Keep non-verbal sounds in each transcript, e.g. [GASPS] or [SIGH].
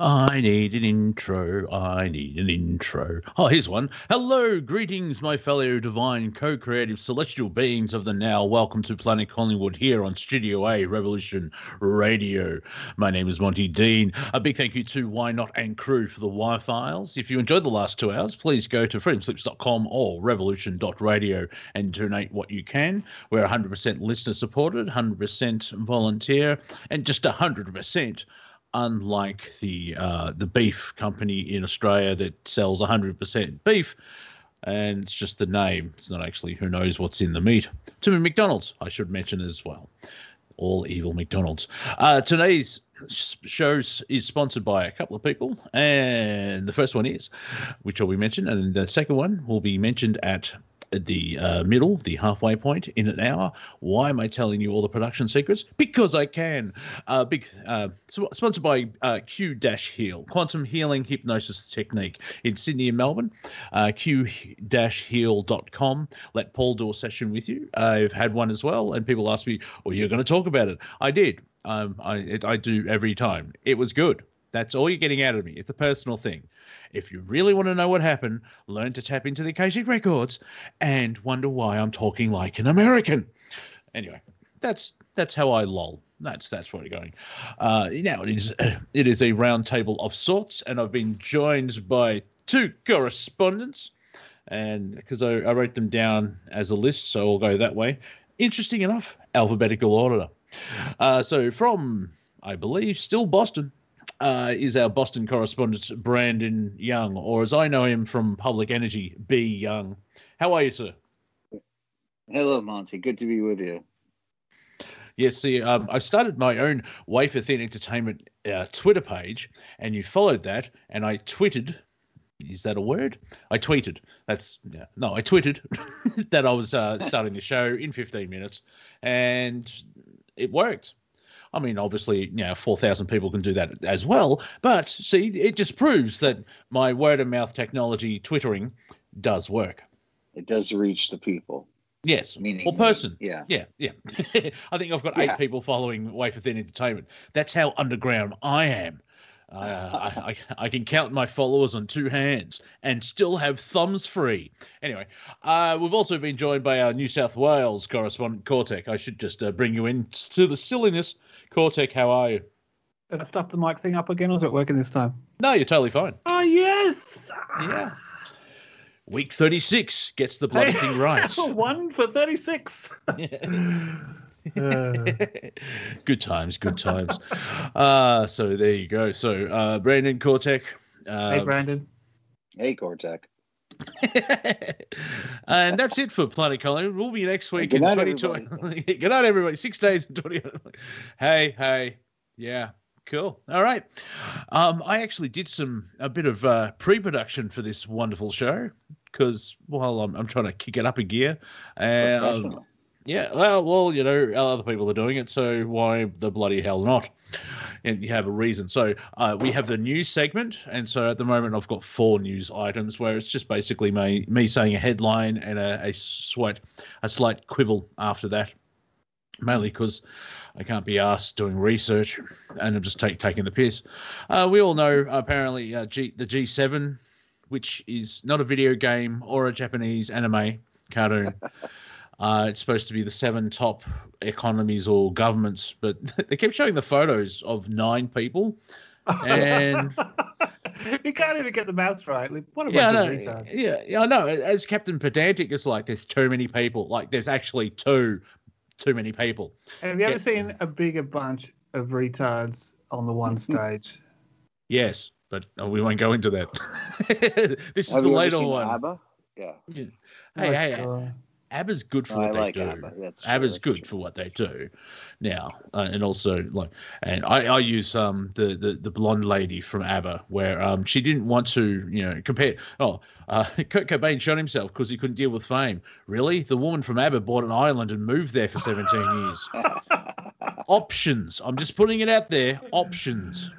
I need an intro. I need an intro. Oh, here's one. Hello, greetings, my fellow divine co creative celestial beings of the now. Welcome to Planet Collingwood here on Studio A Revolution Radio. My name is Monty Dean. A big thank you to Why Not and crew for the Wi Files. If you enjoyed the last two hours, please go to freedomslips.com or revolution.radio and donate what you can. We're 100% listener supported, 100% volunteer, and just 100% unlike the uh, the beef company in Australia that sells 100% beef, and it's just the name. It's not actually who knows what's in the meat. To McDonald's, I should mention as well. All evil McDonald's. Uh, today's show is sponsored by a couple of people, and the first one is, which will be mentioned, and the second one will be mentioned at the uh, middle, the halfway point in an hour. Why am I telling you all the production secrets? Because I can. Uh, big uh, sponsored by uh, Q Dash Heal, quantum healing hypnosis technique in Sydney and Melbourne. Uh, Q Dash Heal.com. Let Paul do a session with you. I've had one as well, and people ask me, "Well, you're going to talk about it." I did. Um, I it, I do every time. It was good. That's all you're getting out of me. It's a personal thing. If you really want to know what happened, learn to tap into the Akashic records and wonder why I'm talking like an American. Anyway, that's that's how I lol. That's that's where we're going. Uh, now it is [CLEARS THROAT] it is a round table of sorts, and I've been joined by two correspondents, and because I, I wrote them down as a list, so I'll go that way. Interesting enough, alphabetical order. Uh, so from I believe still Boston, uh, is our Boston correspondent, Brandon Young, or as I know him from Public Energy, B. Young. How are you, sir? Hello, Monty. Good to be with you. Yes, see, um, I started my own Wafer Thin Entertainment uh, Twitter page, and you followed that, and I tweeted. Is that a word? I tweeted. That's yeah, no, I tweeted [LAUGHS] that I was uh, starting the show in 15 minutes, and it worked. I mean, obviously, you know, 4,000 people can do that as well. But see, it just proves that my word of mouth technology twittering does work. It does reach the people. Yes, Meaning, or person. Yeah, yeah, yeah. [LAUGHS] I think I've got yeah. eight people following Wafer Thin Entertainment. That's how underground I am. Uh, [LAUGHS] I, I, I, can count my followers on two hands and still have thumbs free. Anyway, uh, we've also been joined by our New South Wales correspondent, Cortec. I should just uh, bring you in to the silliness Cortec, how are you? Did I stuff the mic thing up again, or is it working this time? No, you're totally fine. Oh yes. Yeah. Week 36 gets the bloody thing right. [LAUGHS] One for 36. uh. [LAUGHS] good times, good times. Uh, so there you go. So uh, Brandon Cortec. Uh, hey, Brandon. Hey, Cortec. [LAUGHS] and that's it for Planet Collingwood. We'll be next week in 2020. [LAUGHS] Good night, everybody. Six days in 20. hey, hey. Yeah, cool. All right. Um, I actually did some a bit of uh, pre-production for this wonderful show because, well, I'm, I'm trying to kick it up a gear. And um, yeah, well, well, you know, other people are doing it, so why the bloody hell not? and you have a reason. So uh, we have the news segment, and so at the moment I've got four news items where it's just basically me me saying a headline and a, a slight a slight quibble after that, mainly because I can't be asked doing research, and I'm just take, taking the piss. Uh, we all know apparently uh, G, the G7, which is not a video game or a Japanese anime cartoon. [LAUGHS] Uh, it's supposed to be the seven top economies or governments, but [LAUGHS] they keep showing the photos of nine people, and [LAUGHS] you can't even get the mouths right. Like, what a yeah, bunch no, of retards. Yeah, yeah, I know. As Captain Pedantic, it's like there's too many people. Like there's actually two, too many people. Have you ever seen a bigger bunch of retards on the one [LAUGHS] stage? Yes, but uh, we won't go into that. this is the later one. ABBA? Yeah. yeah. Hey, hey. ABBA's good for what they like do. ABBA. That's ABBA's good true. for what they do. Now, uh, and also like, and I, I use um the, the the blonde lady from ABBA, where um she didn't want to you know compare. Oh, uh, [LAUGHS] Kurt Cobain shot himself because he couldn't deal with fame. Really, the woman from ABBA bought an island and moved there for seventeen years. [LAUGHS] Options. I'm just putting it out there. Options.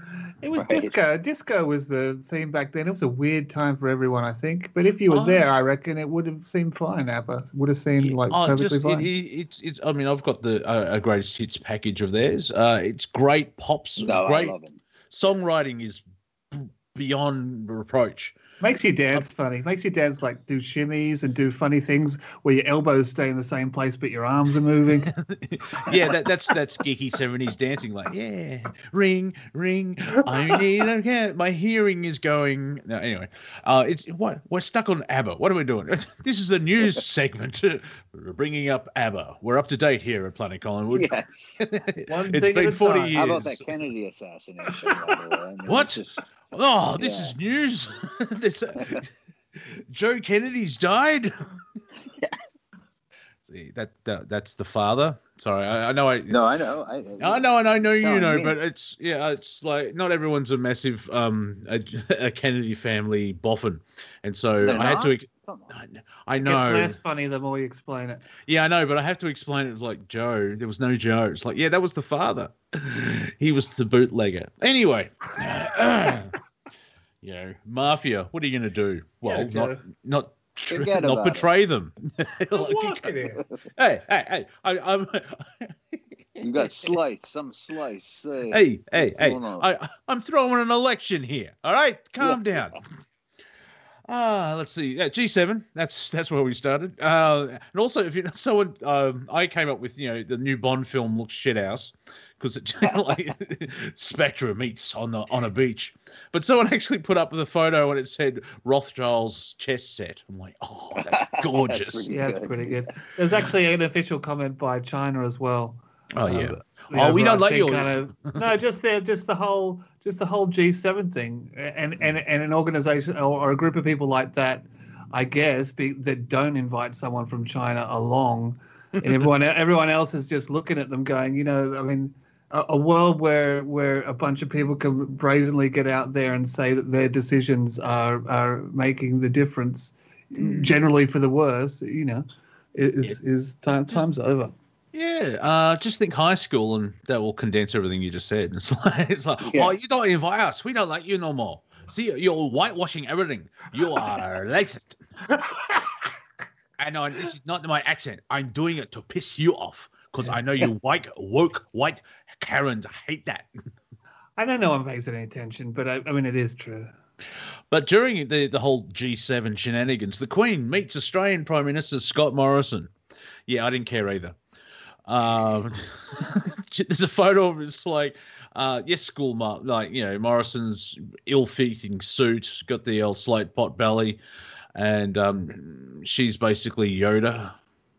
It was right. disco. Disco was the theme back then. It was a weird time for everyone, I think. But if you were oh. there, I reckon it would have seemed fine. ABBA would have seemed like oh, perfectly just, fine. It, it's, it's. I mean, I've got the uh, a greatest hits package of theirs. Uh, it's great pops. No, great songwriting is beyond reproach. Makes you dance funny. Makes you dance like do shimmies and do funny things where your elbows stay in the same place but your arms are moving. [LAUGHS] yeah, that, that's that's geeky seventies dancing. Like, yeah, ring, ring. I need a. My hearing is going. No, anyway, uh, it's what we're stuck on ABBA. What are we doing? [LAUGHS] This is a news [LAUGHS] segment. We're bringing up ABBA. We're up to date here at Planet Collingwood. Yes. it's been forty time. years. How about that Kennedy assassination? by the way? I mean, What? Just, Oh, this Yeah. is news. [LAUGHS] this, [LAUGHS] Joe Kennedy's died. [LAUGHS] See that, that that's the father. Sorry, I, I know I. no, I know. I, I know, and I know you No, I know, mean- but it's yeah, it's like not everyone's a massive um a, a Kennedy family boffin, and so They're I had to. not? ex- Come on. I It gets less funny the more you explain it. yeah, I know, but I have to explain it. It's like Joe, there was no Joe. It's like yeah, that was the father. [LAUGHS] He was the bootlegger. Anyway, [LAUGHS] you know, mafia. What are you going to do? Well, not not tr- Forget not about it. betray them. [LAUGHS] Like, hey, hey, hey! I, I'm. You got slice, some slice. Hey, hey, hey, hey! on? I, I'm throwing an election here. All right, calm down. Ah, let's see. Yeah, G7. That's that's where we started. Uh, and also, if you know, [LAUGHS] someone, um, I came up with you know the new Bond film looks shit house because it [LAUGHS] [LAUGHS] like Spectre meets on the on a beach. But someone actually put up the photo and it said Rothschild's chess set. I'm like, oh, that's gorgeous. pretty Yeah, it's good. pretty good. There's actually an official comment by China as well. Oh yeah. Um, the Oh, we don't let overarching you- Kind of, [LAUGHS] no, just the just the whole just the whole G7 thing, and and and an organization or, or a group of people like that, I guess, be, that don't invite someone from China along, and [LAUGHS] everyone everyone else is just looking at them, going, you know, I mean. A, a world where where a bunch of people can brazenly get out there and say that their decisions are are making the difference, mm. generally for the worse, you know, is is time, time's over. Yeah, uh, just think high school, and that will condense everything you just said. [LAUGHS] It's like, it's like Yeah. oh, you don't invite us. We don't like you no more. See, you're whitewashing everything. You are a [LAUGHS] racist. I know, and this is not my accent. I'm doing it to piss you off because I know you [LAUGHS] white, woke, white Karens hate that. I don't know one pays any attention, but I, I mean, it is true. But during the, the whole G7 shenanigans, the Queen meets Australian Prime Minister Scott Morrison. Yeah, I didn't care either. Um, [LAUGHS] [LAUGHS] there's a photo of it's like, uh, yes, school, Mar- like, you know, Morrison's ill fitting suit, got the old slate pot belly, and um, she's basically Yoda.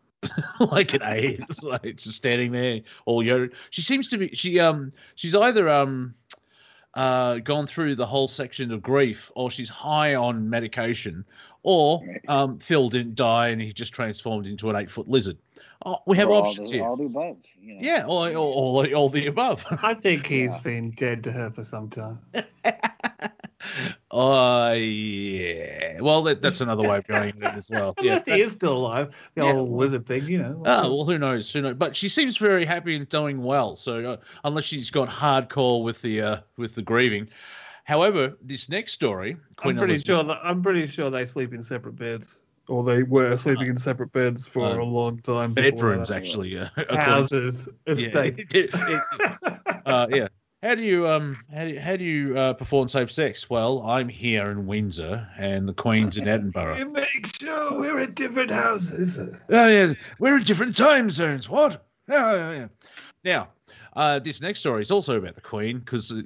[LAUGHS] like an A, it's like just standing there, all Yoda. She seems to be. She um, she's either um, uh, gone through the whole section of grief, or she's high on medication, or um, Phil didn't die and he just transformed into an eight foot lizard. Oh, we have Or all options the, here. all the above. You know. yeah, all, all, all, all the above. [LAUGHS] I think he's Yeah. been dead to her for some time. [LAUGHS] Oh, yeah. Well, that, that's another way of [LAUGHS] going at it as well. Yeah. Unless he is still alive, the Yeah. old lizard thing, you know. Oh, well, who knows? Who knows? But she seems very happy and doing well. So uh, unless she's got hardcore with the uh, with the grieving. However, this next story, I'm pretty Elizabeth- sure that I'm pretty sure they sleep in separate beds, or they were sleeping in separate beds for Uh, a long time. bedrooms actually. Uh, according- [LAUGHS] houses, Yeah, [LAUGHS] estates. it- it- uh, yeah. How do you um how do you, how do you uh, perform safe sex? Well, I'm here in Windsor and the Queen's in Edinburgh. [LAUGHS] You make sure we're at different houses. Oh yes, we're in different time zones. What? Oh, yeah, yeah. Now, uh, this next story is also about the Queen because uh,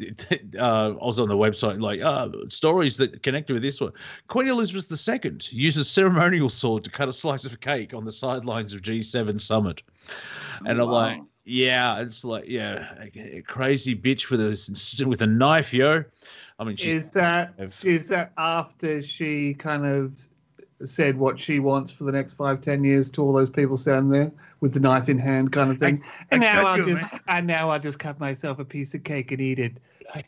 I was on the website like uh, stories that connected with this one. Queen Elizabeth II uses ceremonial sword to cut a slice of cake on the sidelines of G7 summit, and I'm like, yeah, it's like yeah, a, crazy bitch with a with a knife, yo. I mean, she's Is that is that after she kind of said what she wants for the next five ten years to all those people standing there with the knife in hand, kind of thing? and I now I'll you, just and now I'll just cut myself a piece of cake and eat it. [LAUGHS]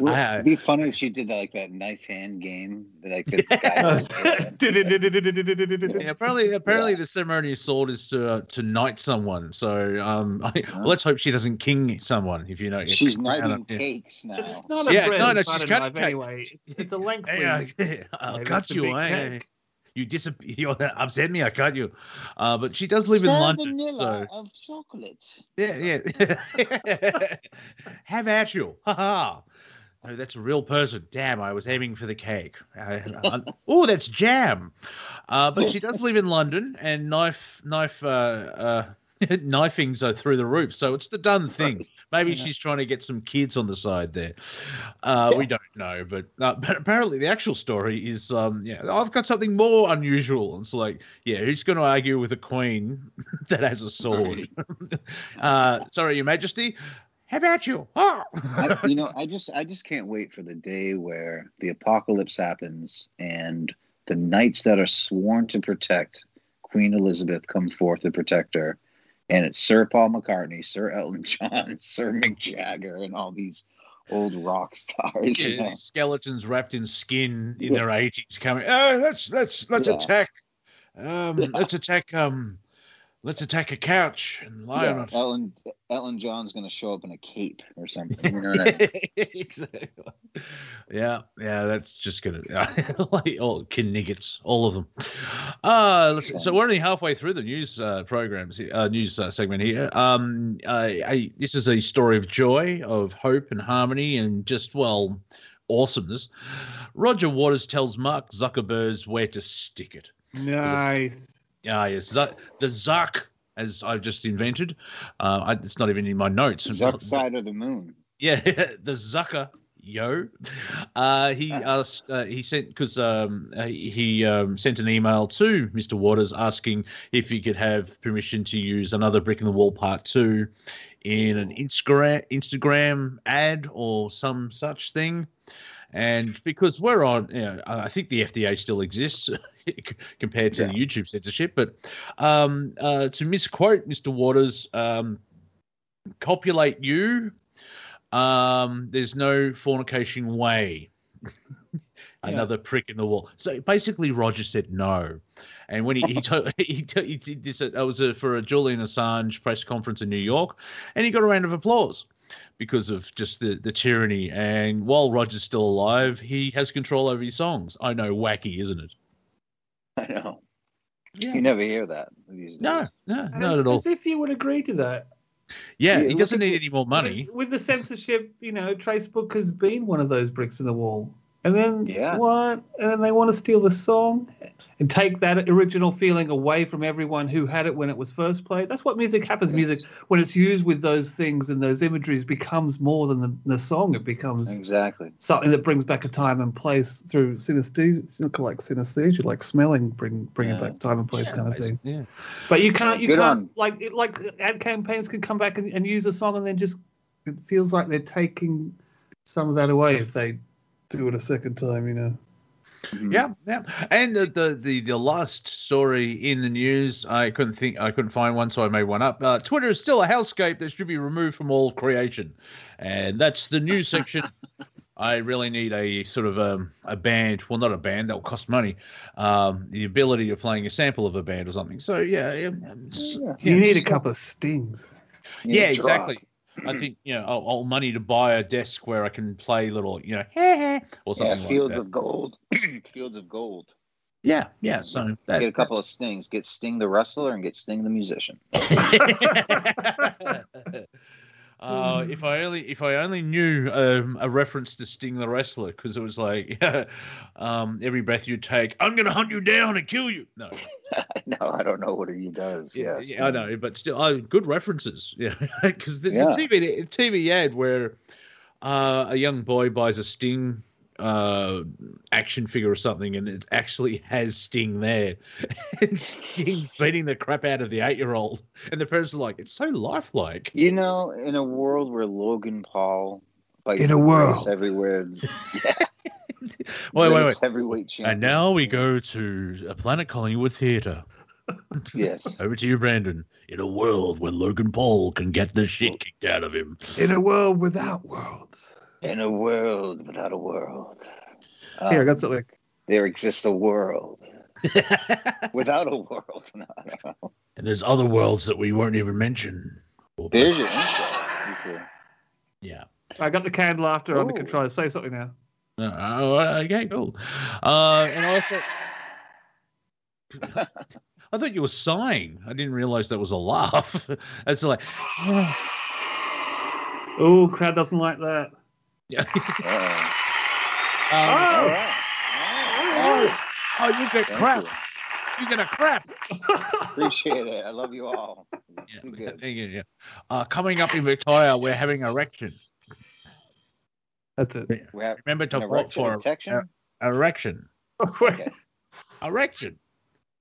Would I- it'd be funny if she did that, like that knife hand game, like the guy. [LAUGHS] was. [LAUGHS] Yeah, apparently, apparently, the ceremonial sword is to uh, to knight someone. So, um, I, well, let's hope she doesn't king someone. If you know, She's yeah. knighting Yeah. cakes now. It's not a Yeah, bread no, no, she's butter cutting cake. anyway. It's, it's a length. Hey, uh, I'll cut you. big eh? cake. You disappear. [LAUGHS] You upset me. I cut you. Uh, but she does live in London. vanilla So of chocolate. yeah, yeah. [LAUGHS] Have at you. Ha ha. Oh, that's a real person. Damn, I was aiming for the cake. [LAUGHS] Oh, that's jam. Uh, but she does live in London, and knife knife uh, uh, knifings are through the roof. So it's the done thing. Maybe yeah. she's trying to get some kids on the side there. Uh, yeah. We don't know, but uh, but apparently the actual story is, um, yeah, I've got something more unusual. It's like, yeah, who's going to argue with a queen [LAUGHS] that has a sword? [LAUGHS] uh, sorry, Your Majesty. How about you? Oh. [LAUGHS] I, you know, I just I just can't wait for the day where the apocalypse happens and the knights that are sworn to protect Queen Elizabeth come forth to protect her and it's Sir Paul McCartney, Sir Elton John, [LAUGHS] Sir Mick Jagger, and all these old rock stars. Yeah, you know? Skeletons wrapped in skin in yeah. their eighties coming. Oh, let's let's let's yeah. attack. Um, let's attack. Um, let's attack a couch and lie on it. Ellen Ellen John's going to show up in a cape or something. You know I mean? [LAUGHS] exactly. Yeah, yeah, that's just gonna [LAUGHS] like all kniggets, all of them. Uh, so we're only halfway through the news uh, programs, uh, news uh, segment here. Um, I, I, this is a story of joy, of hope and harmony, and just well, awesomeness. Roger Waters tells Mark Zuckerberg where to stick it. Nice. Ah, yes, the Zuck, as I've just invented. Uh, I, it's not even in my notes. Zuck side of the moon. Yeah, [LAUGHS] the Zucker. Yo, uh, he asked. Uh, he sent because um, he um, sent an email to Mr. Waters asking if he could have permission to use another brick in the wall part two in an Instagram Instagram ad or some such thing. And because we're on, you know, I think the FDA still exists. [LAUGHS] compared to yeah. the YouTube censorship. But um, uh, to misquote Mr. Waters, um, copulate you. Um, there's no fornication way. [LAUGHS] Another yeah. prick in the wall. So basically, Roger said no. And when he he, told, [LAUGHS] he, he did this, that was a, for a Julian Assange press conference in New York, and he got a round of applause because of just the, the tyranny. And while Roger's still alive, he has control over his songs. I know, wacky, isn't it? [LAUGHS] I know. Yeah. You never hear that these days. No, no, not at all. As if you would agree to that. Yeah, yeah he doesn't need any more money. With, with the censorship, you know, Facebook has been one of those bricks in the wall. And then yeah. what? And then they want to steal the song and take that original feeling away from everyone who had it when it was first played. That's what music happens. Yes. Music, when it's used with those things and those imageries, becomes more than the, the song. It becomes exactly something that brings back a time and place through synesthesia, like synesthesia, like smelling, bring bringing yeah. back time and place, yeah, kind of thing. Yeah. But you can't, you Good can't on. like like ad campaigns can come back and, and use a song and then just it feels like they're taking some of that away if they do it a second time, you know. Mm-hmm. Yeah, yeah. And the, the, the the last story in the news, I couldn't think, I couldn't find one, so I made one up. Uh, Twitter is still a hellscape that should be removed from all creation, and that's the news section. [LAUGHS] I really need a sort of um, a band. Well, not a band that will cost money. Um, the ability of playing a sample of a band or something. So yeah, yeah, yeah you need a couple of stings. Yeah, exactly. I think you know, all, money to buy a desk where I can play little, you know, [LAUGHS] or something. Yeah, fields like of gold. [CLEARS THROAT] fields of gold. Yeah, yeah. So that, get a couple that's... of stings. Get Sting the wrestler and get Sting the musician. [LAUGHS] [LAUGHS] Uh, if I only if I only knew um, a reference to Sting the wrestler, because it was like [LAUGHS] um, every breath you take, I'm gonna hunt you down and kill you. No, [LAUGHS] no, I don't know what he does. Yeah, yes. yeah, I know, but still, oh, good references. [LAUGHS] Yeah, because there's yeah. a TV TV ad where uh, a young boy buys a Sting uh action figure or something and it actually has sting there. [LAUGHS] And sting [LAUGHS] beating the crap out of the eight-year-old. And the parents are like it's so lifelike. You know in a world where logan paul like in a world. everywhere yeah. [LAUGHS] wait wait wait. Heavyweight champion. and now we go to a planet collingwood theater. Yes. Over to you brandon. In a world where logan paul can get the shit kicked out of him. In a world without worlds in a world without a world. Um, Here, I got something. There exists a world [LAUGHS] without a world. [LAUGHS] No, no. And there's other worlds that we won't even mention. There's your intro. Yeah. I got the candle after Ooh. under control. Say something now. Oh, okay, cool. Uh, and also, [LAUGHS] I thought you were sighing. I didn't realize that was a laugh. it's like, [SIGHS] oh, crowd doesn't like that. Yeah. Uh-oh. [LAUGHS] Um, Oh. right. oh, oh, you get Thank crap. you. You get a crap. Appreciate it. I love you all. Yeah, good. yeah, yeah, yeah. Uh, coming up in Victoria, we're having erection. That's it. We Remember to an vote erection for detection. erection. Okay. [LAUGHS] Erection.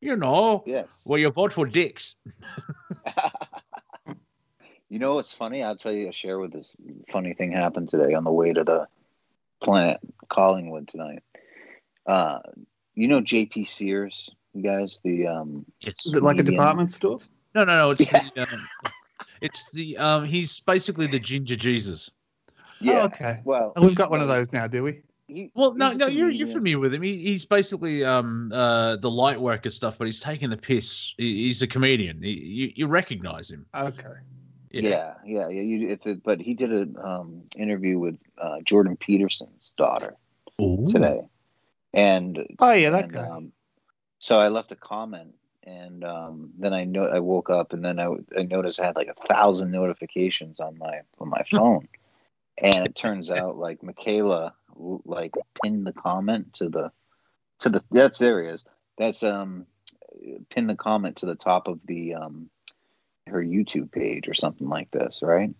You know, Yes. well, you vote for dicks. [LAUGHS] you know what's funny? I'll tell you. I'll share with this funny thing happened today on the way to the plant Collingwood tonight. Uh, you know J.P. Sears, you guys. The um, It's Is it like a department store? no, no, no. It's Yeah. the, um, it's the um. He's basically the ginger Jesus. yeah. Oh, okay. Well, Oh, we've got one of those now, do we? he- Well, no, no, you're you're familiar with him. He, he's basically um uh the light worker stuff, but he's taking the piss. He, he's a comedian. He, you you recognize him. Okay. Yeah, yeah, yeah. You, if it, but he did an um, interview with uh, Jordan Peterson's daughter Ooh. today, and Oh yeah, that and, guy. um, so I left a comment, and um, then I know I woke up, and then I, I noticed I had like a thousand notifications on my on my phone, and it turns out like Mikhaila like pinned the comment to the to the that's there he is. That's um pinned the comment to the top of the um her YouTube page or something like this, right?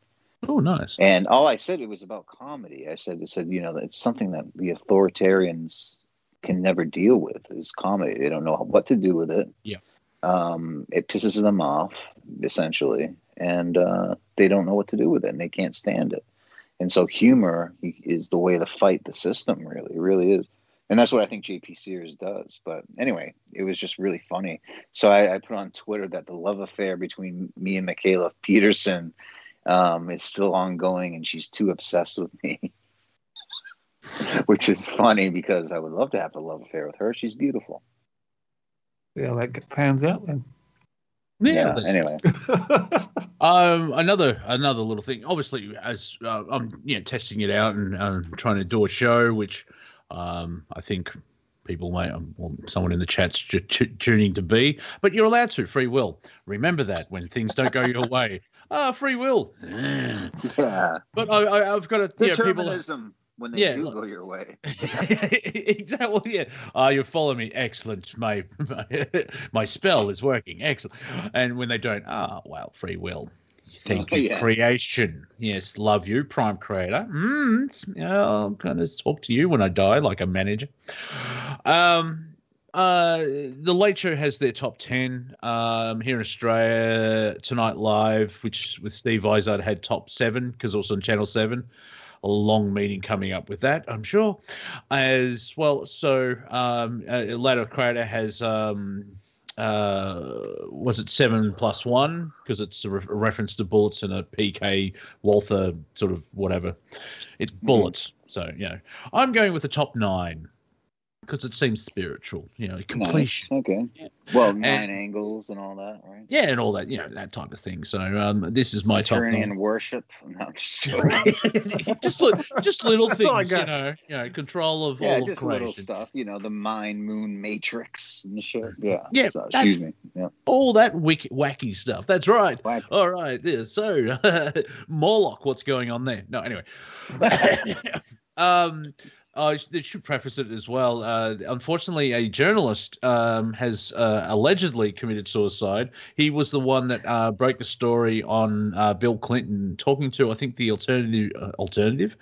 Oh, nice. And all I said it was about comedy. I said it said you know it's something that the authoritarians can never deal with is comedy. They don't know what to do with it. Yeah. Um, it pisses them off essentially, and uh, they don't know what to do with it, and they can't stand it. And so humor is the way to fight the system. Really, it really is. And that's what I think JP Sears does. But anyway, it was just really funny. So I, I put on Twitter that the love affair between me and Mikhaila Peterson um, is still ongoing, and she's too obsessed with me. [LAUGHS] Which is funny because I would love to have a love affair with her. She's beautiful. Yeah, that pans out then. Yeah. Yeah. Anyway, [LAUGHS] Um, another another little thing. Obviously, as uh, I'm you know testing it out and um, trying to do a show, which um, I think people may, um, well, someone in the chat's t- t- tuning to be, but you're allowed to free will. Remember that when things don't go your way, [LAUGHS] ah, free will. yeah. But I, I, I've got to, yeah, people. Determinism when they Yeah, do look- go your way. [LAUGHS] exactly. Well, yeah. Uh, you follow me. Excellent. My, my [LAUGHS] my spell is working. Excellent. And when they don't, ah, well, free will. Thank you, Yeah. creation. Yes, love you, Prime Creator. Mm, I'm gonna talk to you when I die, like a manager. Um, uh, the Late Show has their top ten. Um, here in Australia, Tonight Live, which with Steve Vizard had top seven because also on Channel Seven a long meeting coming up with that, I'm sure. As well, so um, uh, Ladder Creator has um, uh, was it seven plus one because it's a, re- a reference to bullets and a PK Walther sort of whatever. It's bullets, so you know. I'm going with the top nine because it seems spiritual, you know, completion. Nice. Okay. Yeah. Well, nine angles and all that, right? Yeah, and all that, you know, that type of thing. So um, this is my top nine. Saturnian worship. No, I'm just [LAUGHS] joking. just li- just little That's I things, you got. know, you know, control of yeah, all of just little stuff. You know, the mind, moon, matrix, and shit. [LAUGHS] Yeah. Yeah, So, that's- excuse me. Yeah. all that wick- wacky stuff. That's right. Whack. All right. Yeah, so [LAUGHS] Morlock, what's going on there? No, anyway. um, I sh- should preface it as well. Uh, unfortunately, a journalist um, has uh, allegedly committed suicide. He was the one that uh, broke the story on uh, Bill Clinton talking to, I think, the alternative, uh, alternative,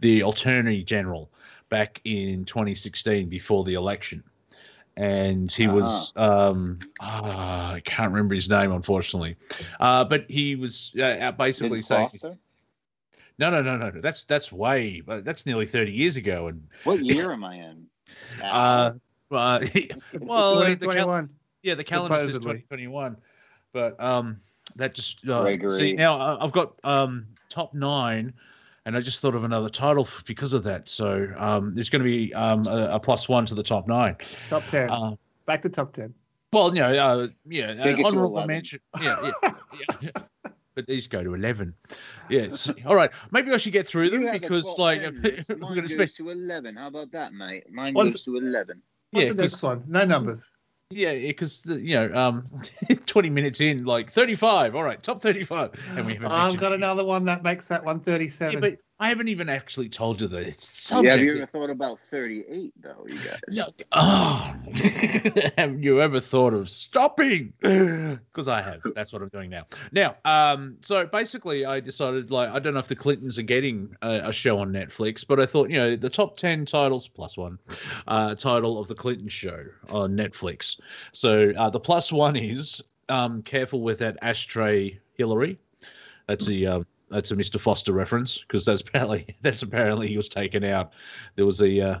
the attorney general back in 2016 before the election. And he was, um, ah, I can't remember his name, unfortunately. Uh, but he was uh, basically Vince saying, Foster? No, no, no, no, no. That's that's way, uh, that's nearly 30 years ago. And What year am I in? uh, [LAUGHS] uh, well, uh, [LAUGHS] the cal- 2021. yeah, the calendar says supposedly. 2021, but um, that just uh, Gregory. see now I- I've got um top nine, and I just thought of another title because of that. So um, there's going to be um a, a plus one to the top nine. Top 10. Uh, Back to top 10. well, you know, uh, yeah, Take uh, it honorable 11. mention. Yeah, yeah, yeah. [LAUGHS] But these go to eleven. [LAUGHS] Yes. All right. Maybe I should get through them You have a because, top like, 10 we're going [LAUGHS] Mine to goes spend. to 11. How about that, mate? Mine What's- goes to 11. What's Yeah, the next 'cause- one? No numbers. Yeah, because you know, um, [LAUGHS] twenty minutes in, like thirty-five. All right, top thirty-five, and we haven't. I've got another one that makes that Yeah, 137. but I haven't even actually told you the Yeah, subject. have you ever thought about 38 though, you guys? No. Oh, [LAUGHS] have you ever thought of stopping? [SIGHS] Because I have. That's what I'm doing now. Now, um, so basically, I decided like I don't know if the Clintons are getting a, a show on Netflix, but I thought you know the top ten titles plus one uh, title of the Clinton show on Netflix. So uh, the plus one is um, careful with that ashtray, Hillary. That's the um, that's a Mr. Foster reference because that's apparently [LAUGHS] that's apparently he was taken out. There was a uh,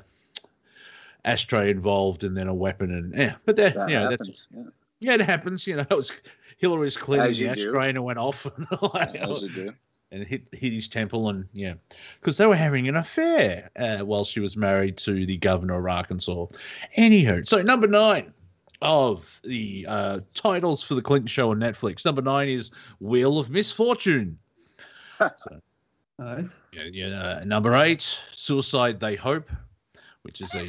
ashtray involved and then a weapon and yeah, but that That you know that's happens. Yeah. yeah it happens. You know it was Hillary's cleaning the do. ashtray and it went off Yeah, [LAUGHS] as you and hit hit his temple and yeah, because they were having an affair uh, while she was married to the governor of Arkansas. Anywho, so number nine of the uh, titles for the Clinton Show on Netflix. Number nine is Wheel of Misfortune. Nice. [LAUGHS] Yeah, yeah. Uh, number eight, Suicide They Hope, which is a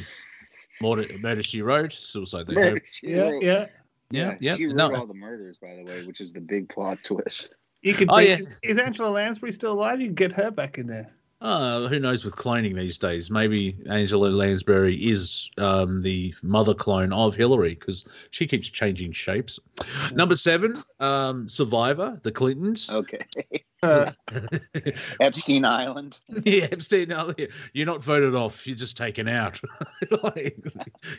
murder, murder she wrote. Suicide They Hope. Murder, she Yeah, wrote- yeah. Yeah, yeah. She wrote No, all the murders, by the way, which is the big plot twist. You could. Oh, be- yeah. is, is Angela Lansbury still alive? You can get her back in there. Uh, who knows with cloning these days? Maybe Angela Lansbury is um, the mother clone of Hillary because she keeps changing shapes. Number seven, um, Survivor, the Clintons. Okay. [LAUGHS] Uh, [LAUGHS] Epstein Island. yeah, Epstein, no, you're not voted off. You're just taken out [LAUGHS] like,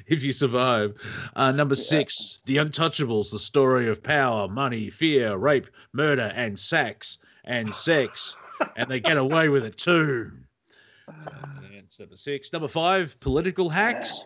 if you survive. Uh, number Yeah. six, The Untouchables, the story of power, money, fear, rape, murder, and sex and sex, and they get away with it too. And [SIGHS] so the six. Number five, political hacks.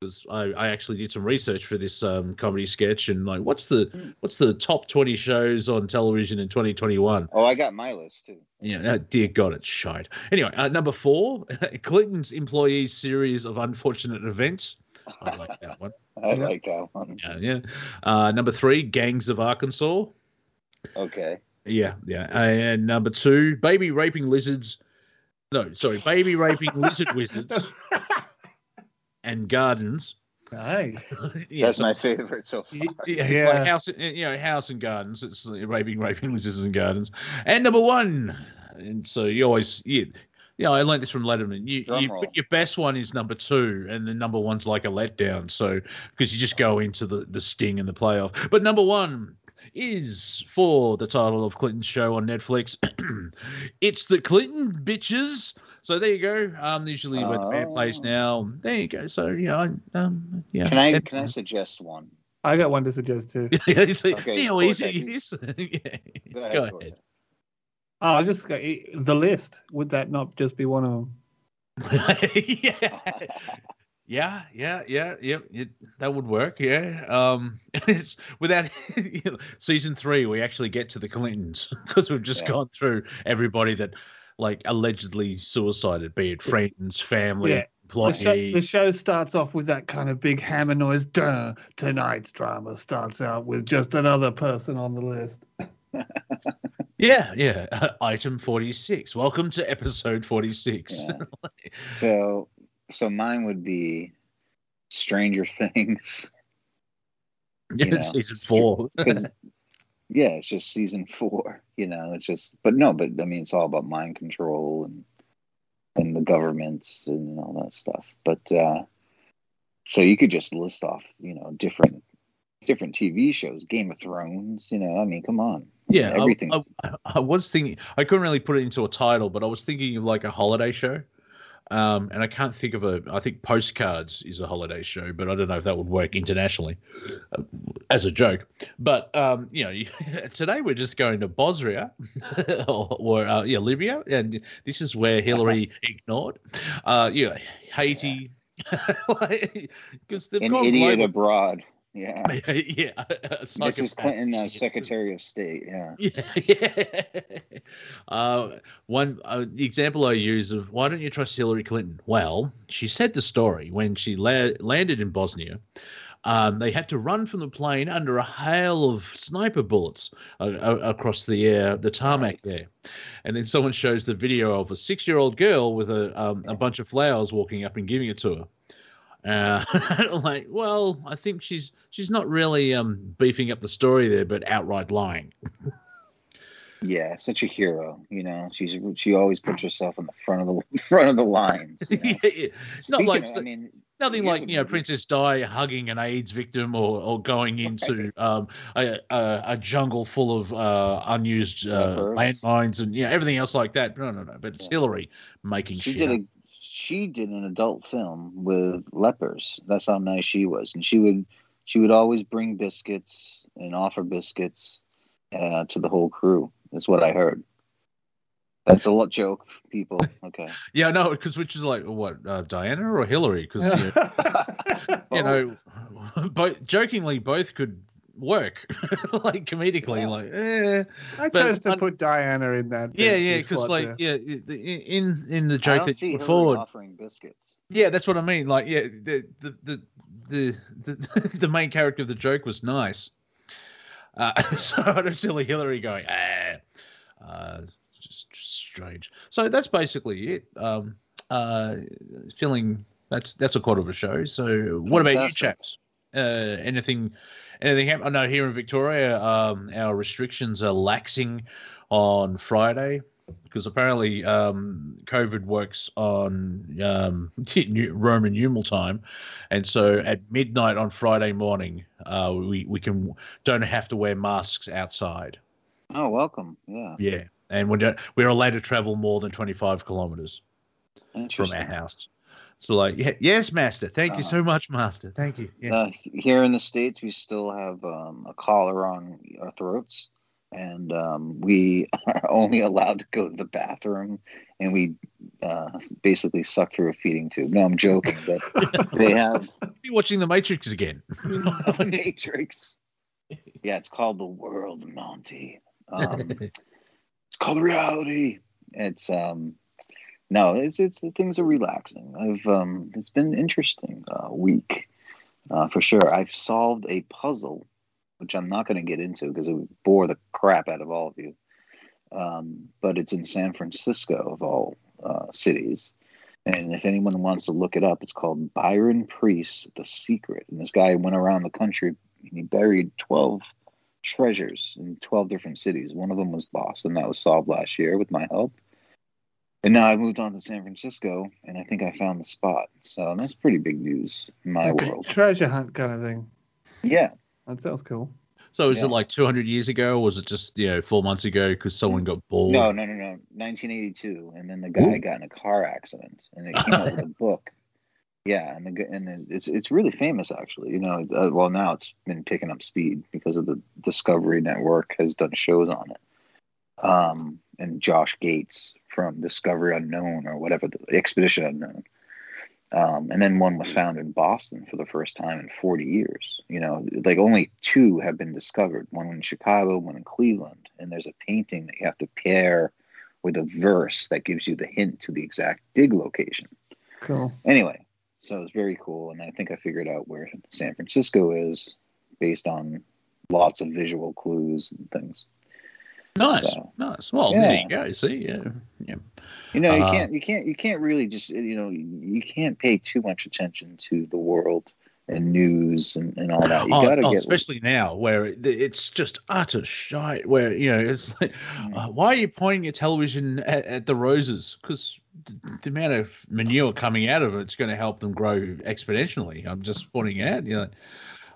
Because I, I actually did some research for this um, comedy sketch and like, what's the what's the top twenty shows on television in 2021? Oh, I got my list too. Yeah, uh, dear God, it's shite. Anyway, uh, number four, [LAUGHS] Clinton's employees series of unfortunate events. I like that one. [LAUGHS] I Yeah. like that one. Yeah, yeah. Uh, number three, Gangs of Arkansas. Okay. Yeah, yeah. And number two, baby raping lizards. No, sorry, baby raping lizard [LAUGHS] wizards and gardens. nice. [LAUGHS] yeah, That's so- my favorite so far. yeah, Yeah. like house, you know, house and gardens. It's uh, raping, raping lizards and gardens. And number one, and so you always, yeah, yeah. I learned this from Letterman. You, Drum you roll. put your best one is number two, and the number one's like a letdown. So because you just go into the the sting and the playoff. But number one is for the title of Clinton's show on Netflix. [CLEARS THROAT] it's the Clinton bitches. So there you go. Um, usually where the band plays Oh. now. There you go. So yeah, um, yeah. Can I can I suggest one? I got one to suggest too. [LAUGHS] See, Okay, see how easy it is? [LAUGHS] yeah. Go ahead. Go ahead. Oh, I just got the list. Would that not just be one of them? [LAUGHS] yeah. Yeah, yeah, yeah, yeah. It, that would work. Yeah. Um, [LAUGHS] it's without [LAUGHS] you know, season three, we actually get to the Clintons [LAUGHS] because we've just Yeah. gone through everybody that like allegedly suicided, be it friends, family, Yeah. The show, the show starts off with that kind of big hammer noise. Duh. Tonight's drama starts out with just another person on the list. Yeah, yeah. item forty six. Welcome to episode forty six. Yeah. So so mine would be Stranger [LAUGHS] Things. Yeah, You know, season four. [LAUGHS] yeah, it's just season four. You know, it's just but no, but I mean it's all about mind control and and the governments and all that stuff. But uh so you could just list off, you know, different different TV shows, Game of Thrones, you know, I mean, come on. Yeah, everything. I, I, I was thinking I couldn't really put it into a title, but I was thinking of like a holiday show. Um, and I can't think of a. I think Postcards is a holiday show, but I don't know if that would work internationally uh, as a joke. But um, you know, [LAUGHS] today we're just going to Bosnia [LAUGHS] or, or uh, yeah, Libya, and this is where Hillary [LAUGHS] ignored. Uh, yeah, Haiti, because they've An gone idiot global. abroad. [LAUGHS] Yeah. yeah, [LAUGHS] Mrs. Clinton, uh, [LAUGHS] Secretary of State. Yeah. Yeah, yeah. Uh, one uh, the example I use of why don't you trust Hillary Clinton? Well, she said the story when she la- landed in Bosnia. Um, they had to run from the plane under a hail of sniper bullets uh, uh, across the air, the tarmac Right. there. And then someone shows the video of a six-year-old girl with a um, a bunch of flowers walking up and giving it to her. Uh, [LAUGHS] like, well, I think she's she's not really um, beefing up the story there, but outright lying. Yeah, such a hero. You know, she's she always puts herself in the front of the [LAUGHS] front of the lines. You [LAUGHS] know? yeah, yeah. Not like of- I mean, nothing like you know movie. Princess Di hugging an AIDS victim or, or going into um, a, a a jungle full of uh, unused uh, landmines and you know everything else like that. No, no, no. But it's Yeah. Hillary making she shit. did a she did an adult film with lepers. That's how nice she was, and she would she would always bring biscuits and offer biscuits uh, to the whole crew. That's what I heard. That's a lot joke, people. [LAUGHS] Okay, Yeah, no, because which is like what uh, Diana or Hillary? Because you [LAUGHS] know, [LAUGHS] both jokingly both could work, [LAUGHS] like comedically, Yeah. like eh. I But chose to un- put Diana in that. yeah, that- yeah, because like there. yeah, in in the joke that see you put forward, offering biscuits. yeah, that's what I mean. Like, yeah, the the the the the, [LAUGHS] the main character of the joke was nice. Uh, [LAUGHS] so I don't see Hillary going, ah, uh, just strange. So that's basically it. Um, uh, feeling that's that's a quarter of a show. So what about you, chaps? Uh, anything, anything happen? I know here in Victoria, um, our restrictions are laxing on Friday because apparently um, COVID works on um, [LAUGHS] Roman numeral time, and so at midnight on Friday morning, uh, we we can don't have to wear masks outside. Oh, welcome. Yeah, Yeah, and we don't we're allowed to travel more than twenty five kilometers from our house. So like, yes, master. Thank you Uh-huh. so much, master. Thank you. Yes. Uh, here in the states, we still have um, a collar on our throats, and um, we [LAUGHS] are only allowed to go to the bathroom, and we uh, basically suck through a feeding tube. No, I'm joking, but [LAUGHS] they have Be watching The Matrix again. [LAUGHS] the Matrix. Yeah, it's called the World, Monty. Um, it's called reality. It's um, no, it's it's things are relaxing. I've um, it's been interesting uh, week uh, for sure. I've solved a puzzle, which I'm not going to get into because it would bore the crap out of all of you. Um, but it's in San Francisco of all uh, cities. And if anyone wants to look it up, it's called Byron Preiss, The Secret. And this guy went around the country and he buried 12 treasures in 12 different cities. One of them was Boston. That was solved last year with my help. And now I moved on to San Francisco and I think I found the spot. So that's pretty big news in my Like a world. treasure hunt kind of thing. Yeah. That sounds cool. So is Yeah. it like 200 years ago, or was it just you know four months ago because someone got bored? No, no, no, no. 1982, and then the guy Ooh. got in a car accident, and it came out with a [LAUGHS] book. Yeah, and the and it's it's really famous actually. You know, uh, well now it's been picking up speed because of the Discovery Network has done shows on it. Um, and Josh Gates from Discovery Unknown or whatever the Expedition Unknown. Um, and then one was found in Boston for the first time in 40 years. You know, like only two have been discovered one in Chicago, one in Cleveland. And there's a painting that you have to pair with a verse that gives you the hint to the exact dig location. Cool. Anyway, so it's very cool. And I think I figured out where San Francisco is based on lots of visual clues and things. Nice, So, nice. Well, yeah. there you go. See, yeah, yeah. You know, you Uh, can't, you can't, you can't really just, you know, you can't pay too much attention to the world and news and, and all that. You Oh, gotta oh, get especially now where it- it's just utter shite. Where you know it's like, Mm. uh, why are you pointing your television at, at the roses? Because the amount of manure coming out of it, it's going to help them grow exponentially. I'm just pointing out, you know,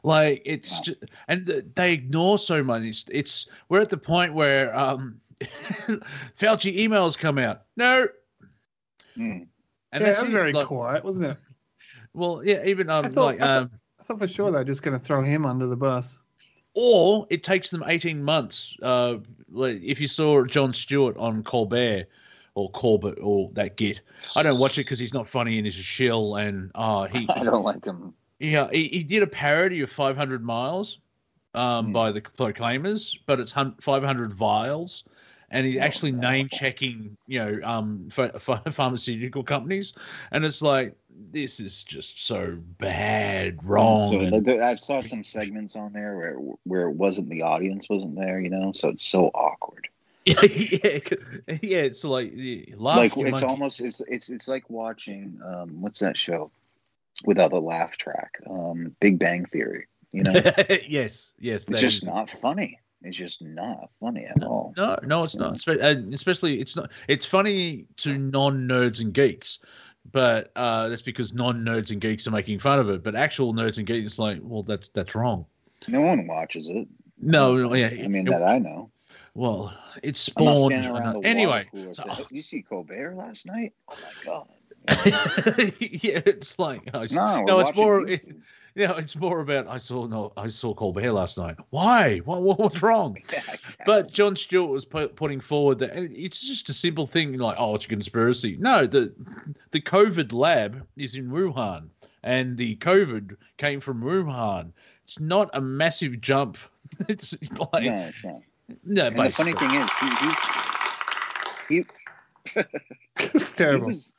like it's Yeah. just, and they ignore so much. It's, it's we're at the point where um, [LAUGHS] Fauci emails come out. No, Mm. and yeah, that's that was very like, quiet, wasn't it? [LAUGHS] Well, yeah, even I um, thought- like I thought- um. I thought for sure they're just going to throw him under the bus. or it takes them 18 months. Uh, like if you saw Jon Stewart on Colbert or Corbett or that git, I don't watch it because he's not funny and he's a shill. And uh, he, [LAUGHS] I don't like them. Yeah, he, he did a parody of 500 miles um, Hmm. by the Proclaimers, but it's 500 vials. And he's Oh, actually name checking, you know, um, ph- [LAUGHS] ph- pharmaceutical companies, and it's like this is just so bad, wrong. So and- I saw some segments on there where where it wasn't the audience wasn't there, you know, so it's so awkward. yeah, [LAUGHS] yeah, yeah. It's like laugh, like it's monkey. almost it's it's it's like watching um what's that show without the laugh track? Um Big Bang Theory. You know, [LAUGHS] yes, yes. it's just is- not funny. It's just not funny at all. No, no, it's not. Uh, Especially, it's not. It's funny to non-nerds and geeks, but uh, that's because non-nerds and geeks are making fun of it. But actual nerds and geeks, like, well, that's that's wrong. No one watches it. No, no, yeah. I mean it- that I know. well, it's spawned. anyway, so- you see Colbert last night? Oh my god! [LAUGHS] yeah, it's like I s- No, no, it's more. It, YouTube. [LAUGHS] yeah, it's more about I saw no, I saw Colbert last night. Why? What, what what's wrong? [LAUGHS] Exactly. But Jon Stewart was pu- putting forward that and it's just a simple thing like, oh, it's a conspiracy. No, the the COVID lab is in Wuhan, and the COVID came from Wuhan. It's not a massive jump. It's like no, it's not. no, And the funny thing is, he, he, it's he terrible. was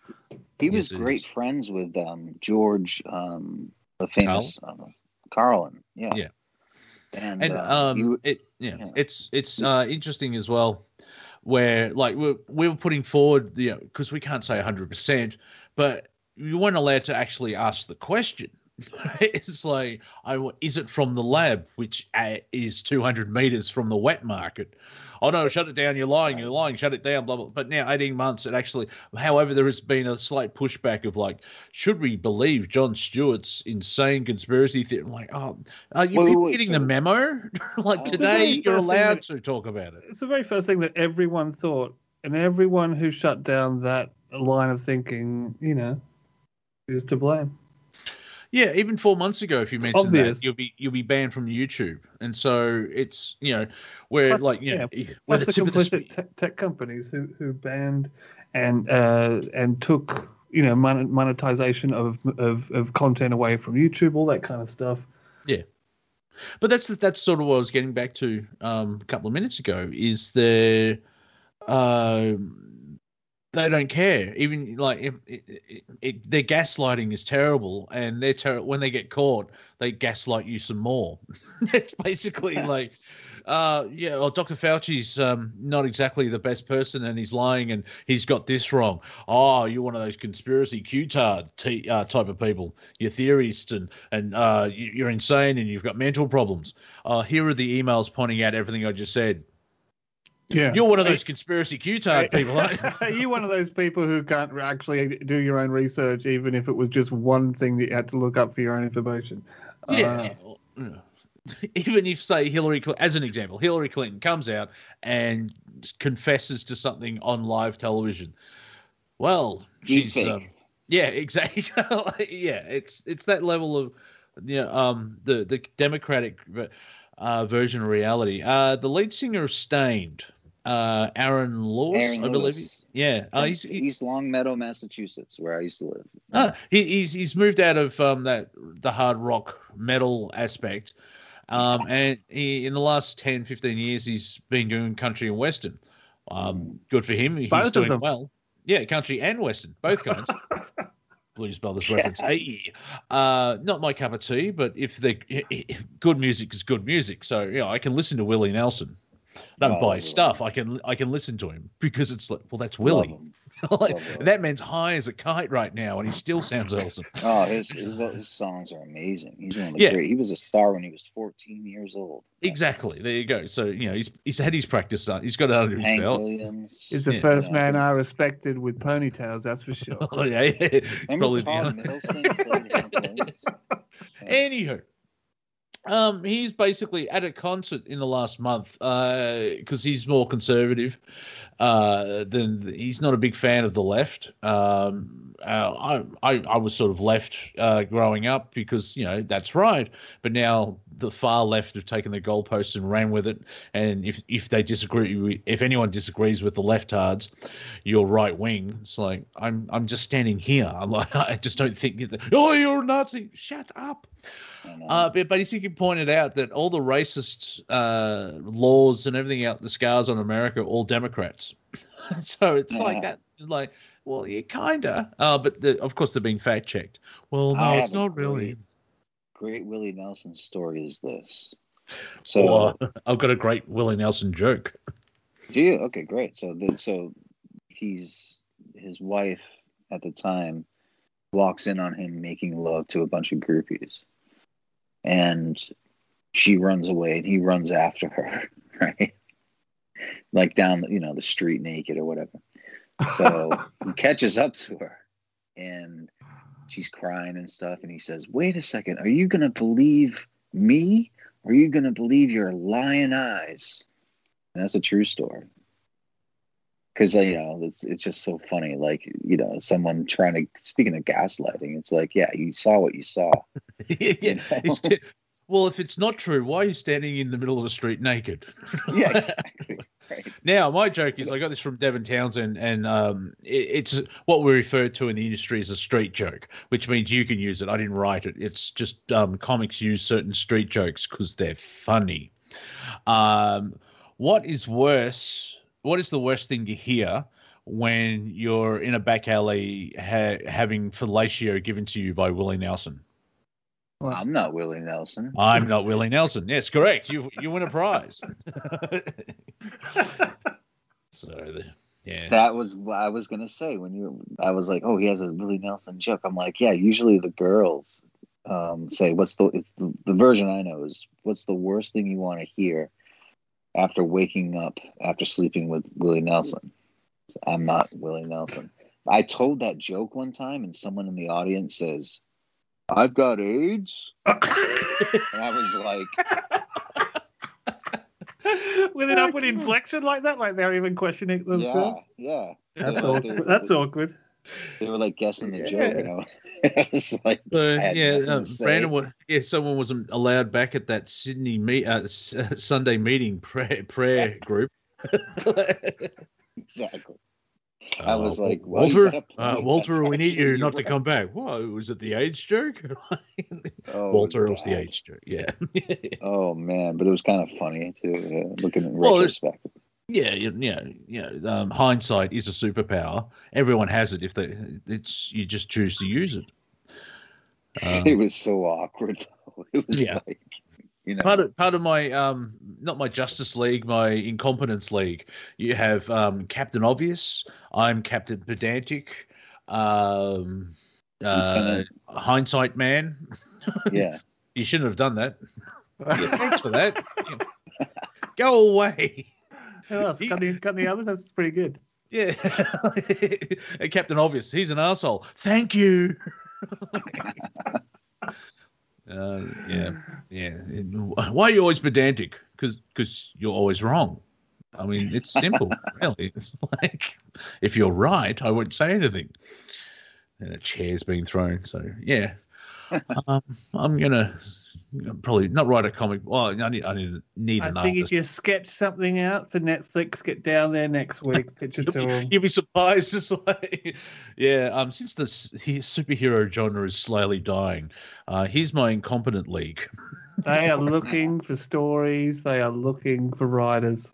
he was Yes, great is. friends with um, George, um, the famous um, Carlin. Yeah. Yeah. And, and uh, um, you- it yeah, yeah. it's it's uh, interesting as well, where like we're we were putting forward you know because we can't say hundred percent, but you weren't allowed to actually ask the question. [LAUGHS] it's like, I is it from the lab, which uh, is two hundred meters from the wet market? Oh no, shut it down! You're lying. You're lying. Shut it down. Blah blah. But now, eighteen months, it actually. However, there has been a slight pushback of like, should we believe Jon Stewart's insane conspiracy theory? I'm like, oh, are you getting so- the memo? [LAUGHS] like today, you're allowed that- to talk about it. It's the very first thing that everyone thought, and everyone who shut down that line of thinking, you know, is to blame. Yeah, even four months ago, if you It's mentioned obvious. that, you'll be you'll be banned from YouTube, and so it's you know where Plus- like you know, yeah, where Plus the the tip the complicit tech, tech companies who who banned and uh, and took you know monetization of, of of content away from YouTube, all that kind of stuff. Yeah, but that's that's sort of what I was getting back to um, a couple of minutes ago. Is the um they don't care. Even like if it, it, it, their gaslighting is terrible, and they're ter- when they get caught, they gaslight you some more. [LAUGHS] it's basically [LAUGHS] like. Uh yeah, well, Dr. Fauci's um, not exactly the best person, and he's lying, and he's got this wrong. Oh, you're one of those conspiracy Q-tard t- uh, type of people. You're theorist, and and uh, you, you're insane, and you've got mental problems. Uh, here are the emails pointing out everything I just said. Yeah, You're one of those conspiracy Q-tard people. aren't you? [LAUGHS] Are you one of those people who can't actually do your own research, even if it was just one thing that you had to look up for your own information? Yeah. Uh, [LAUGHS] Even if, say, Hillary, Cl- as an example, Hillary Clinton comes out and confesses to something on live television. Well, she's um, yeah, [LAUGHS] exactly. yeah, it's it's that level of yeah, um, the the Democratic uh, version of reality. Uh, the lead singer of Staind, uh, Aaron Lewis, Aaron I believe. Lewis. Yeah, uh, From he's, he- East Longmeadow, Massachusetts, where I used to live. Ah, he, he's he's moved out of um, that the hard rock metal aspect, um, and he, in the last 10, 15 years, he's been doing country and western. Um, good for him. He's Both of doing them. well. Yeah, country and western, both kinds. [LAUGHS] Blues Brothers reference. Hey, uh, not my cup of tea, but if they good music is good music, so you know I can listen to Willie Nelson. Don't Oh, buy his stuff. I can I can listen to him because it's like, well, that's Willie. [LAUGHS] like, that man's high as a kite right now, and he still sounds awesome. [LAUGHS] Oh, his, his his songs are amazing. He's one of the Yeah. great. He was a star when he was 14 years old. Exactly. There you go. So you know he's he's had his practice done. He's got it under his Hank belt. Williams. He's the Yeah. first Yeah. man I respected with ponytails, that's for sure. [LAUGHS] Oh yeah, yeah. Remember Probably Todd Middleton played Hank Williams? Anywho, um, he's basically at a concert in the last month because he's more conservative. Uh, than he's not a big fan of the left. Um, uh, I, I I was sort of left uh, growing up because you know that's right. But now the far left have taken the goalposts and ran with it. And if if they disagree, if anyone disagrees with the leftards, you're right wing. It's like I'm I'm just standing here. I'm like [LAUGHS] I just don't think. That, oh, you're a Nazi. Shut up. Uh, but basically pointed out that all the racist uh, laws and everything out the scars on America are all Democrats. [LAUGHS] so it's like that. Like, well, yeah, kinda. Uh, but the, of course they're being fact checked. Well, no, I it's not really. great- great Willie Nelson story is this. So, Or, I've got a great Willie Nelson joke. do you? Okay, great. So, the, so he's his wife at the time walks in on him making love to a bunch of groupies, and she runs away, and he runs after her. [LAUGHS] right? Like down, you know, the street naked or whatever. So he catches up to her and she's crying and stuff. And he says, Wait a second, are you going to believe me or are you going to believe your lying eyes? And that's a true story. Because, you know, it's, it's just so funny. Like, you know, someone trying to, speaking of gaslighting, it's like, yeah, you saw what you saw. [LAUGHS] yeah, You know? It's well, if it's not true, why are you standing in the middle of the street naked? [LAUGHS] yeah, exactly. Right. Now, my joke is I got this from Devon Townsend, and um, it, it's what we refer to in the industry as a street joke, which means you can use it. I didn't write it. It's just um, comics use certain street jokes because they're funny. Um, what is worse? What is the worst thing to hear when you're in a back alley ha- having fellatio given to you by Willie Nelson? I'm not Willie Nelson. I'm not Willie Nelson. Yes, correct. You you win a prize. [LAUGHS] so, the, yeah. That was what I was gonna say when you. I was like, "Oh, he has a Willie Nelson joke." I'm like, "Yeah." Usually the girls um, say, "What's the it's the the version I know is what's the worst thing you want to hear after waking up after sleeping with Willie Nelson?" So I'm not Willie Nelson. I told that joke one time, and someone in the audience says, "I've got AIDS," [LAUGHS] and I was like, [LAUGHS] With an upward inflection like that, like they're even questioning themselves. yeah." That's Yeah, awkward. they- That's awkward. They were like guessing the Yeah. joke, you know. [LAUGHS] I was like, So I had yeah, nothing to um. Brandon. wa- Yeah, someone wasn't allowed back at that Sydney meet uh, Sunday meeting prayer prayer group. exactly. I was Uh, like, Walter, uh. Walter, we need you not to come back. Whoa, was it the age joke? [LAUGHS] Oh, Walter, it was the God. age joke. Yeah, [LAUGHS] Oh man, but it was kind of funny too, uh, looking in Well, retrospect. yeah, you- yeah, yeah. Um, hindsight is a superpower. Everyone has it. If they, it's you just choose to use it. [LAUGHS] Um, it was so awkward. Though. It was Yeah. like, you know, part of part of my um not my Justice League, my Incompetence League. You have um Captain Obvious. I'm Captain Pedantic. Um, uh, hindsight man. [LAUGHS] yeah. You shouldn't have done that. [LAUGHS] Thanks for that. [LAUGHS] Go away. Oh, it's cutting, cutting others. That's pretty good. Yeah. Captain Obvious. He's an asshole. Thank you. Uh, yeah. Yeah. Why are you always pedantic? Because because you're always wrong. I mean, it's simple, [LAUGHS] really. It's like if you're right, I wouldn't say anything. And a chair's been thrown. So yeah, [LAUGHS] um, I'm gonna probably not write a comic. Well, I need I need, need I an think if artist. you sketch something out for Netflix, get down there next week. [LAUGHS] Pitch it to You'll be, them. you'll be surprised. It's like, [LAUGHS] yeah. Um, since the superhero genre is slowly dying, uh, here's my incompetent league. [LAUGHS] They are looking for stories. They are looking for writers.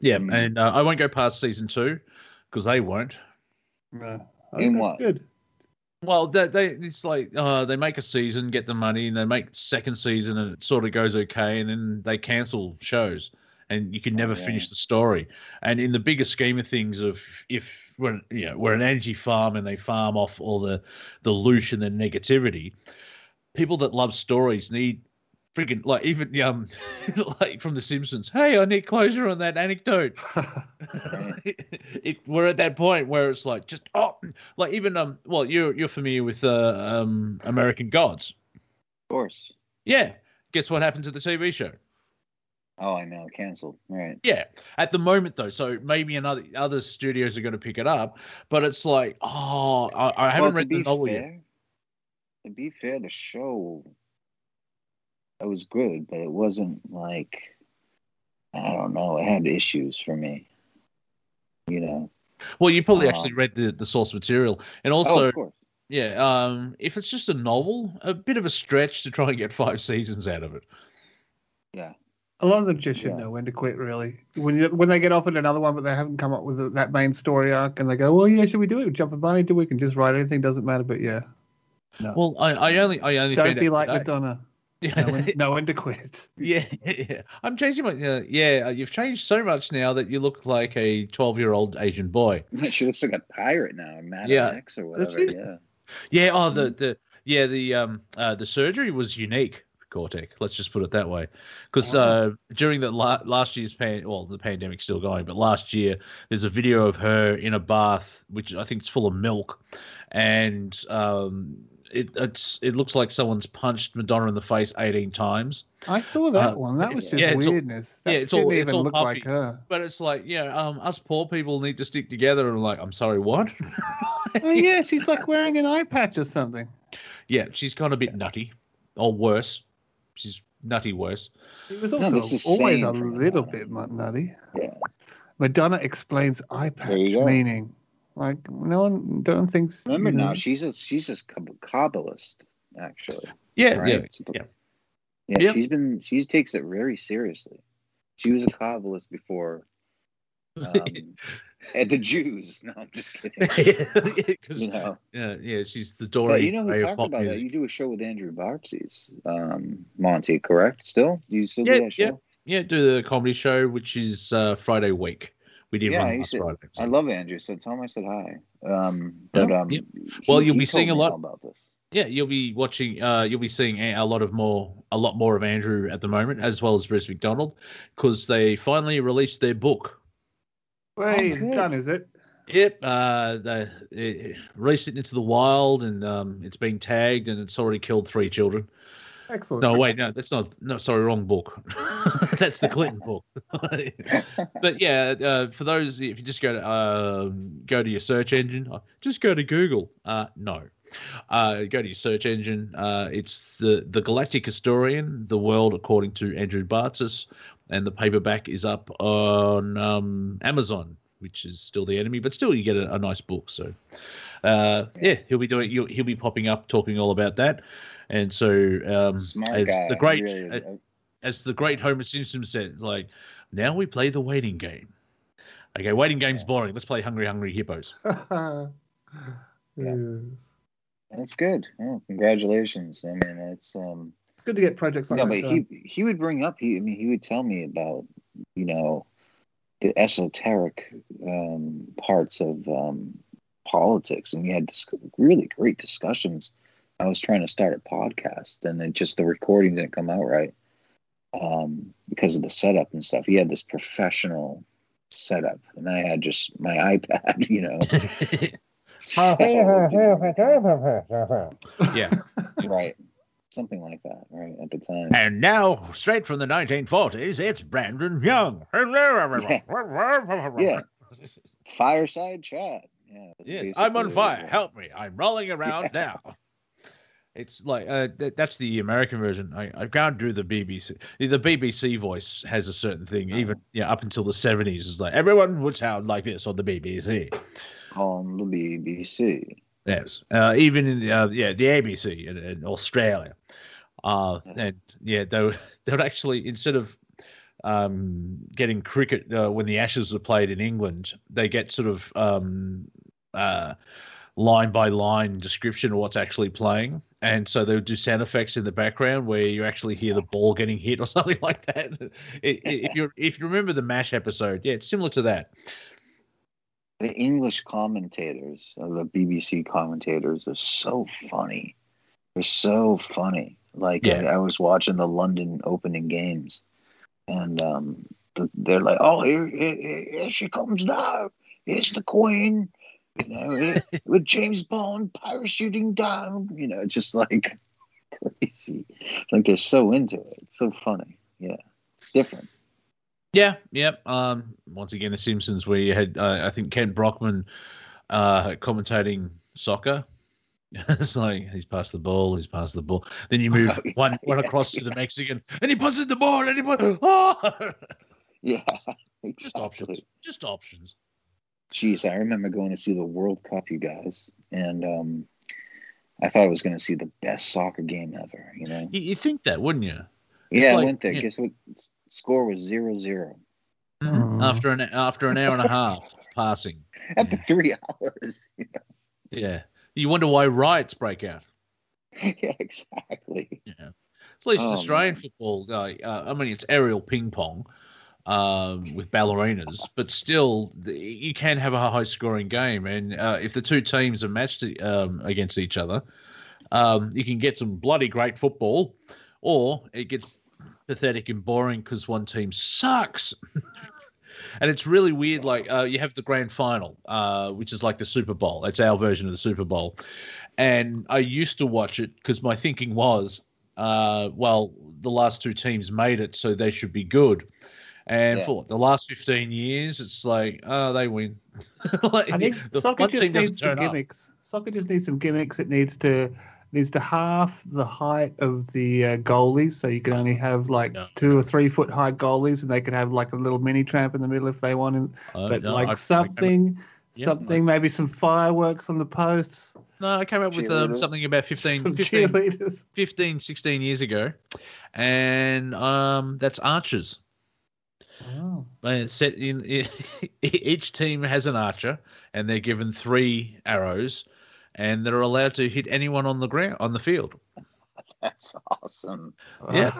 Yeah, Mm. and uh, I won't go past season two because they won't. No. I In think that's what? Good. Well, they, they it's like uh, they make a season, get the money, and they make second season, and it sort of goes okay, and then they cancel shows, and you can never yeah. finish the story. And in the bigger scheme of things, of if we're you know we're an energy farm and they farm off all the the loosh and the negativity, people that love stories need freaking like even um [LAUGHS] like from The Simpsons. Hey, I need closure on that anecdote. [LAUGHS] [LAUGHS] it, we're at that point where it's like just oh like even um well you're you're familiar with uh, um American Gods. Of course. Yeah. Guess what happened to the TV show? Oh, I know. Canceled. Right. Yeah. At the moment though, so maybe another other studios are going to pick it up, but it's like oh I, I haven't well, read the novel yet. to be fair, the show it was good, but it wasn't like I don't know. It had issues for me. You know. Well, you probably Um, actually read the, the source material, and oh, also of course. yeah, um, if it's just a novel, a bit of a stretch to try and get five seasons out of it. Yeah. A lot of them just should Yeah. know when to quit. Really, when you, when they get offered another one, but they haven't come up with that main story arc, and they go, "Well, yeah, should we do it? Jump a bunny? Do we can just write anything? Doesn't matter." But yeah, Well, I, I only I only don't be like today. Madonna. Yeah. Know when, know when to quit. Yeah, yeah. I'm changing my. Uh, yeah, you've changed so much now that you look like a 12 year old Asian boy. [LAUGHS] She looks like a pirate now, Madam Yeah. X or Does whatever. Yeah. Yeah. Oh, the the yeah the um uh the surgery was unique Cortec. Let's just put it that way. Because uh, during the la- last year's pan, well, the pandemic's still going, but last year there's a video of her in a bath, which I think is full of milk, and um, it it's it looks like someone's punched Madonna in the face 18 times. I saw that Uh, one. That was just yeah, it's all- weirdness. That yeah, it's didn't all- it's even all look puppy. like her. But it's like, yeah, um, us poor people need to stick together. And I'm like, I'm sorry, what? [LAUGHS] Oh yeah, she's like wearing an eye patch or something. yeah, she's gone a bit nutty, or worse. She's nutty worse. It was No, also this is always a little Madonna. bit nutty. Yeah. Madonna explains eye There you patch go. meaning. Like no one don't think. Remember you know, now, she's a she's a Kabbalist, actually. Yeah, right? yeah, yeah. yeah. Yep. She's been she takes it very seriously. She was a Kabbalist before. Um, [LAUGHS] at the Jews. No, I'm just kidding. [LAUGHS] yeah, You know, yeah, yeah, she's the Dory but you know who talked about that? You do a show with Andrew Bartzis, um, Monty, correct? Still, do you still Yeah, do that show? yeah. Yeah, do the comedy show, which is uh, Friday week. We did Yeah, one last Friday. so- I love Andrew, so tell him I said hi. Um, but Yeah, um, yeah. he- Well, you'll he be seeing a lot- about this. Yeah, you'll be watching. Uh, you'll be seeing a, a lot of more, a lot more of Andrew at the moment, as well as Bruce McDonald, because they finally released their book. Wait, Oh, it's done, is it? Yep, uh, they it, released it into the wild, and um, it's been tagged, and it's already killed three children. Excellent. No, wait, no, that's not. No, sorry, wrong book. [LAUGHS] that's the Clinton book. [LAUGHS] but yeah, uh, for those, if you just go to um, go to your search engine, uh, just go to Google. Uh, no, uh, go to your search engine. Uh, it's the the Galactic Historian: The World According to Andrew Bartzis, and the paperback is up on um, Amazon, which is still the enemy, but still you get a, a nice book. So, uh, yeah, he'll be doing. He'll, he'll be popping up talking all about that. And so, um, Smart as guy. the great, really, as the great Homer Simpson said, like, now we play the waiting game. Okay, waiting game's Yeah. boring. Let's play Hungry Hungry Hippos. [LAUGHS] Yeah. That's good. Oh, congratulations. I mean, it's um. It's good to get projects like No, that but done. he he would bring up. He I mean, he would tell me about you know the esoteric um, parts of um, politics, and we had this really great discussions. I was trying to start a podcast, and it just the recording didn't come out right um, because of the setup and stuff. He had this professional setup, and I had just my [LAUGHS] iPad, you know. So, [LAUGHS] yeah. [LAUGHS] right, something like that, right at the time. And now, straight from the 1940s, it's Brandon Young. Hello, everyone. Yeah. Fireside chat. Yeah, Yes, I'm on fire. Help me. I'm rolling around now. It's like uh, th- that's the American version. I, I can't do the BBC. The BBC voice has a certain thing. Even yeah, up until the seventies, it's like everyone would sound like this on the BBC. on the BBC. Yes, uh, even in the uh, yeah the ABC in, in Australia, uh, and yeah they would, [LAUGHS] they would actually instead of um, getting cricket uh, when the Ashes are played in England, they get sort of um, uh, line by line description of what's actually playing, and so they would do sound effects in the background where you actually hear the ball getting hit or [LAUGHS] something like that. It, if you if you remember the Mash episode, yeah, it's similar to that. The English commentators, uh, the BBC commentators, are so funny. They're so funny. Like Yeah. I, I was watching the London opening games, and um, the, they're like, "Oh, here, here, here here she comes now. Here's the Queen." You know, with James Bond parachuting down. You know, it's just like [LAUGHS] crazy. Like they're so into it. It's so funny. Yeah, different. Yeah, yep. Um, once again, The Simpsons, where you had, uh, I think, Kent Brockman uh, commentating soccer. [LAUGHS] it's like he's passed the ball, he's passed the ball. Then you move [LAUGHS] one one across to the Mexican, and he passes the ball, and he put, oh! Yeah, exactly. just options, just options. Jeez, I remember going to see the World Cup, you guys, and um, I thought I was going to see the best soccer game ever. You know? You, you think that, wouldn't you? Yeah, like- I went there. yeah. Guess what? Score was zero zero Mhm. After an after an hour and a half [LAUGHS] passing, at the three hours. [LAUGHS] yeah. You wonder why riots break out. [LAUGHS] yeah, exactly. Yeah. At least Oh, Australian man. football, uh, uh, I mean, it's aerial ping pong um, with ballerinas, but still, you can have a high scoring game. And uh, if the two teams are matched um, against each other, um, you can get some bloody great football, or it gets pathetic and boring because one team sucks. [LAUGHS] and it's really weird. Like uh, you have the grand final, uh, which is like the Super Bowl. That's our version of the Super Bowl. And I used to watch it because my thinking was, uh, well, the last two teams made it, so they should be good. And Yeah. for the last 15 years, it's like, oh, they win. [LAUGHS] like, I think the soccer just needs some turn up. gimmicks. Soccer just needs some gimmicks. It needs to needs to half the height of the uh, goalies, so you can only have like two or three foot high goalies, and they can have like a little mini tramp in the middle if they want. And, Uh, but no, like I- I something, Yeah. something, maybe some fireworks on the posts, no, I came up with um, something about 15, some 15, cheerleaders. 15, 16 years ago. And um, that's archers. Oh. And set in [LAUGHS] each team has an archer, and they're given three arrows, and they're allowed to hit anyone on the ground on the field, [LAUGHS] That's awesome. Yeah.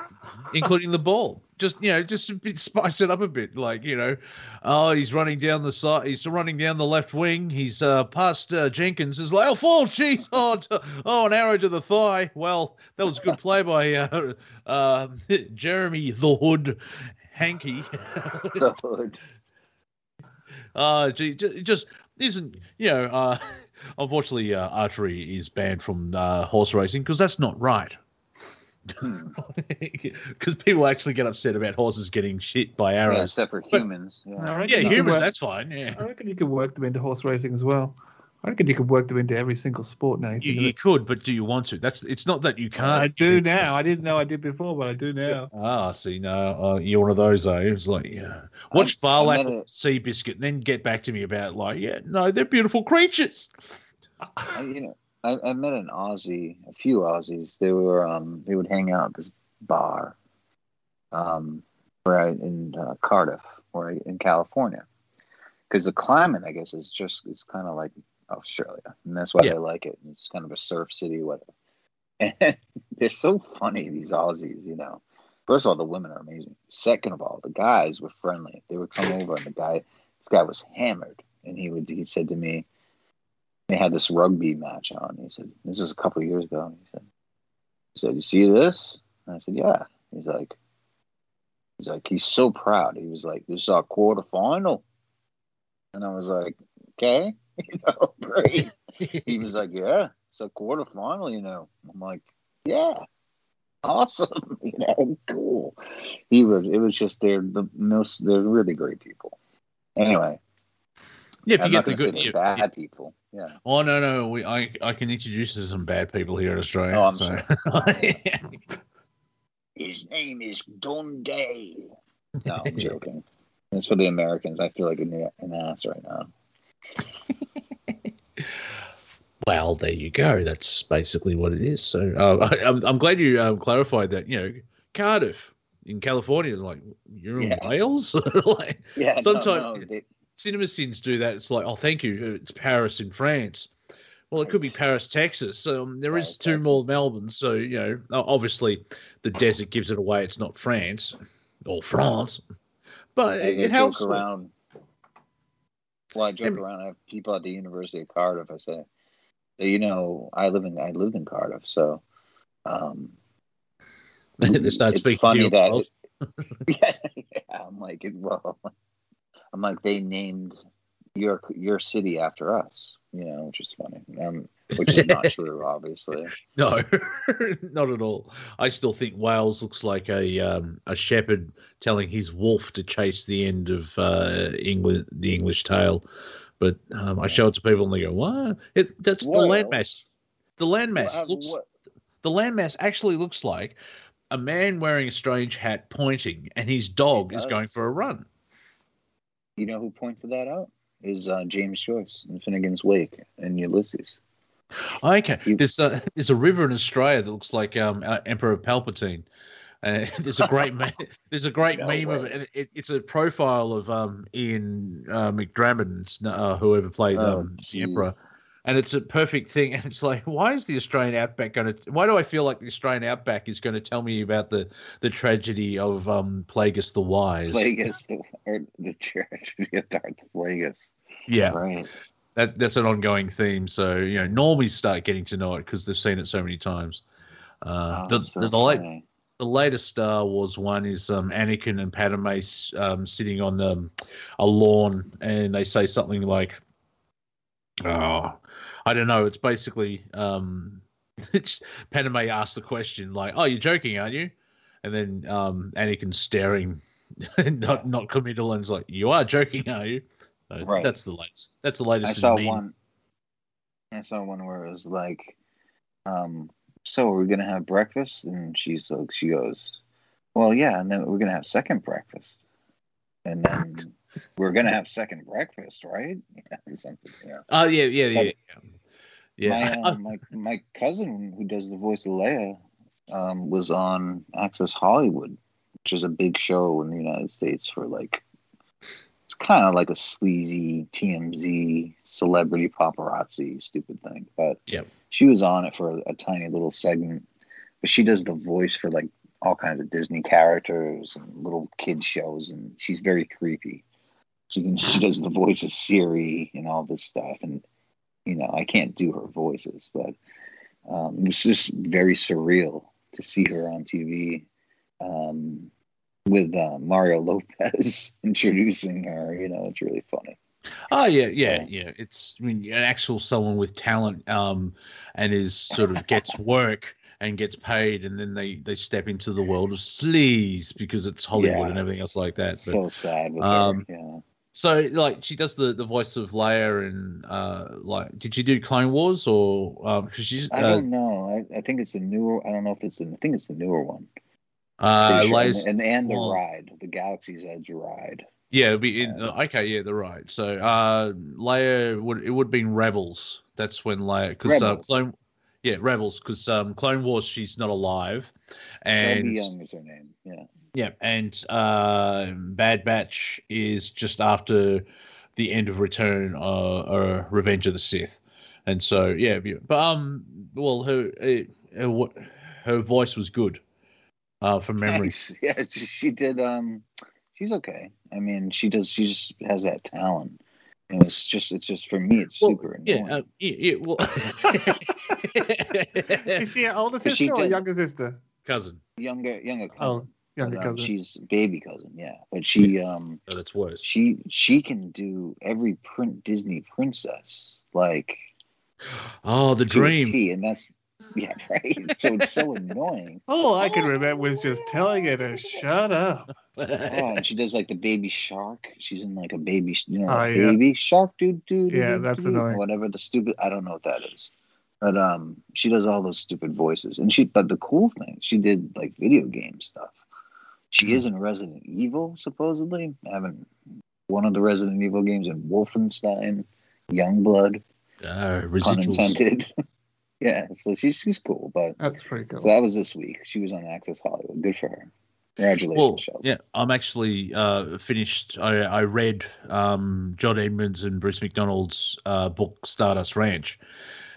including the ball. Just you know, just a bit, [LAUGHS] spice it up a bit. Like you know, oh, he's running down the side. He's running down the left wing. He's uh, past uh, Jenkins. Is like, oh, fall, jeez, oh, oh, an arrow to the thigh. Well, that was a good play by uh, uh, Jeremy the Hood. Hanky. [LAUGHS] The. Uh, gee, it just isn't, you know, uh, [LAUGHS] unfortunately, uh, archery is banned from uh, horse racing because that's not right. Hmm. [LAUGHS] Because people actually get upset about horses getting shit by Yeah, arrows. except for humans. I Yeah. Yeah, humans, work- that's fine. Yeah, I reckon you could work them into horse racing as well. I reckon you could work them into every single sport now. you you, you could, but do you want to? That's it's not that you can't. I do now. I didn't know I did before, but I do now. Ah, see, no, uh, you're one of those, though. It's like, yeah, watch I- I Phar Lap met a- Seabiscuit, and then get back to me about, like, yeah, no, they're beautiful creatures. I, you know, I, I met an Aussie, a few Aussies. They were um, they would hang out at this bar, um, where I in uh, Cardiff, where I, in California, because the climate, I guess, is just it's kind of like Australia, and that's why Yeah. they like it. It's kind of a surf city, whatever. [LAUGHS] And they're so funny, these Aussies. You know, first of all, the women are amazing. Second of all, the guys were friendly. They would come over, and the guy, this guy was hammered, and he would he said to me they had this rugby match on. He said, "This was a couple of years ago." He said, "He said, you see this?" And I said, "Yeah." He's like, "He's like, he's so proud." He was like, "This is our quarterfinal," and I was like, "Okay, [LAUGHS] you know, great." [LAUGHS] He was like, "Yeah, it's a quarterfinal," you know. I'm like, "Yeah." Awesome, [LAUGHS] you know, cool. He was. It was just they're the most. They're really great people. Anyway, Yeah, if you I'm get the going to say good. yeah, bad people. Yeah. Oh no, no, we I I can introduce you to some bad people here in Australia. Oh, I'm so. His name is Dundee. No, I'm joking. It's for the Americans. I feel like an, an ass right now. Well, there you go. That's basically what it is. So uh, I, [LAUGHS] I'm I'm glad you um, clarified that. You know, Cardiff in California, like you're in Yeah. Wales. [LAUGHS] like Yeah, Sometimes- no, no, CinemaSins do that. It's like, oh, thank you. It's Paris in France. Well, it could be Paris, Texas. Um, there is Paris, two Texas. more Melbournes, so you know, obviously, the desert gives it away. It's not France or France, but it, it helps. around. Well, I joke Every- around. I have people at the University of Cardiff. I say, "So, you know, I live in I lived in Cardiff, so um, [LAUGHS] they start it's speaking to funny you. that [LAUGHS] yeah, yeah, I'm like, well, I'm like they named your your city after us, you know, which is funny. Um, which is not [LAUGHS] true, obviously. No, not at all. I still think Wales looks like a um, a shepherd telling his wolf to chase the end of uh, England, the English tale. But um, I show it to people and they go, "What? It, that's the landmass. The landmass Uh, looks. what- The landmass actually looks like a man wearing a strange hat pointing, and his dog is going for a run. You know who pointed that out? Is uh, James Joyce in Finnegans Wake and Ulysses. Okay, You- there's a there's a river in Australia that looks like um, uh, Emperor Palpatine. Uh, [LAUGHS] there's a great me- [LAUGHS] there's a great No meme of it. and it. It's a profile of um, Ian uh, McDrammond, uh, whoever played Oh, um, the. Emperor, and it's a perfect thing. And it's like, why is the Australian outback going to? Why do I feel like the Australian outback is going to tell me about the the tragedy of um, Plagueis the Wise? Plagueis, the, the tragedy of Darth Plagueis. Yeah, Right. that that's an ongoing theme. So you know, normies start getting to know it because they've seen it so many times. Uh, Oh, the, so the, the late. The latest Star Wars one is um, Anakin and Padme um, sitting on um, a lawn, and they say something like, "Oh, I don't know." It's basically um, [LAUGHS] it's Padme asks the question like, "Oh, you're joking, aren't you?" And then um, Anakin's staring, [LAUGHS] not not committal, and is like, "You are joking, are you?" So Right. That's the latest. That's the latest. I saw one. I saw one where it was like, um, "So we're we gonna have breakfast?" And she's like, she goes, "Well, yeah." And then we're gonna have second breakfast, and then [LAUGHS] we're gonna have second breakfast, right? [LAUGHS] Yeah, something. Yeah. Oh yeah, yeah, yeah, yeah. My, uh, [LAUGHS] my my cousin who does the voice of Leia um, was on Access Hollywood, which is a big show in the United States for like it's kind of like a sleazy TMZ celebrity paparazzi stupid thing. But Yep. she was on it for a, a tiny little segment. But she does the voice for like all kinds of Disney characters and little kid shows, and she's very creepy. She can she does the voice of Siri and all this stuff, and you know I can't do her voices, but um, it was just very surreal to see her on TV um, with uh, Mario Lopez [LAUGHS] introducing her. You know, it's really funny. Oh yeah, yeah, So- yeah. It's I mean an actual someone with talent, um, and is sort of gets [LAUGHS] work and gets paid, and then they they step into the world of sleaze because it's Hollywood and everything else like that. But, so sad with um, her. Yeah. so like she does the the voice of Leia, and uh, like did she do Clone Wars or um because she's I uh, don't know. I, I think it's the newer. I don't know if it's the. I think it's the newer one. Uh Pretty sure. Leia's and, and the well- ride, the Galaxy's Edge ride. yeah it'd be in, Uh, okay yeah they're right. So uh Leia would it would have been Rebels. That's when Leia because uh, Clone yeah Rebels because um Clone Wars she's not alive, and Young is her name. Yeah. Yeah, and uh, Bad Batch is just after the end of Return uh, or Revenge of the Sith, and so yeah, but um, well, her her, her voice was good, uh, from [LAUGHS] memory. Thanks. Yeah, she she did. Um, she's okay. I mean, she does. She just has that talent. And it's just, it's just for me, it's Well, super yeah, annoying. uh, yeah, yeah, well, [LAUGHS] Is she an older But she sister or does- younger sister? cousin, younger, younger cousin. Oh, younger But, um, cousin. She's baby cousin. Yeah, but she, um, so that's worse. she, she can do every print Disney princess like [GASPS] Oh, the to dream. T, and that's [LAUGHS] yeah, right. So it's so annoying. [LAUGHS] All I can remember was just telling her to shut up. Oh, and she does like the baby shark. She's in like a baby, you know, Oh, like yeah. baby shark, dude, dude. Yeah, that's annoying. Whatever the stupid, I don't know what that is, but um, she does all those stupid voices, and she. But the cool thing, she did like video game stuff. She Hmm. is in Resident Evil, supposedly. Having one of the Resident Evil games in Wolfenstein, Youngblood, pun residuals. intended. [LAUGHS] yeah, so she's she's cool, but That's pretty cool. so that was this week. She was on Access Hollywood. Good for her. Congratulations, Well, Shelby. yeah, I'm actually uh, finished. I, I read um, John Edmonds and Bruce McDonald's uh, book Stardust Ranch,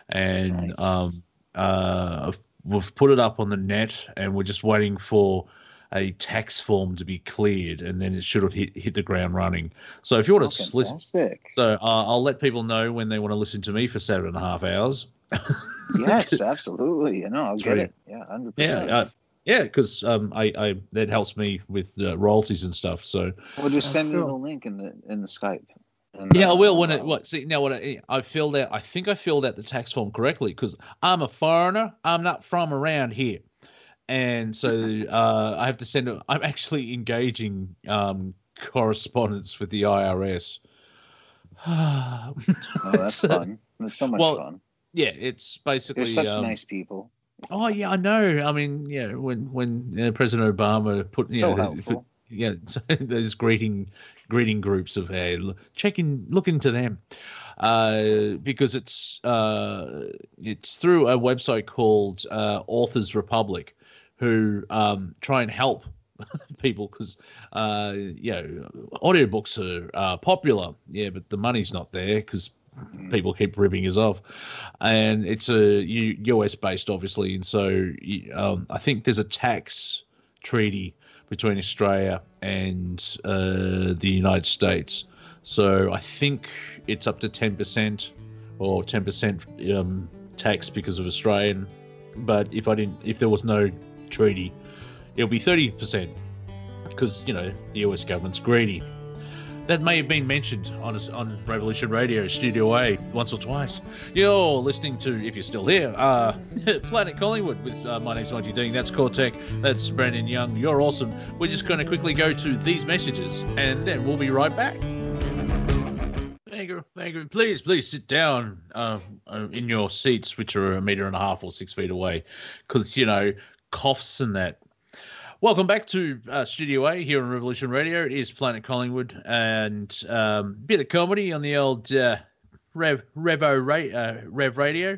and Nice. um, uh, we've put it up on the net, and we're just waiting for a tax form to be cleared, and then it should have hit, hit the ground running. So if you Oh, want to listen, so uh, I'll let people know when they want to listen to me for seven and a half hours. [LAUGHS] yes, absolutely. You know, I'll It's get it. Yeah, hundred Yeah, uh, yeah, because um, I, I that helps me with uh, royalties and stuff. So Well, just That's send me the link in the in the Skype. And, Yeah, I uh, will when it. uh, What? See now, what I, I filled out. I think I filled out the tax form correctly because I'm a foreigner. I'm not from around here, and so [LAUGHS] uh, I have to send. A, I'm actually engaging um, correspondence with the IRS. [SIGHS] Oh, that's [LAUGHS] fun. That's so much Well, fun. Yeah, it's basically. They're such um, nice people. Oh yeah, I know. I mean, yeah, when when uh, President Obama put you So know, helpful. yeah, [LAUGHS] so those greeting greeting groups of hey, check in, look into them, uh, because it's uh, it's through a website called uh, Authors Republic, who um, try and help [LAUGHS] people because uh, you know audiobooks are uh, popular, yeah, but the money's not there because. People keep ripping us off, and it's a US based, obviously, and so um, I think there's a tax treaty between Australia and uh, the United States. So I think it's up to ten percent or ten percent um, tax because of Australian. But if I didn't, if there was no treaty, it'll be 30% because, you know, the US government's greedy. That may have been mentioned on on Revolution Radio Studio A once or twice. You're listening to, if you're still here, uh, [LAUGHS] Planet Collingwood with uh, my name's Monty Dean. That's Cortec. That's Brandon Young. You're awesome. We're just going to quickly go to these messages, and then we'll be right back. Thank you, thank you. Please, please sit down uh, uh in your seats, which are a meter and a half or six feet away, because you know coughs and that Welcome back to uh, Studio A here on Revolution Radio. It is Planet Collingwood and um, bit of comedy on the old uh, Rev Revo Ra- uh, Rev Radio.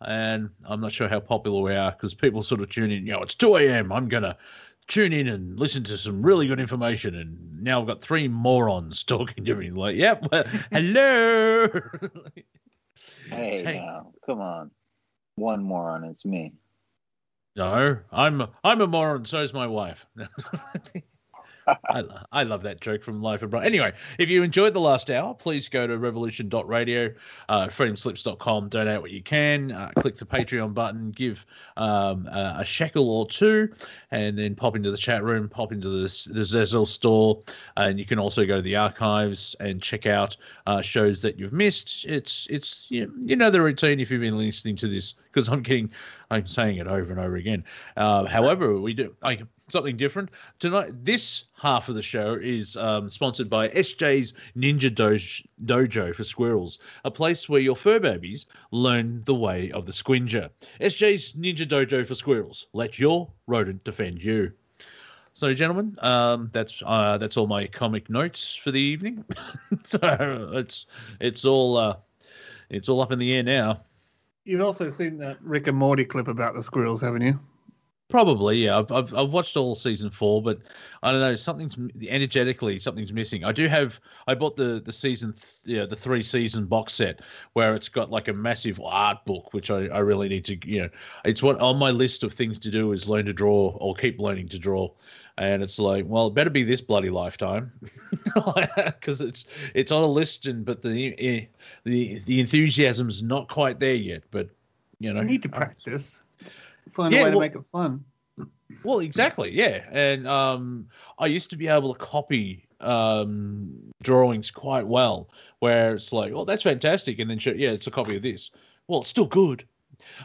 And I'm not sure how popular we are because people sort of tune in. You know, it's 2 a.m. I'm gonna tune in and listen to some really good information. And now I've got three morons talking to me. Like, yep, [LAUGHS] hello. hey, Take... now, come on. One moron, it's me. No, I'm I'm a moron. So is my wife. [LAUGHS] [LAUGHS] I, I love that joke from Life of Brian. Anyway, if you enjoyed the last hour, please go to revolution.radio, uh, freedomslips.com, donate what you can, uh, click the Patreon button, give um, a, a, shekel or two, and then pop into the chat room, pop into the, the Zazzle store, and you can also go to the archives and check out uh, shows that you've missed. It's it's you, you know the routine if you've been listening to this because I'm getting I'm saying it over and over again. Uh, however, we do. I something different tonight. This half of the show is um, sponsored by SJ's Ninja Dojo, Dojo for Squirrels, a place where your fur babies learn the way of the squinger. SJ's Ninja Dojo for Squirrels. Let your rodent defend you. So, gentlemen, um, that's uh, that's all my comic notes for the evening. [LAUGHS] so it's it's all uh, it's all up in the air now. You've also seen that Rick and Morty clip about the squirrels, haven't you? Probably, yeah. I've, I've, I've watched all season four, but I don't know. Something's energetically something's missing. I do have. I bought the the season, th- yeah, the three season box set where it's got like a massive art book, which I, I really need to. You know, it's what on my list of things to do is learn to draw or keep learning to draw, and it's like, well, it better be this bloody lifetime, [LAUGHS] because it's it's on a list, and but the eh, the the enthusiasm's not quite there yet. But you know, you need to practice find yeah, a way well, to make it fun. Well, exactly, yeah. And um, I used to be able to copy um, drawings quite well, where it's like, oh, that's fantastic, and then show, yeah, it's a copy of this. Well, it's still good.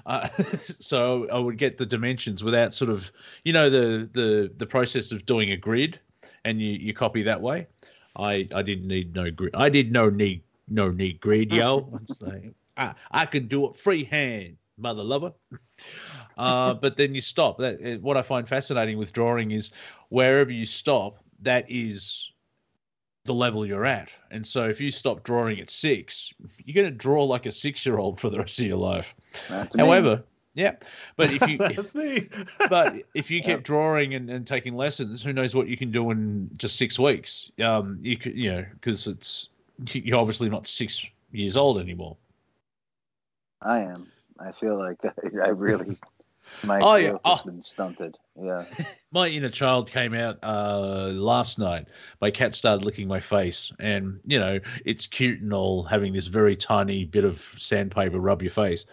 Uh, [LAUGHS] so I would get the dimensions without sort of, you know, the the the process of doing a grid, and you you copy that way. I I didn't need no grid. I did no need no need grid, yo. [LAUGHS] I'm saying I I can do it freehand, mother lover. Uh, but then you stop. That uh, what I find fascinating with drawing is wherever you stop, that is the level you're at. And so if you stop drawing at six, you're going to draw like a six year old for the rest of your life. That's However, me. yeah, but if you [LAUGHS] that's me. [LAUGHS] but if you keep drawing and, and taking lessons, who knows what you can do in just six weeks? Um, you could, you know, because it's you're obviously not six years old anymore. I am. I feel like [LAUGHS] I really my oh, yeah. oh. been stunted. Yeah. [LAUGHS] my inner child came out uh, last night. My cat started licking my face, and you know it's cute and all, having this very tiny bit of sandpaper rub your face.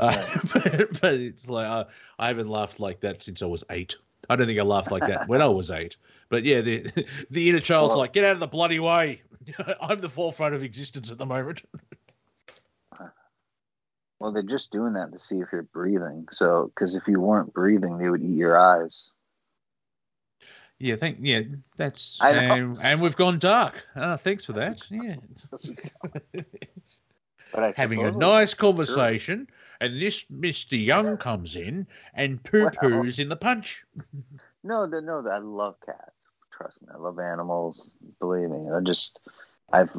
Uh, [LAUGHS] but, but, it's like uh, I haven't laughed like that since I was eight. I don't think I laughed like that when I was eight. But yeah, the [LAUGHS] the inner child's well, like, get out of the bloody way. I'm the forefront of existence at the moment. Well, they're just doing that to see if you're breathing. So, because if you weren't breathing, they would eat your eyes. Yeah, thank yeah, that's and, and we've gone dark. Oh, thanks for that. [LAUGHS] Yeah. [LAUGHS] but having a nice conversation, and this Mister Young comes in and poo poos well, in the punch. [LAUGHS] no, no, I love cats. Trust me, I love animals. Believe me, I just, I've,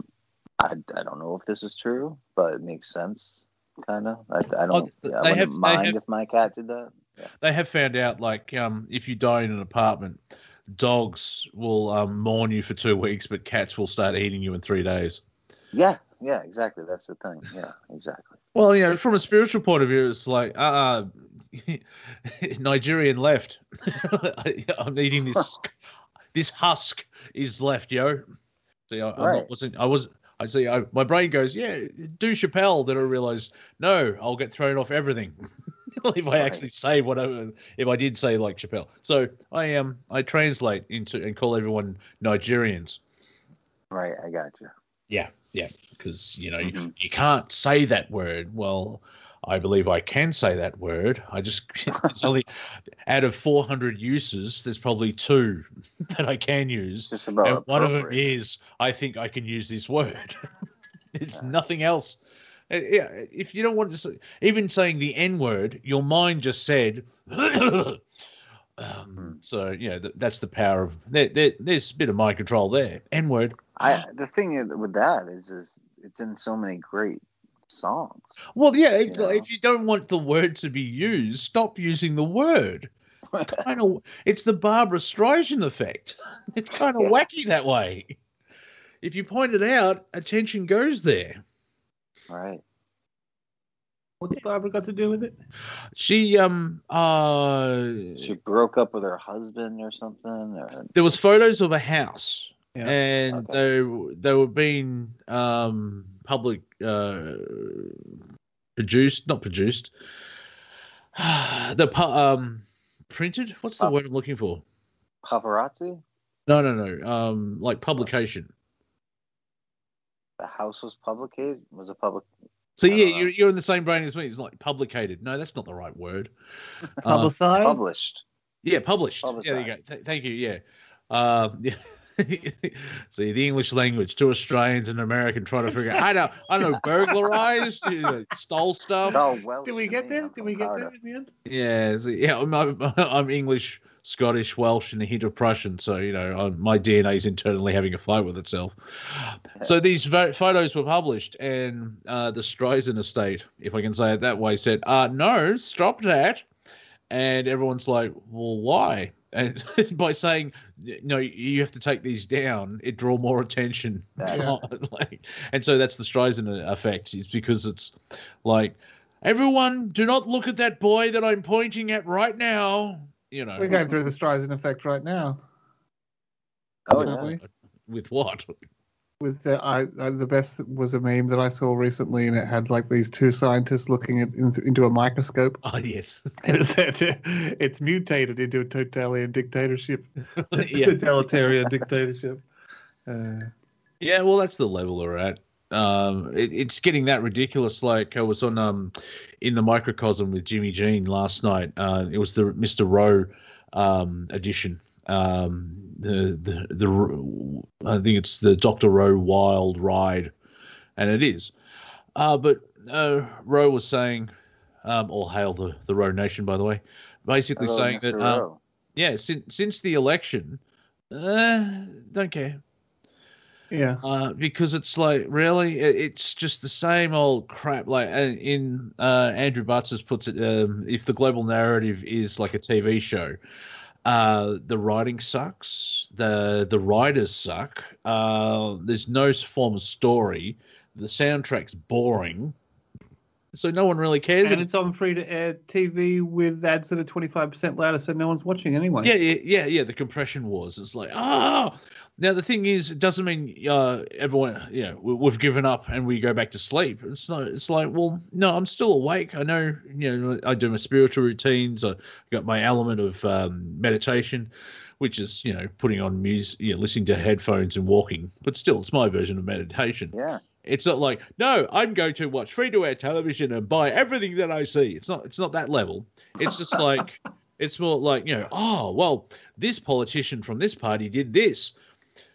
I, I don't know if this is true, but it makes sense kind of. I, I, don't. Oh, yeah, I wouldn't have, mind have, if my cat did that. Yeah. They have found out, like, um, if you die in an apartment, dogs will um, mourn you for two weeks, but cats will start eating you in three days. Yeah, yeah, exactly. That's the thing. Yeah, exactly. Well, you know, from a spiritual point of view, it's like, uh, [LAUGHS] Nigerian left. [LAUGHS] I'm eating this. [LAUGHS] this husk is left, yo. See, I, right. not, wasn't. I was. I see. I, my brain goes, yeah, do Chappelle. Then I realize, no, I'll get thrown off everything. [LAUGHS] if I actually say whatever, if I did say like Chappelle. So I um I translate into and call everyone Nigerians. Right, I got you. Yeah, yeah, because you know you, Mhm. you can't say that word. Well, I believe I can say that word. I just [LAUGHS] it's only out of 400 uses, there's probably two [LAUGHS] that I can use. Just about And one of them is I think I can use this word. [LAUGHS] it's Yeah. nothing else. Uh, Yeah, if you don't want to say, even saying the N word, your mind just said. [COUGHS] um, Hmm. so yeah, th- that's the power of there, there. There's a bit of mind control there. N word. I the thing with that is, is it's in so many great songs. Well, yeah. It's You like, know? if you don't want the word to be used, stop using the word. [LAUGHS] Kind of, it's the Barbra Streisand effect. [LAUGHS] It's kind of Yeah. wacky that way. If you point it out, attention goes there. right. What's Barbra got to do with it? She um uh She broke up with her husband or something. Or there was photos of a house Yeah. and they they were being um public uh produced not produced [SIGHS] the pu- um printed what's the Pub- word i'm looking for paparazzi. no no no um like publication The house was publicated. Was a public. so yeah don't know. you're, you're in the same brain as me it's like publicated no that's not the right word Uh, [LAUGHS] Publicized? Published. Yeah, published. Yeah, there you go. Th- thank you. Yeah. Uh, [LAUGHS] yeah. [LAUGHS] See the English language. Two Australians and an American trying to figure out. I don't. I don't know. [LAUGHS] Burglarized. You know, stole stuff. Oh, well. Did we get there? Did we get there in the end? Yeah. So, yeah. I'm, I'm, [LAUGHS] I'm English, Scottish, Welsh, and a hint of Prussian. So you know, I'm, my DNA is internally having a fight with itself. So these vo- photos were published, and uh, the Streisand estate, if I can say it that way, said, uh, "No, stop that." And everyone's like, "Well, why?" And [LAUGHS] by saying, "No, you have to take these down," it draw more attention. [LAUGHS] Yeah. [LAUGHS] like, and so that's the Streisand effect. Is because it's like, everyone, do not look at that boy that I'm pointing at right now. You know, We're going through the Streisand effect right now. Oh yeah. we? with what? With the, I, I, the best was a meme that I saw recently, and it had like these two scientists looking at, in, into a microscope, Oh yes, [LAUGHS] and it said it's mutated into a totalitarian dictatorship. [LAUGHS] yeah. Totalitarian dictatorship. Uh, Yeah, well, that's the level we're at. Um, it, it's getting that ridiculous. Like I was on um, in the microcosm with Jimmy Jean last night. Uh, it was the Mr. Rowe um, edition. Um, the the the I think it's the Doctor Rowe Wild Ride, and it is. Uh, but uh, Rowe was saying, um, all hail the the Rowe Nation, by the way. Basically Hello, saying Mr. that um, yeah, since since the election, uh, don't care yeah. uh, because it's like really it's just the same old crap like uh, in uh, andrew Bartzis puts it um, if the global narrative is like a tv show uh, the writing sucks the the writers suck uh, there's no form of story the soundtrack's boring so no one really cares And it's on free to air TV with ads that are 25% louder, so no one's watching anyway. Yeah, yeah, yeah, yeah. The compression wars. It's like, ah. Now the thing is, it doesn't mean uh, everyone, you know, we, we've given up and we go back to sleep. It's not. It's like, well, no, I'm still awake. I know, you know, I do my spiritual routines. I got my element of um, meditation, which is, you know, putting on music, you know, listening to headphones and walking. But still, it's my version of meditation. Yeah. It's not like, no, I'm going to watch free to air television and buy everything that I see. It's not. It's not that level. It's just like. [LAUGHS] It's more like, you know, oh, well, this politician from this party did this.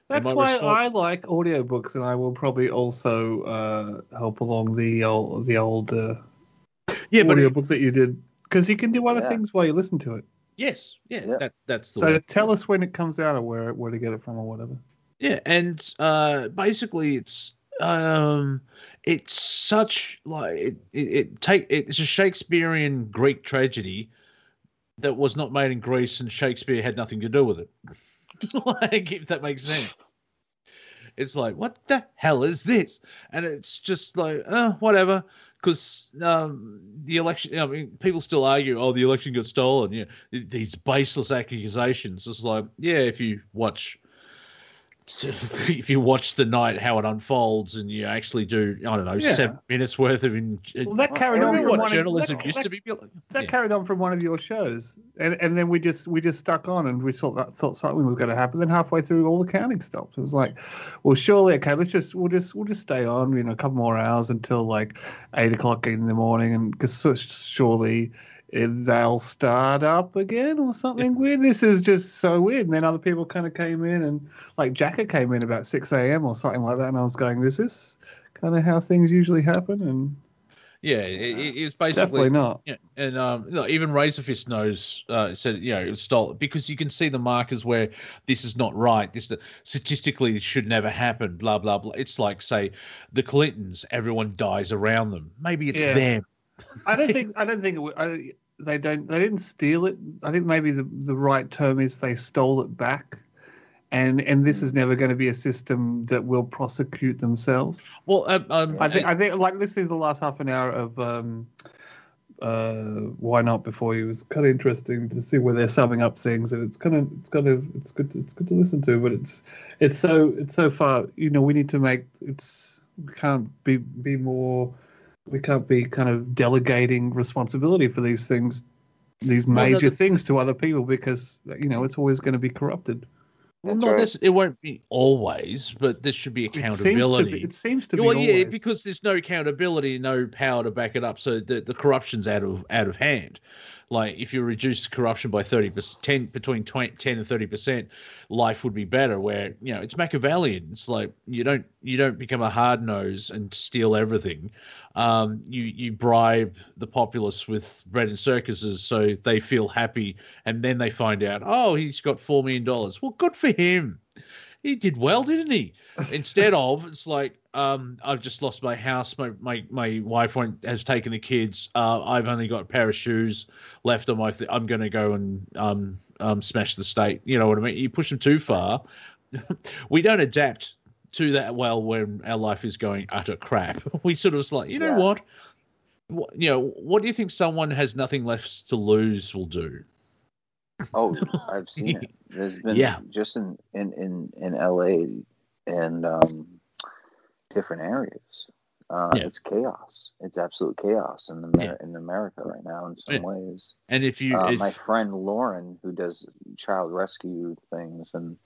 That's why response- I like audiobooks, and I will probably also uh, help along the old, the old uh, Yeah, but audiobook that you did, because you can do other Yeah. things while you listen to it. yes, yeah, Yeah. that that's the So way. tell us when it comes out or where where to get it from or whatever. Yeah, and uh, basically, it's um, it's such like it, it, it take it's a Shakespearean Greek tragedy that was not made in Greece, and Shakespeare had nothing to do with it. [LAUGHS] like, if that makes sense. It's like, what the hell is this? And it's just like, uh, whatever. Because um, the election, I mean, people still argue, oh, the election got stolen. Yeah, these baseless accusations. It's like, yeah, if you watch [LAUGHS] if you watch the night how it unfolds and you actually do I don't know Yeah. seven minutes worth of in, Well, that carried on from what one journalism of, used that, to be built. that Yeah. carried on from one of your shows, and and then we just we just stuck on, and we thought that thought something was going to happen. Then halfway through, all the counting stopped. It was like, well, surely, okay, let's just we'll just we'll just stay on, you know, a couple more hours until like eight o'clock in the morning, and because surely they'll start up again or something weird. This is just so weird. And then other people kind of came in, and like Jacker came in about six a.m. or something like that, and I was going, this is kind of how things usually happen, and Yeah, it, it- it's definitely basically not. Yeah, and um, no, even Razorfist knows uh, said you know it was stolen because you can see the markers where this is not right. This statistically this should never happen. Blah blah blah. It's like say the Clintons, everyone dies around them. Maybe it's Yeah. them. I don't think [LAUGHS] I don't think it, I, they don't they didn't steal it. I think maybe the the right term is they stole it back, and and this is never going to be a system that will prosecute themselves. Well, um, um, I think I think like listening to the last half an hour of um, uh, why not before you was kind of interesting to see where they're summing up things, and it's kind of it's kind of it's good to, it's good to listen to, but it's it's so it's so far you know we need to make it's we can't be be more we can't be kind of delegating responsibility for these things these Well, no, major things to other people because you know it's always going to be corrupted. well, That's not right. necess- it won't be always, but there should be It seems to accountability. be, it seems to be well, yeah, always. because there's no accountability, no power to back it up, so the, the corruption's out of out of hand. Like if you reduce corruption by thirty percent, between 20, ten and thirty percent, life would be better. Where you know it's Machiavellian. It's like you don't you don't become a hard nose and steal everything. Um, you you bribe the populace with bread and circuses so they feel happy, and then they find out, oh, he's got four million dollars. Well, good for him. He did well, didn't he? [LAUGHS] Instead of it's like, um, I've just lost my house. My my, my wife went, has taken the kids. Uh, I've only got a pair of shoes left on my. Th- I'm going to go and um, um, smash the state. You know what I mean? You push them too far. [LAUGHS] we don't adapt to that well when our life is going utter crap. [LAUGHS] We sort of like, you know Yeah. what? What, you know, what do you think someone has nothing left to lose will do? Oh, [LAUGHS] I've seen it. There's been Yeah. just in in in in LA and um, different areas. Uh, Yeah. It's chaos. It's absolute chaos in the Yeah. in America right now. In some Yeah. ways, And if you, uh, if, my friend Lauren, who does child rescue things in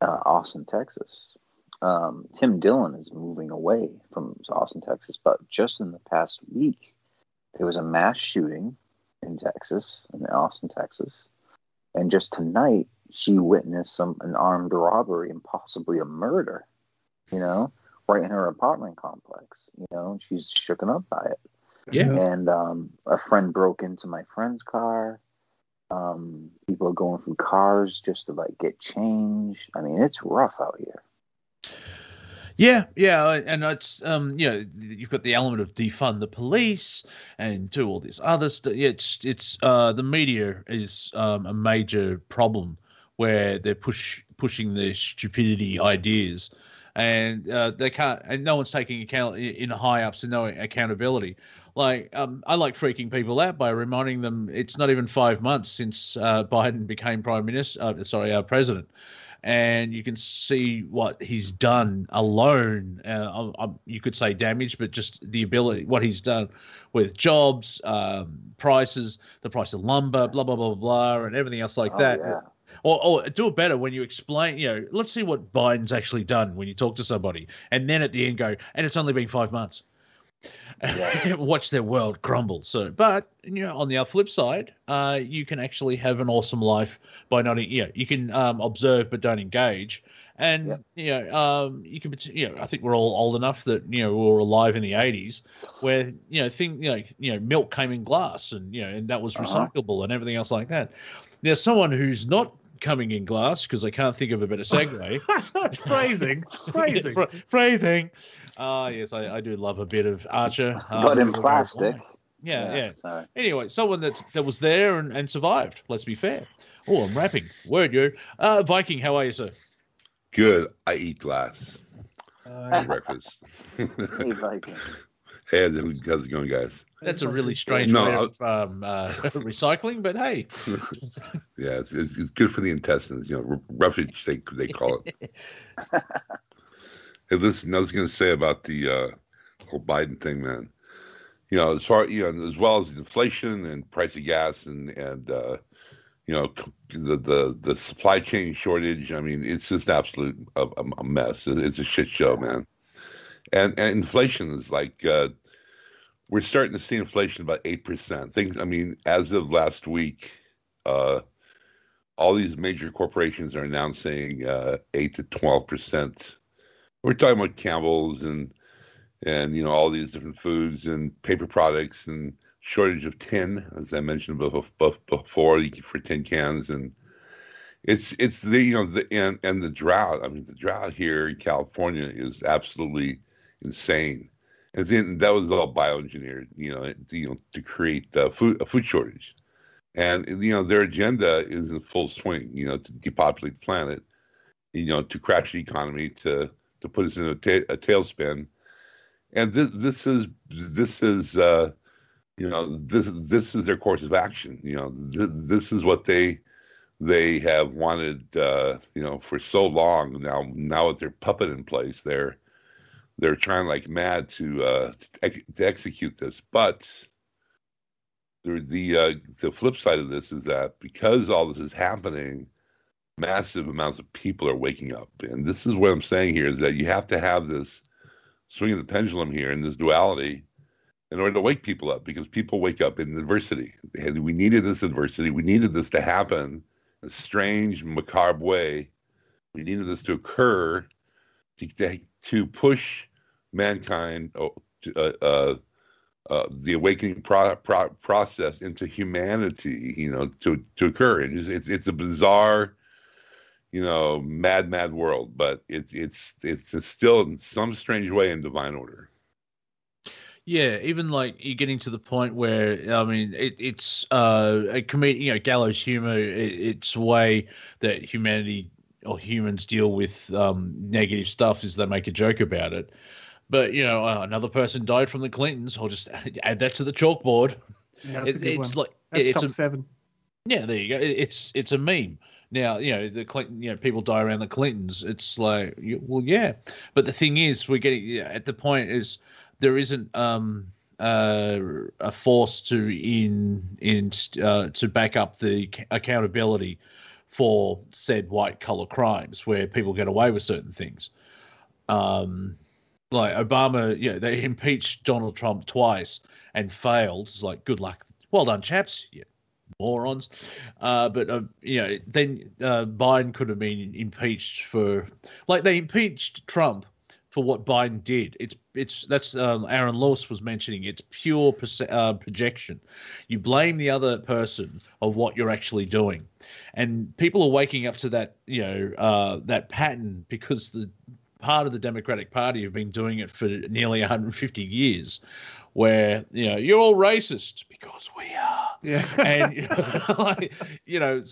uh, Austin, Texas, um, Tim Dillon is moving away from Austin, Texas. But just in the past week, there was a mass shooting in Texas, in Austin, Texas, and just tonight she witnessed some an armed robbery and possibly a murder. You know, right in her apartment complex. You know, she's shooken up by it yeah, and um, a friend broke into my friend's car. Um, people are going through cars just to like get change. I mean, it's rough out here. Yeah, yeah, and it's um, you know, you've got the element of defund the police and do all this other stuff. It's it's uh, the media is um, a major problem where they're push pushing their stupidity ideas, and uh, they can't, and no one's taking account in high ups and no accountability. Like um, I like freaking people out by reminding them it's not even five months since uh, Biden became prime minister. Uh, sorry, our president and you can see what he's done alone. Uh, I, I, you could say damage, but just the ability, what he's done with jobs, um, prices, the price of lumber, blah blah blah blah, and everything else like Oh, that. yeah. Or, or do it better when you explain. You know, let's see what Biden's actually done when you talk to somebody, and then at the end go, and it's only been five months. Yeah. [LAUGHS] Watch their world crumble. So, but you know, on the other flip side, uh, you can actually have an awesome life by not, you know, you can um, observe but don't engage, and Yep. you know, um, you can, you know, I think we're all old enough that you know we were alive in the '80s, where you know, thing, you know, you know, milk came in glass, and you know, and that was Uh-huh. recyclable and everything else like that. Now, someone who's not coming in glass because I can't think of a better segue. [LAUGHS] phrasing, [LAUGHS] phrasing. Phrasing. Ah, yes, I, I do love a bit of Archer. uh, but in Little Red plastic. Wine. Yeah, yeah. Sorry. Anyway, someone that that was there and, and survived. Let's be fair. Oh, I'm rapping. Word you. Uh, Viking, how are you, sir? Good. I eat glass Uh, for breakfast. [LAUGHS] Hey, Viking. Hey, how's it going, guys? That's a really strange No, way I- of um, uh, [LAUGHS] recycling, but hey, [LAUGHS] Yeah, it's, it's, it's good for the intestines. You know, r- roughage they they call it. [LAUGHS] hey, listen, I was going to say about the uh, whole Biden thing, man. You know, as far you know, as well as inflation and price of gas and and uh, you know the the the supply chain shortage. I mean, it's just absolute a, a a mess. It's a shit show, man. And and inflation is like. Uh, we're starting to see inflation about eight percent. Things, I mean, as of last week, uh, all these major corporations are announcing uh, eight to twelve percent. We're talking about Campbell's and and you know all these different foods and paper products and shortage of tin, as I mentioned bef- bef- before, for tin cans and it's it's the you know the and and the drought. I mean, the drought here in California is absolutely insane. And then that was all bioengineered, you know, you know, to create food a food shortage. And you know their agenda is in full swing. You know to depopulate the planet, you know to crash the economy, to to put us in a, ta- a tailspin. And this this is this is uh, you know this this is their course of action. You know th- this is what they they have wanted uh, you know for so long. Now now with their puppet in place, they're they're trying like mad to uh, to, ex- to execute this, but the the uh, the flip side of this is that because all this is happening, massive amounts of people are waking up, and this is what I'm saying here is that you have to have this swing of the pendulum here and this duality in order to wake people up because people wake up in adversity. We needed this adversity. We needed this to happen in a strange, macabre way. We needed this to occur to, to, to push mankind, oh, uh, uh, uh, the awakening pro- pro- process into humanity, you know, to to occur. It's, it's it's a bizarre, you know, mad mad world, but it's it's it's still in some strange way in divine order. Yeah, even like you're getting to the point where I mean, it, it's uh, a comedian, you know, gallows humor. It, it's a way that humanity or humans deal with um, negative stuff is they make a joke about it. But you know, uh, another person died from the Clintons. I'll just [LAUGHS] add that to the chalkboard. Yeah, that's It, a good it's one. like That's it's top a, seven. yeah, there you go. It- It's it's a meme. Now you know the Clinton. You know people die around the Clintons. It's like well, yeah. But the thing is, we're getting yeah, at the point is there isn't um uh a force to in in uh, to back up the ac- accountability for said white collar crimes where people get away with certain things. Um, like Obama, you know, they impeached Donald Trump twice and failed. It's like good luck. Well done, chaps. Yeah, morons. Uh, but uh, you know, then uh, Biden could have been impeached for, like, they impeached Trump for what Biden did. It's it's that's um, Aaron Lewis was mentioning. It's pure perce- uh, projection. You blame the other person of what you're actually doing, and people are waking up to that you know uh, that pattern because the part of the Democratic Party have been doing it for nearly 150 years, where you know you're all racist because we are Yeah. and you [LAUGHS] know, like, you know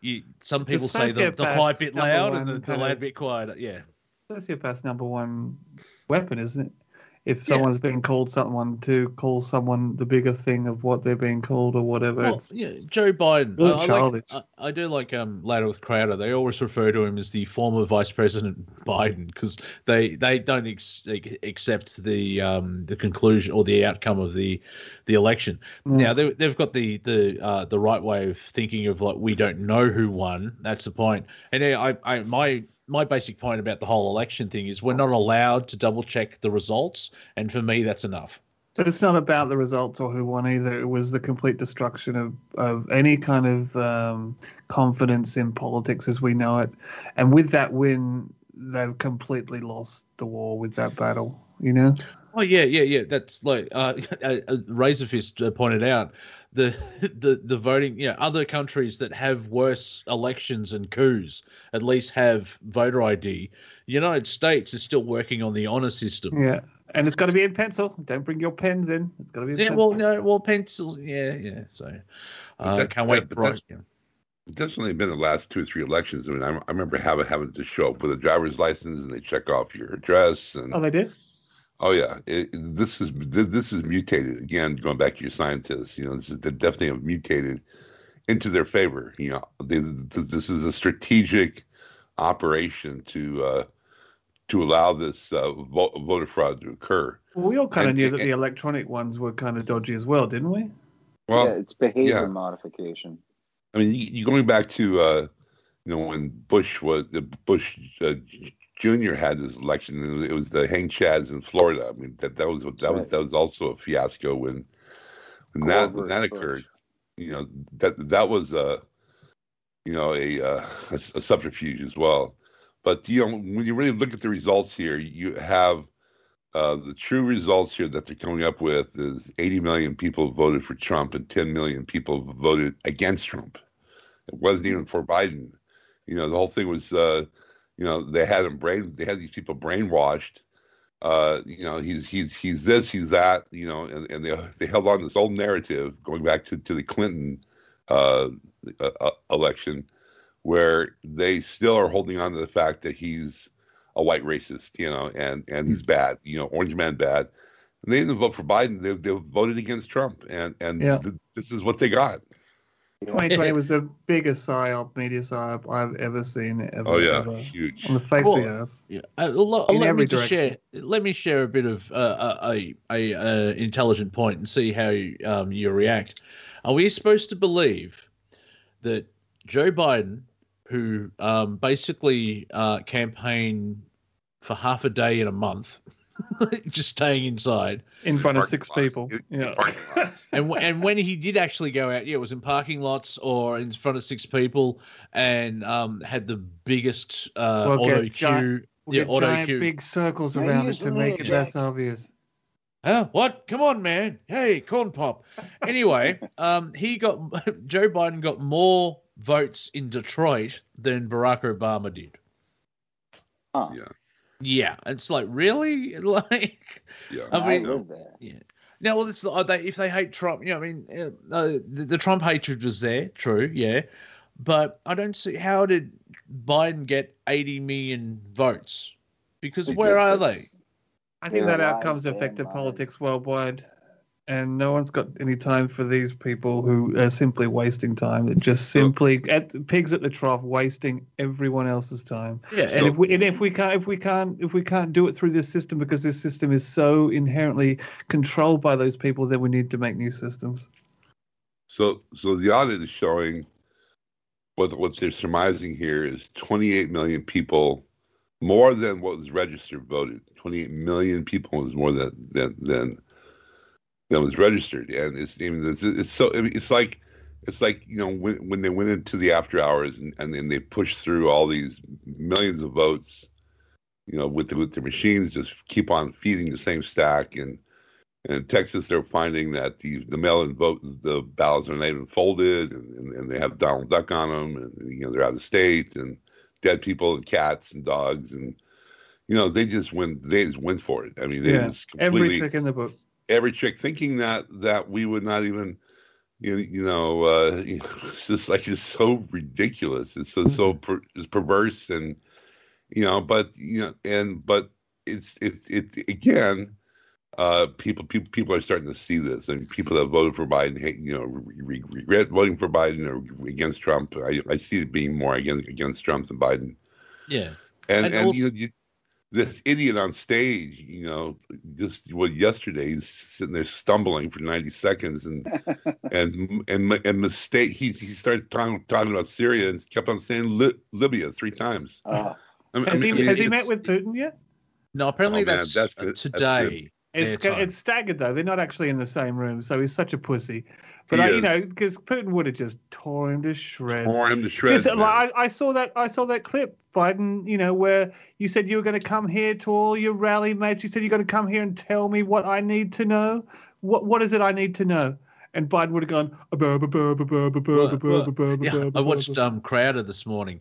you, some people say the, the quiet bit loud and the, the loud bit quiet. Yeah, Sociopath's number one weapon, isn't it? If Yeah. someone's being called someone to call someone the bigger thing of what they're being called or whatever. well, yeah. Joe Biden. Really I, I like, childish. I, I do like um Louder with Crowder. They always refer to him as the former Vice President Biden because they they don't ex- accept the um the conclusion or the outcome of the the election. Yeah. Now they they've got the the uh, the right way of thinking of like we don't know who won. That's the point. And I, I my my basic point about the whole election thing is we're not allowed to double check the results, and for me that's enough. But it's not about the results or who won either. It was the complete destruction of, of any kind of um, confidence in politics as we know it. And with that win, they've completely lost the war with that battle, you know? Oh yeah, yeah, yeah. That's like uh, [LAUGHS] uh, Razorfist uh, pointed out the [LAUGHS] the the voting. Yeah, other countries that have worse elections and coups at least have voter ID. The United States is still working on the honor system. Yeah. And it's got to be in pencil. Don't bring your pens in. It's got to be in Yeah, pencil. well, no, well, pencil. Yeah, yeah. So, uh, that- can't wait. but for that's- yeah. Definitely been the last two or three elections. I mean, I, I remember having having to show up with a driver's license and they check off your address and Oh, they did? Oh yeah, it, this is this is mutated again. Going back to your scientists, you know, this is they definitely have mutated into their favor. You know, they, this is a strategic operation to uh, to allow this uh, voter fraud to occur. Well, we all kind of knew that the electronic ones were kind of dodgy as well, didn't we? Well, yeah, it's behavior yeah. modification. I mean, you, you going back to uh, you know when Bush was the Bush uh, Jr. had this election, it was the hang chads in Florida. I mean, that that was that right. was that was also a fiasco when when that when that occurred. You know that that was a you know a, uh, a, a subterfuge as well. But you know when you really look at the results here, you have uh, the true results here that they're coming up with is 80 million people voted for Trump and 10 million people voted against Trump. It wasn't even for Biden. You know, the whole thing was, uh, you know, they had him brain, they had these people brainwashed. Uh, you know, he's he's he's this, he's that. You know, and, and they they held on this old narrative going back to to the Clinton uh, uh, election, where they still are holding on to the fact that he's a white racist, you know, and and he's bad, you know, orange man bad. And they didn't vote for Biden; they they voted against Trump, and and yeah. th- this is what they got. 2020 [LAUGHS] was the biggest psyop, media psyop I've ever seen. Ever, oh yeah, ever, huge on the face cool. of the earth. Yeah, uh, l- let me just share. Let me share a bit of uh, a, a, a intelligent point and see how you, um, you react. Are we supposed to believe that Joe Biden who um, basically uh, campaigned for half a day in a month, [LAUGHS] just staying inside in front of six people. Yeah, [LAUGHS] and and when he did actually go out, yeah, it was in parking lots or in front of six people, and um, had the biggest uh, we'll auto cue. We'll yeah, auto giant cue. big circles around it to make it less obvious. Huh? What? Come on, man. Hey, corn pop. Anyway, [LAUGHS] um, he got Joe Biden got more votes in Detroit than Barack Obama did. Huh. Yeah. Yeah, it's like really, [LAUGHS] like, yeah. I mean, I yeah. Now, well, it's they, if they hate Trump, you know, I mean, uh, the, the Trump hatred was there, true, yeah, but I don't see how did Biden get 80 million votes? Because where are they? I think that outcome's affected politics worldwide and no one's got any time for these people who are simply wasting time. They're just simply at pigs at the trough, wasting everyone else's time. Yeah, and if we and if we can't if we can't if we can't do it through this system because this system is so inherently controlled by those people, then we need to make new systems. So, so the audit is showing what what they're surmising here is 28 million people more than what was registered voted. 28 million people is more than than than that was registered, and it's it's, it's so it's like it's like you know when when they went into the after hours and, and then they pushed through all these millions of votes, you know, with the, with the machines just keep on feeding the same stack and. In Texas, they're finding that the the mail-in vote, the ballots are not even folded, and, and, and, they have Donald Duck on them, and you know they're out of state, and dead people, and cats, and dogs, and you know they just went, they just went for it. I mean, they yeah, just completely, every trick in the book every chick thinking that that we would not even you, you know uh [LAUGHS] it's just like it's so ridiculous. It's so so per, it's perverse and you know but you know and but it's it's it's again uh people people people are starting to see this. And people that voted for biden hate, you know re- regret voting for biden or against trump i i see it being more against against trump than biden. Yeah. And and, and also, you, you this idiot on stage, you know, just what yesterday he's sitting there stumbling for 90 seconds and [LAUGHS] and and and mistake he he started talking talking about Syria and kept on saying Li- Libya three times. Uh, I mean, has he I mean, has he met with Putin yet? No, apparently oh, that's, man, that's good. today. It's it's staggered though. They're not actually in the same room, so he's such a pussy. But I, you know, because Putin would have just tore him to shreds. Tore him to shreds. Just, like, I, I, saw that. I saw that clip, Biden. You know, where you said you were going to come here to all your rally mates. You said you're going to come here and tell me what I need to know. What What is it I need to know? And Biden would have gone. yeah, I watched um, Crowder this morning.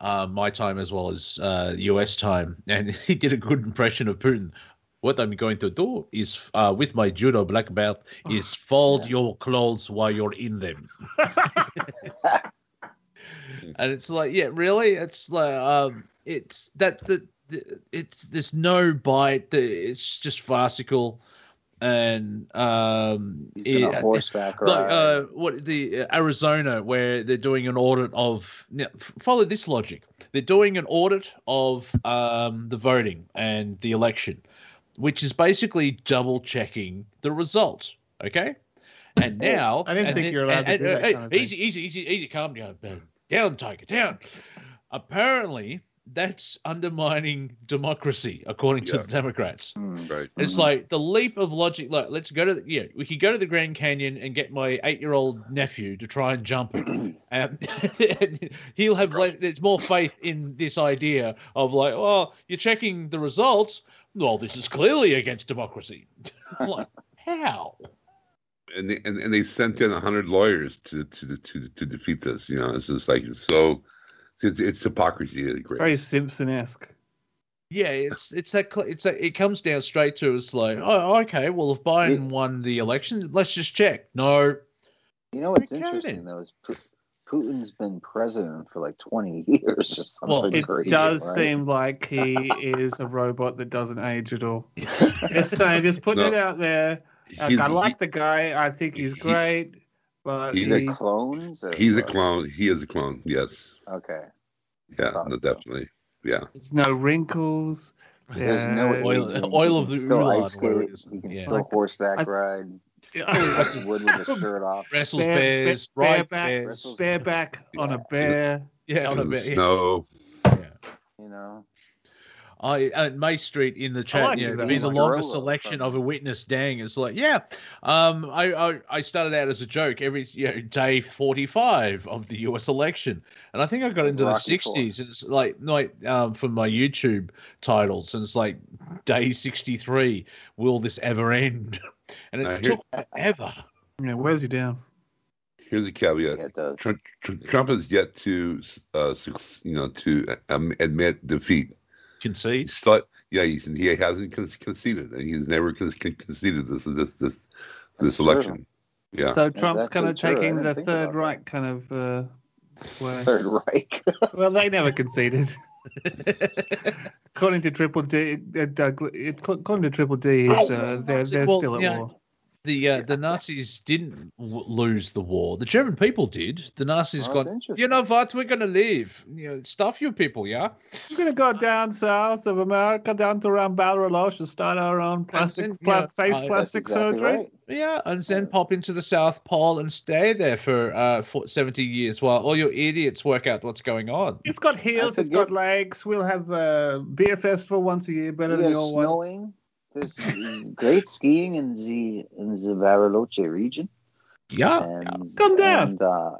Uh, my time as well as uh, US time, and he did a good impression of Putin what I'm going to do is, uh, with my judo black belt, is fold yeah. your clothes while you're in them. [LAUGHS] and it's like, yeah, really, it's like, um, it's that the th- it's there's no bite. the- It's just farcical, and um, it- horseback [LAUGHS] like ride. uh, what the uh, Arizona, where they're doing an audit of. Now, f- follow this logic. They're doing an audit of um, the voting and the election, which is basically double checking the results. Okay, and [COUGHS] now I didn't think then- you're allowed to and- do that and- kind of thing. Easy, easy, easy, easy. Calm down, man. down, Tiger, down. Apparently, that's undermining democracy, according to the Democrats. Hmm. right. It's Mhm. like the leap of logic. Like, let's go to the, yeah, we could go to the Grand Canyon and get my eight-year-old nephew to try and jump it, [COUGHS] and, [LAUGHS] and he'll have le- there's more faith in this idea of like, oh, you're checking the results. Well, this is clearly against democracy. [LAUGHS] Like, how? and they, and, and they sent in hundred lawyers to, to to to defeat this. You know, it's just like so it's, it's hypocrisy at a great. Very Simpson esque. Yeah, it's it's that it's that it comes down straight to it's like, oh, okay, well, if Biden won the election, let's just check. No, You know what's interesting Jordan. though is Pu- Putin's been president for like 20 [LAUGHS] years or something Well, It crazy. does right? seem like he [LAUGHS] is a robot that doesn't age at all. Just saying, just putting No. it out there. Like, I like the guy. I think he's he- great, but he's He's he, a clones. Or he, he's a clone. He is a clone. Yes. Okay. Yeah. No, definitely. Yeah. there's no wrinkles. There's no Oil- oil of the still ice skate. is. He can Yeah. still Like, horseback I- ride. Yeah. Wood with a [LAUGHS] shirt off. wrestles Bear- bears, bear- rides bareback- bears. wrestles- Bareback on a Yeah. bear. Yeah, on a In bear. yeah. snow. Yeah. You know. I uh, May Street in the chat. like yeah, it, though. he's the Like selection from- of a witness. Dang, it's like yeah. Um, I, I I started out as a joke every you know, day forty five of the U.S. election, and I think I got into the Rocky Four. sixties. And it's like like um from my YouTube titles, and it's like day sixty three. Will this ever end? [LAUGHS] And it I hear- took forever. Yeah, where's you down? Here's a caveat. Yeah. Trump, Trump Trump has yet to, uh, you know, to um, admit defeat. Concede. He's yeah, he's, he hasn't conceded, and he's never con- con- conceded this this this this That's true. election. Yeah, So Trump's that's kind of true. Taking the Third about that. Reich kind of uh, way. Third Reich. [LAUGHS] Well, they never conceded. [LAUGHS] According to Triple D, uh, Doug, according to Triple D, is, uh, they're, they're Well, still at yeah. war. The uh, the Nazis didn't w- lose the war. The German people did. The Nazis Oh, got. that's. You know what? We're gonna leave. You know, stuff you people, yeah. We're going to go down south of America, down to around Bangladesh, and start our own plastic then, pla- yeah, face I- plastic exactly surgery. right. Yeah, and then pop into the South Pole and stay there for uh for seventy years while all your idiots work out what's going on. It's got heels, That's a it's got legs. We'll have a beer festival once a year, better We than have your one. Snowing. There's great skiing in the in the Bariloche region. Yeah, And, Come down. And, uh,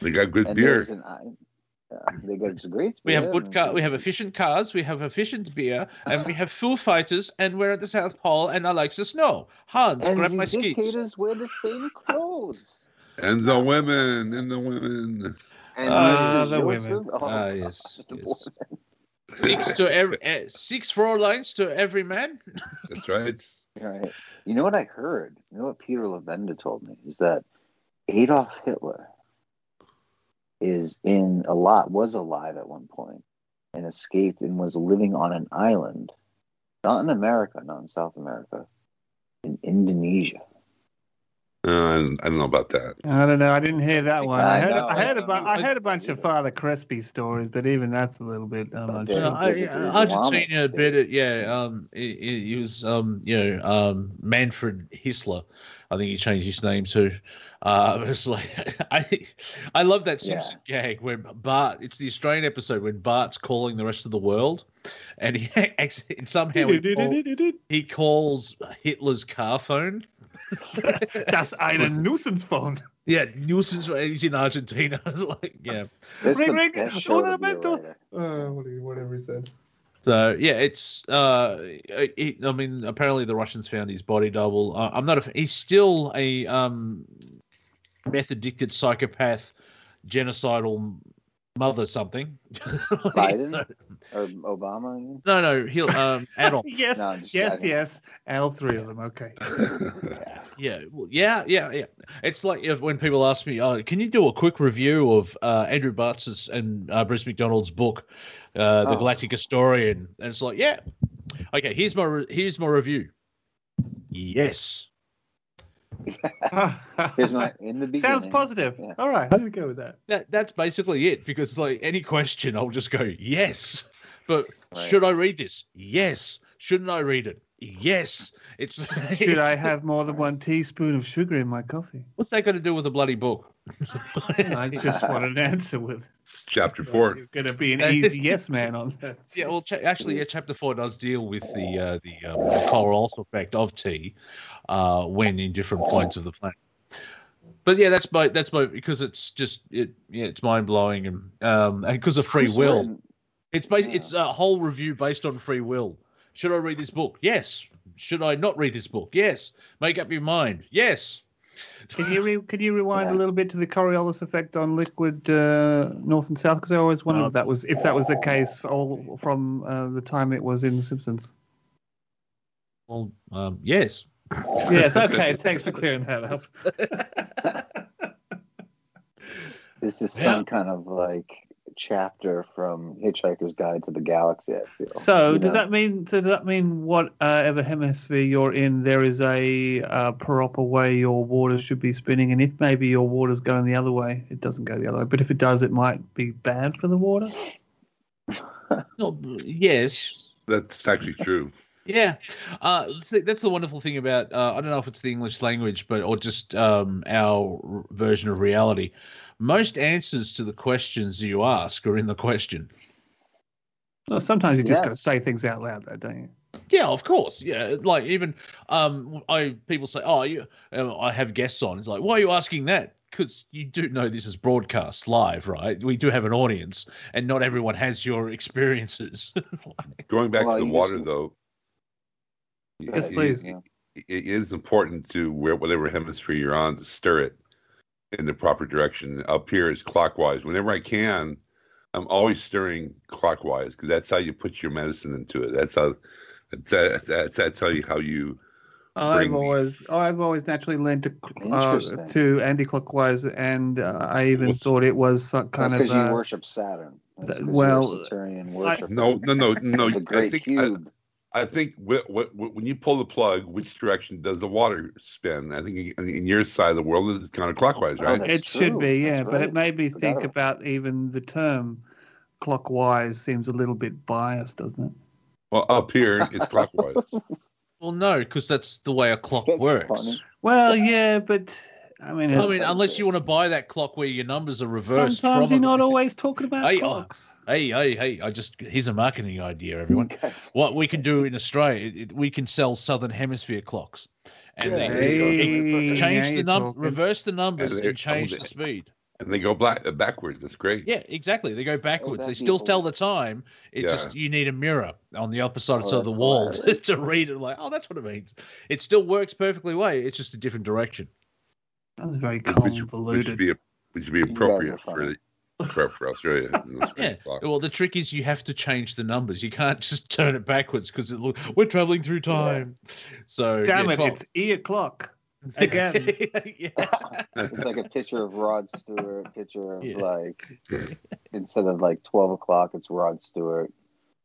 they got good beer. an, uh, they got some great. we have good and car. We have efficient cars. We have efficient beer, and we have Foo Fighters. And we're at the South Pole, and I like the snow. Hans, And grab the my skis. dictators wear the same clothes. And the women, and the women. And Ah, Mr. the women. Joseph- oh, Ah, gosh, yes, [LAUGHS] the yes. Women. Six to [LAUGHS] every uh, six four lines to every man. That's right. Right. You know what I heard? You know what Peter Levenda told me is that Adolf Hitler is in a lot was alive at one point and escaped and was living on an island, not in America, not in South America, in Indonesia. Uh, I don't know about that. I don't know. I didn't hear that one. I I heard. know, I heard about. I heard a bunch of Father Crespi stories, but even that's a little bit. I'm not Yeah, You know, sure. I, because it's uh, Islamic Argentina, a bit, of- yeah. Um, he, he he was, um, you know, um, Manfred Hisler. I think he changed his name to. Uh, [LAUGHS] it was like [LAUGHS] I, I love that Simpson gag when Bart. It's the Australian episode when Bart's calling the rest of the world, and he [LAUGHS] ex- and somehow he, call, he calls Hitler's car phone. [LAUGHS] Das eine Nuisance-Phone. Yeah, nuisance. He's in Argentina. It's like, yeah. That's Ring, the ring, best show un to be a momento. writer. Uh, what do you- whatever he said. So yeah, it's. Uh, it, I mean, apparently the Russians found his body double. Uh, I'm not. A, he's still a um, meth addicted psychopath, genocidal mother something. [LAUGHS] Biden? So- Or Obama? I mean? no, no, he'll um, [LAUGHS] Adolf. Yes, No, yes, joking. yes. All three of them. Okay. Yeah, well, yeah, yeah, yeah. It's like if, when people ask me, "Oh, can you do a quick review of uh, Andrew Bartzis and uh, Bruce McDonald's book, uh, the Oh. Galactic Historian, and it's like, yeah, okay. Here's my re- here's my review. Yes, Here's my in the [LAUGHS] beginning. Sounds positive. Yeah. All right, I'm gonna go with that. that that's basically it. Because it's like any question, I'll just go yes. But Right. should I read this? Yes. Shouldn't I read it? Yes. It's Should I have more than one teaspoon of sugar in my coffee? What's that got to do with a bloody book? I just want an answer with. Chapter four. You're going to be an easy yes man on that. Yeah, well, cha- actually, yeah, chapter four does deal with the uh, the, um, the Coriolis effect of tea uh, when in different points of the planet. But yeah, that's my that's my because it's just it yeah it's mind blowing and um and because of free Who's will. written- It's based, Yeah. it's a whole review based on free will. Should I read this book? Yes. Should I not read this book? Yes. Make up your mind. Yes. Can you re- can you rewind Yeah. a little bit to the Coriolis effect on liquid uh, north and south? Because I always wondered No. if that was if that was the case for all, from uh, the time it was in The Simpsons. Well, um, yes. Yes. Okay. Thanks for clearing that up. This is Yeah. some kind of like chapter from Hitchhiker's Guide to the Galaxy. I feel. So you does know? that mean so does that mean whatever hemisphere you're in, there is a uh, proper way your water should be spinning, and if maybe your water's going the other way, it doesn't go the other way. But if it does, it might be bad for the water. [LAUGHS] No, yes. That's actually true. [LAUGHS] Yeah, uh, see, that's the wonderful thing about uh, I don't know if it's the English language, but or just um, our r- version of reality. Most answers to the questions you ask are in the question. Well, sometimes you just Yes. got to say things out loud, though, don't you? Yeah, of course. Yeah, like even um, I people say, "Oh, you," uh, I have guests on. It's like, why are you asking that? Because you do know this is broadcast live, right? We do have an audience, and not everyone has your experiences. [LAUGHS] Going back Well, to the water, just- though. Yes, it- please. Yeah. It is important to where whatever hemisphere you're on to stir it in the proper direction. Up here is clockwise. Whenever I can, I'm always stirring clockwise because that's how you put your medicine into it. That's how. That's that's, that's, that's how you how you. I've Bring me- always, I've always naturally leaned to uh, to anti-clockwise, and uh, I even What's- thought it was some kind That's of. because you worship Saturn. That's th- well, you're Saturnian worship. No, no, no, no. [LAUGHS] the I great think I, cube. I think wh- wh- wh- when you pull the plug, which direction does the water spin? I think in, in your side of the world it's counterclockwise, Oh, right? that's it should be, yeah, That's but it made me Forgot think about- about even the term clockwise seems a little bit biased, doesn't it? well, up here it's clockwise. [LAUGHS] well, no, because that's the way a clock That's works. funny. Well, yeah, but I mean, I mean, unless you want to buy that clock where your numbers are reversed. sometimes from you're not always talking about Hey, clocks. Hey, hey, hey! I just here's a marketing idea, everyone. [LAUGHS] Guys, what we can do in Australia, it- we can sell Southern Hemisphere clocks, and they, Hey, change the you're num, talking. reverse the numbers, And they're- and change oh, the speed. and they go black uh, backwards. That's great. Yeah, exactly. They go backwards. they still cool. tell the time. It Yeah. just you need a mirror on the opposite Oh, side of the wall [LAUGHS] to, to read it. Like, oh, that's what it means. It still works perfectly way. It's just a different direction. That's very Which, which should convoluted. be which should be appropriate for funny. the, for, for Australia. and [LAUGHS] Australian Yeah. clock. Well, the trick is you have to change the numbers. You can't just turn it backwards because it look we're traveling through time. So Damn yeah, it, 12 it's e o'clock. [LAUGHS] again. [LAUGHS] yeah. it's like a picture of Rod Stewart, picture of Yeah. like instead of like twelve o'clock, it's Rod Stewart.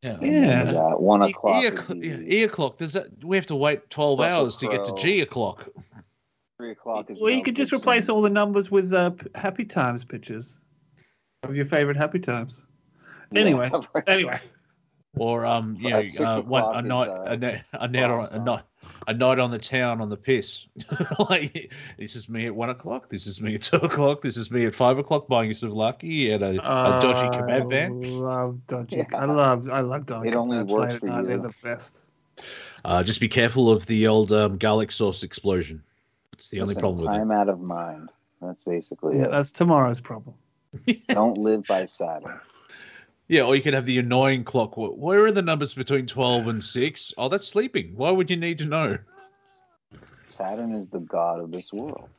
Yeah. And Yeah. you one E- o'clock. E, would o'clock- E o'clock. Does that? We have to wait twelve Russell hours to get to G o'clock. Three o'clock is. Well, you could just replace all the numbers with uh, Happy Times pictures of your favorite Happy Times. Anyway. [LAUGHS] right. Anyway, Or um, you Uh, know, uh, one o'clock a is, night, uh, a night, a night, on, a night, a night on the town on the piss. [LAUGHS] like this is me at one o'clock. This is me at two o'clock. This is me at five o'clock buying you souvlaki at a, a dodgy kebab I love dodgy. Yeah. [LAUGHS] I love I love dodgy. It only works at for night. They're the best. Uh, just be careful of the old um, garlic sauce explosion. It's the only Listen, problem with it. time out of mind. That's basically Yeah, it. that's tomorrow's problem. [LAUGHS] Don't live by Saturn. Yeah, or you could have the annoying clock. Where are the numbers between twelve and six? Oh, that's sleeping. Why would you need to know? Saturn is the god of this world.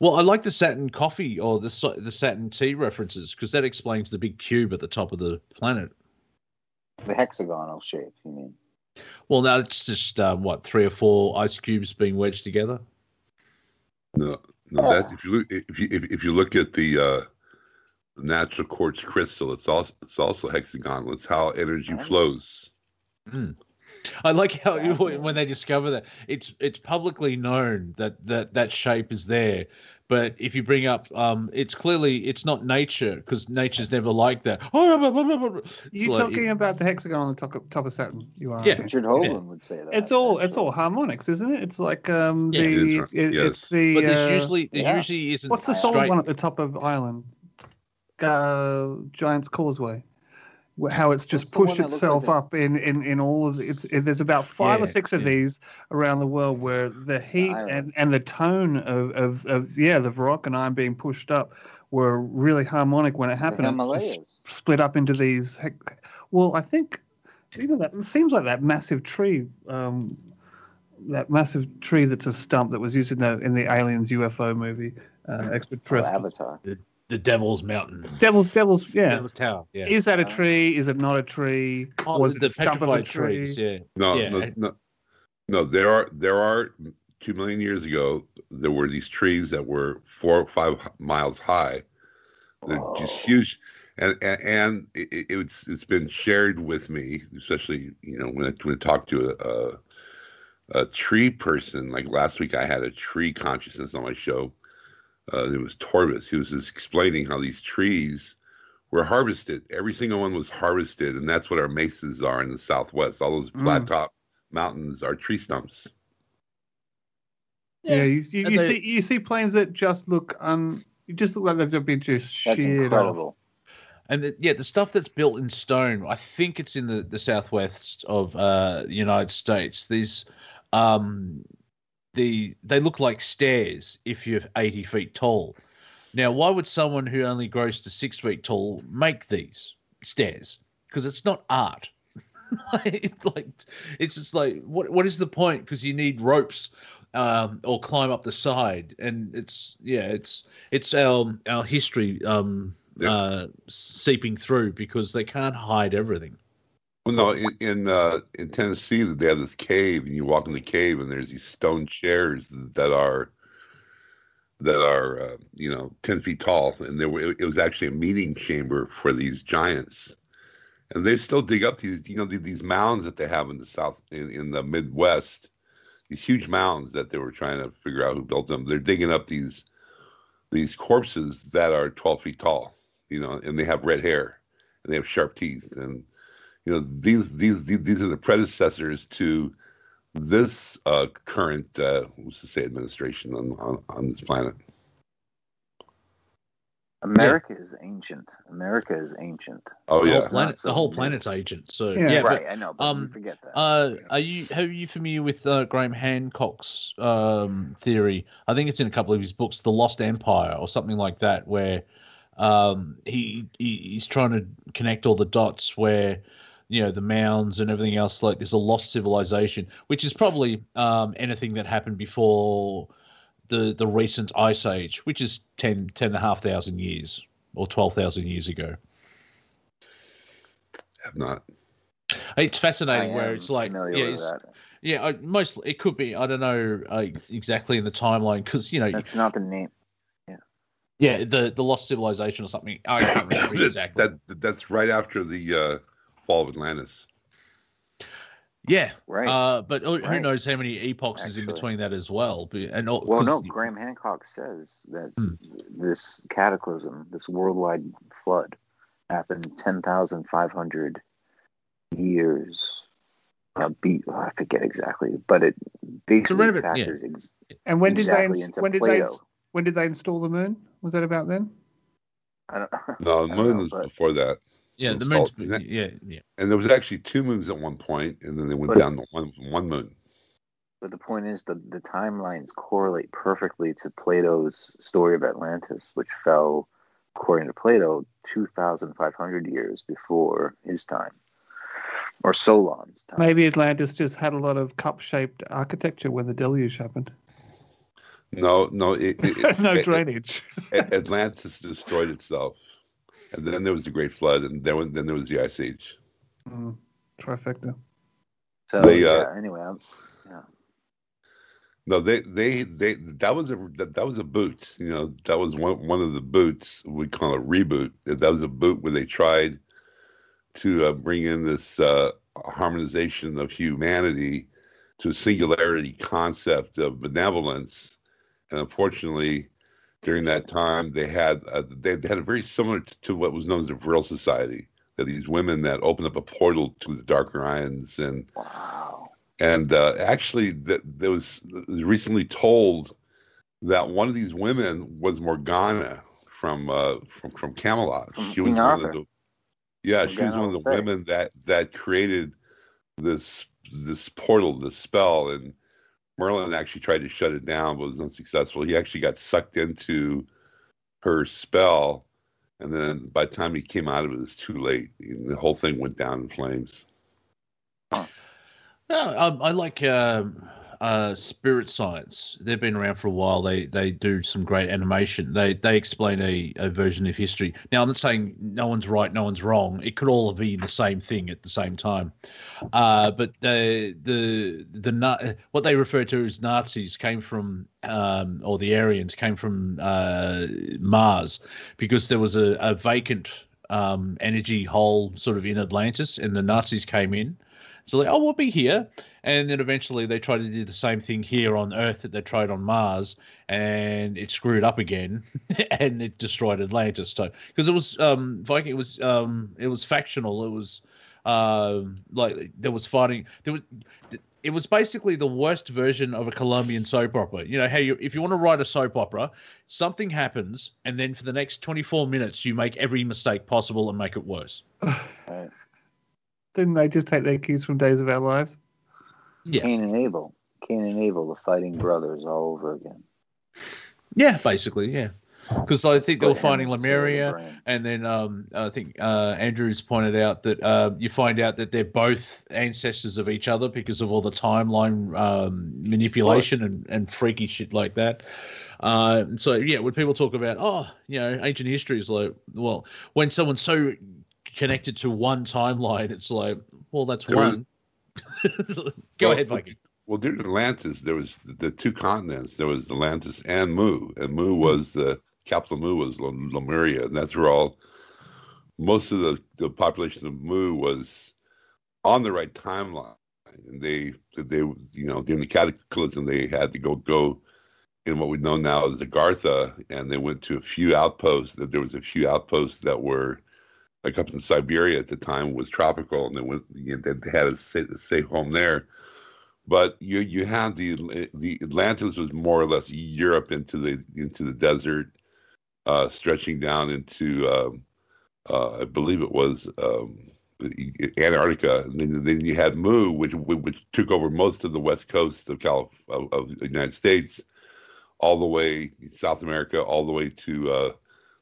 Well, I like the Saturn coffee or the the Saturn tea references because that explains the big cube at the top of the planet. The hexagonal shape, you mean? Well, now it's just um, what three or four ice cubes being wedged together. No, no. Yeah. That's if you look if you if, if you look at the uh, natural quartz crystal. It's also it's also hexagonal. It's how energy Right. flows. Mm. I like how you, [LAUGHS] when they discover that it's it's publicly known that that that shape is there, but if you bring up, um, it's clearly it's not nature because nature's never like that. Oh, blah, blah, blah, blah, blah. You It's like- talking about the hexagon on the top of, top of Saturn? You are. Yeah. aren't you? Richard Hoagland would say that. It's all it's all harmonics, isn't it? It's like um Yeah. the It is, it, it's the But there's uh, usually there yeah. usually isn't. what's the I- solid straight- one at the top of Ireland? Uh, Giant's Causeway. Wh- How it's just What's the one pushed itself like up in, in, in all of the, it's it, there's about five Yeah, or six of these around the world where the heat iron. and, and the tone of, of, of yeah the rock and iron being pushed up were really harmonic when it The happened. It just split up into these. Well, I think you know that it seems like that massive tree, um, that massive tree that's a stump that was used in the in the Aliens UFO movie, uh, Oh, Extraterrestrial. Avatar. The Devil's Mountain. Devil's, Devil's, yeah. Devil's Tower. Yeah. Is that a Uh, tree? Is it not a tree? Oh, was the it a stump of a tree? trees. Yeah. No, Yeah. no, no, no. There are there are two million years ago there were these trees that were four or five miles high. They're just huge, and and, and it, it- it's it's been shared with me, especially you know when I, when I talk to a, a a tree person. Like last week, I had a tree consciousness on my show. Uh, it was Torvis. He was just explaining how these trees were harvested. Every single one was harvested, and that's what our mesas are in the Southwest. All those flat Mm. top mountains are tree stumps. Yeah, you, you, you they- see you see planes that just look un. You just look like they've been just That's sheared off. incredible. And the, yeah, the stuff that's built in stone, I think it's in the, the southwest of uh, the United States. These, um, the they look like stairs if you're 80 feet tall. Now, why would someone who only grows to six feet tall make these stairs? Because it's not art. [LAUGHS] it's like it's just like what what is the point? Because you need ropes um, or climb up the side, and it's yeah, it's it's our our history um, Yeah. uh, seeping through because they can't hide everything. Well, no, in in, uh, in Tennessee, they have this cave, and you walk in the cave, and there's these stone chairs that are that are uh, you know ten feet tall, and there were it was actually a meeting chamber for these giants, and they still dig up these you know these, mounds that they have in the south in, in the Midwest, these huge mounds that they were trying to figure out who built them. They're digging up these these corpses that are twelve feet tall, you know, and they have red hair, and they have sharp teeth, and you know these these these, these are the predecessors to this uh, current uh, what's to say administration on, on on this planet. America is ancient. America is ancient. Oh the yeah, whole planet, so the whole new. planet's agent. So Yeah. yeah, right, I know, but um, forget that. But, uh, are you have you familiar with uh, Graham Hancock's um, theory? I think it's in a couple of his books, The Lost Empire or something like that, where um, he, he he's trying to connect all the dots where you know the mounds and everything else like there's a lost civilization which is probably um, anything that happened before the the recent ice age which is 10 10 and a half thousand years or 12,000 years ago have not. it's I fascinating where it's like familiar yeah with it's, that. yeah I, mostly it could be i don't know uh, exactly in the timeline because you know That's not the name. yeah the the lost civilization or something i can't remember [COUGHS] that, exactly that that's right after the uh, fall of Atlantis. yeah Right. Uh, but who who Right. knows how many epochs is in between that as well? But- And all- well, 'cause no, Graham Hancock says that Hmm. this cataclysm, this worldwide flood, happened 10,500 years. Uh, be, oh, I forget exactly, but it basically relative- yeah. ex- And when did exactly they ins- into when did they Plato. ins- when did they install the moon? Was that about then? I don't, [LAUGHS] No, the I don't moon know, was but- before that, yeah, the Salt, moon's isn't it? yeah, yeah. and there was actually two moons at one point, and then they went But- down to one one moon. But the point is that the timelines correlate perfectly to Plato's story of Atlantis, which fell, according to Plato, 2,500 years before his time, or Solon's time. Maybe Atlantis just had a lot of cup-shaped architecture when the deluge happened. No, no, it, it, [LAUGHS] no it- drainage. it- Atlantis destroyed itself, and then there was the Great Flood, and then then there was the Ice Age. Mm, trifecta. So They, uh, yeah, anyway, I'm, yeah. No, they they they that was a that, that was a boot. You know, that was one one of the boots we call a reboot. That was a boot where they tried to uh, bring in this uh, harmonization of humanity to a singularity concept of benevolence, and unfortunately, during that time, they had uh, they had a very similar to what was known as the Vril Society. That these women that opened up a portal to the darker islands and. Wow. And uh, actually, that there was recently told that one of these women was Morgana from uh, from from Camelot. From she was one of the, yeah, she was one of the women that that created this this portal, this spell, and Merlin actually tried to shut it down, but was unsuccessful. He actually got sucked into her spell, and then by the time he came out of it, it was too late. The whole thing went down in flames. No, I, I like um, uh, Spirit Science. They've been around for a while. They they do some great animation. They they explain a, a version of history. Now I'm not saying no one's right, no one's wrong. It could all be the same thing at the same time. Uh, but the the the what they refer to as Nazis came from um, or the Aryans came from uh, Mars because there was a, a vacant um, energy hole sort of in Atlantis, and the Nazis came in. So like, oh, we'll be here, and then eventually they tried to do the same thing here on Earth that they tried on Mars, and it screwed up again, [LAUGHS] and it destroyed Atlantis. So because it was um, Viking, it was um, it was factional. It was um, like there was fighting. There was. It was basically the worst version of a Colombian soap opera. You know you, if you want to write a soap opera, something happens, and then for the next 24 minutes, you make every mistake possible and make it worse. [SIGHS] Didn't they just take their cues from Days of Our Lives? Yeah. Cain and Abel. Cain and Abel, the fighting brothers, all over again. Yeah, basically, yeah. Because I think they were Put finding Hamlet's way of the Lemuria, and then um, I think uh, Andrews pointed out that uh, you find out that they're both ancestors of each other because of all the timeline um, manipulation and, and freaky shit like that. Uh, and so yeah, when people talk about oh, you know, ancient history is like, well, when someone's so connected to one timeline, it's like, well, that's There one. [LAUGHS] Go Well, ahead, Mike. Well, during Atlantis, there was the, two continents. There was Atlantis and Mu, and Mu was the capital. Mu was Lem- Lemuria, and that's where all most of the, the population of Mu was on the right timeline. And they they you know during the cataclysm they had to go go in what we know now as the Gartha, and they went to a few outposts. That there was a few outposts that were like up in Siberia at the time was tropical, and they went they had a safe, a safe home there but you you had the the Atlantis was more or less Europe into the into the desert, uh, stretching down into um, uh, I believe it was um, Antarctica. And then, then you had Mu, which which took over most of the west coast of Calif- of, of the United States, all the way South America, all the way to uh,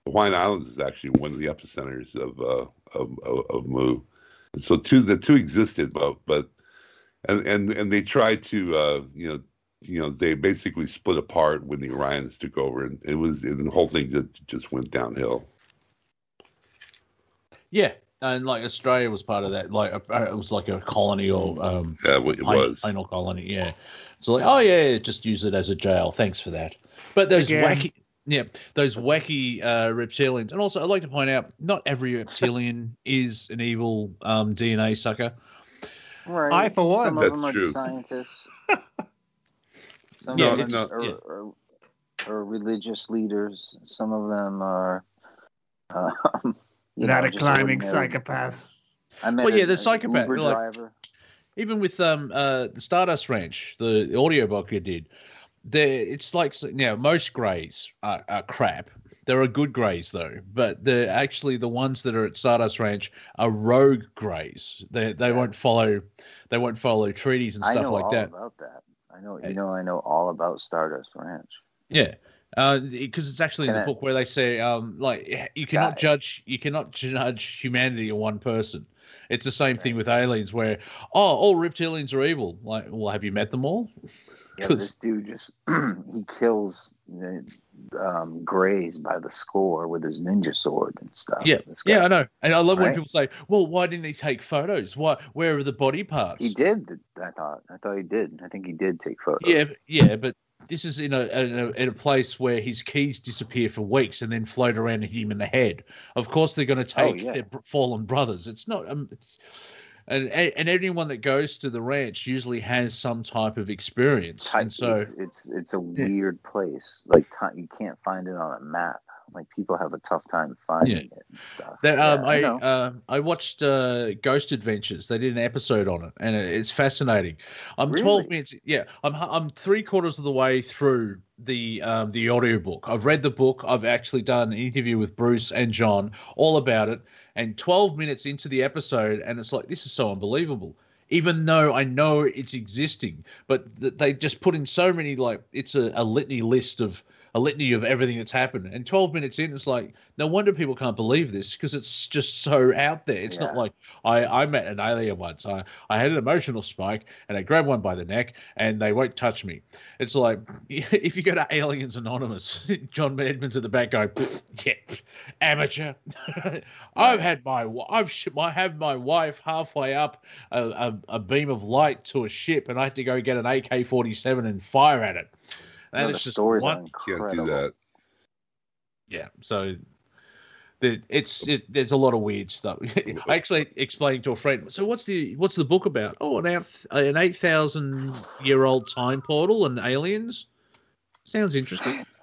the Hawaiian Islands is actually one of the epicenters of uh, of, of, of Mu. And so two the two existed, but but and and and they tried to uh you know you know they basically split apart when the Orions took over and it was and the whole thing just just went downhill Yeah, and like Australia was part of that. Like uh, it was like a colony or um, yeah it was Penal colony, yeah. So like, oh yeah, just use it as a jail. Thanks for that. But those Again. wacky, yeah, those wacky uh, reptilians, and also I'd like to point out, not every reptilian [LAUGHS] is an evil um, DNA sucker. Right. I, for one- Some of That's them are true. scientists. [LAUGHS] Some Yeah, of them it's- are, yeah. are, are religious leaders. Some of them are. [LAUGHS] Um, you know, Not a climbing ordinary- psychopath. I met Well, yeah, the an psychopath, Uber like- driver. Even with um uh the Stardust Ranch, the, the audiobook I did, there it's like so- now most greys are, are crap. There are good greys though, but the actually the ones that are at Stardust Ranch are rogue greys. They they Yeah. won't follow they won't follow treaties and stuff like that. I know like all that. about that. I know. Uh, You know, I know all about Stardust Ranch. Yeah, because it's actually in the I- book where they say, um, like you cannot judge, you cannot judge humanity in one person. It's the same thing with aliens, where oh, all reptilians are evil. Like, well, have you met them all? Yeah, [LAUGHS] this dude just [CLEARS THROAT] he kills um, grazed by the score with his ninja sword and stuff. Yeah, yeah, I know, and I love when people say, "Well, why didn't he take photos? Why? Where are the body parts?" He did. I thought. I thought he did. I think he did take photos. Yeah, yeah, but this is in a, in a in a place where his keys disappear for weeks and then float around and hit him in the head. Of course, they're going to Oh, take yeah. their fallen brothers. It's not. Um, and and anyone that goes to the ranch usually has some type of experience, and so it's it's, it's a Yeah. weird place. Like you can't find it on a map. Like people have a tough time finding Yeah. it and stuff. That um, Yeah, I know. uh, I watched uh, Ghost Adventures. They did an episode on it, and it's fascinating. I'm twelve minutes. Yeah, I'm I'm three quarters of the way through the um, the audiobook. I've read the book. I've actually done an interview with Bruce and John all about it. And twelve minutes into the episode, and it's like this is so unbelievable. Even though I know it's existing, but th- they just put in so many like it's a, a litany list of a litany of everything that's happened. And 12 minutes in, it's like, no wonder people can't believe this because it's just so out there. It's not like I, I met an alien once. I, I had an emotional spike and I grabbed one by the neck and they won't touch me. It's like, [LAUGHS] if you go to Aliens Anonymous, [LAUGHS] John Edmonds at the back going, yeah, amateur. [LAUGHS] I've had my, I've I have my wife halfway up a, a, a beam of light to a ship and I had to go get an AK 47 and fire at it. No, And the it's just stories one, are Can't do that. yeah. So the, it's it, there's a lot of weird stuff. [LAUGHS] I actually explained to a friend. So what's the what's the book about? Oh, an eight, an eight thousand year old time portal and aliens. Sounds interesting. [LAUGHS]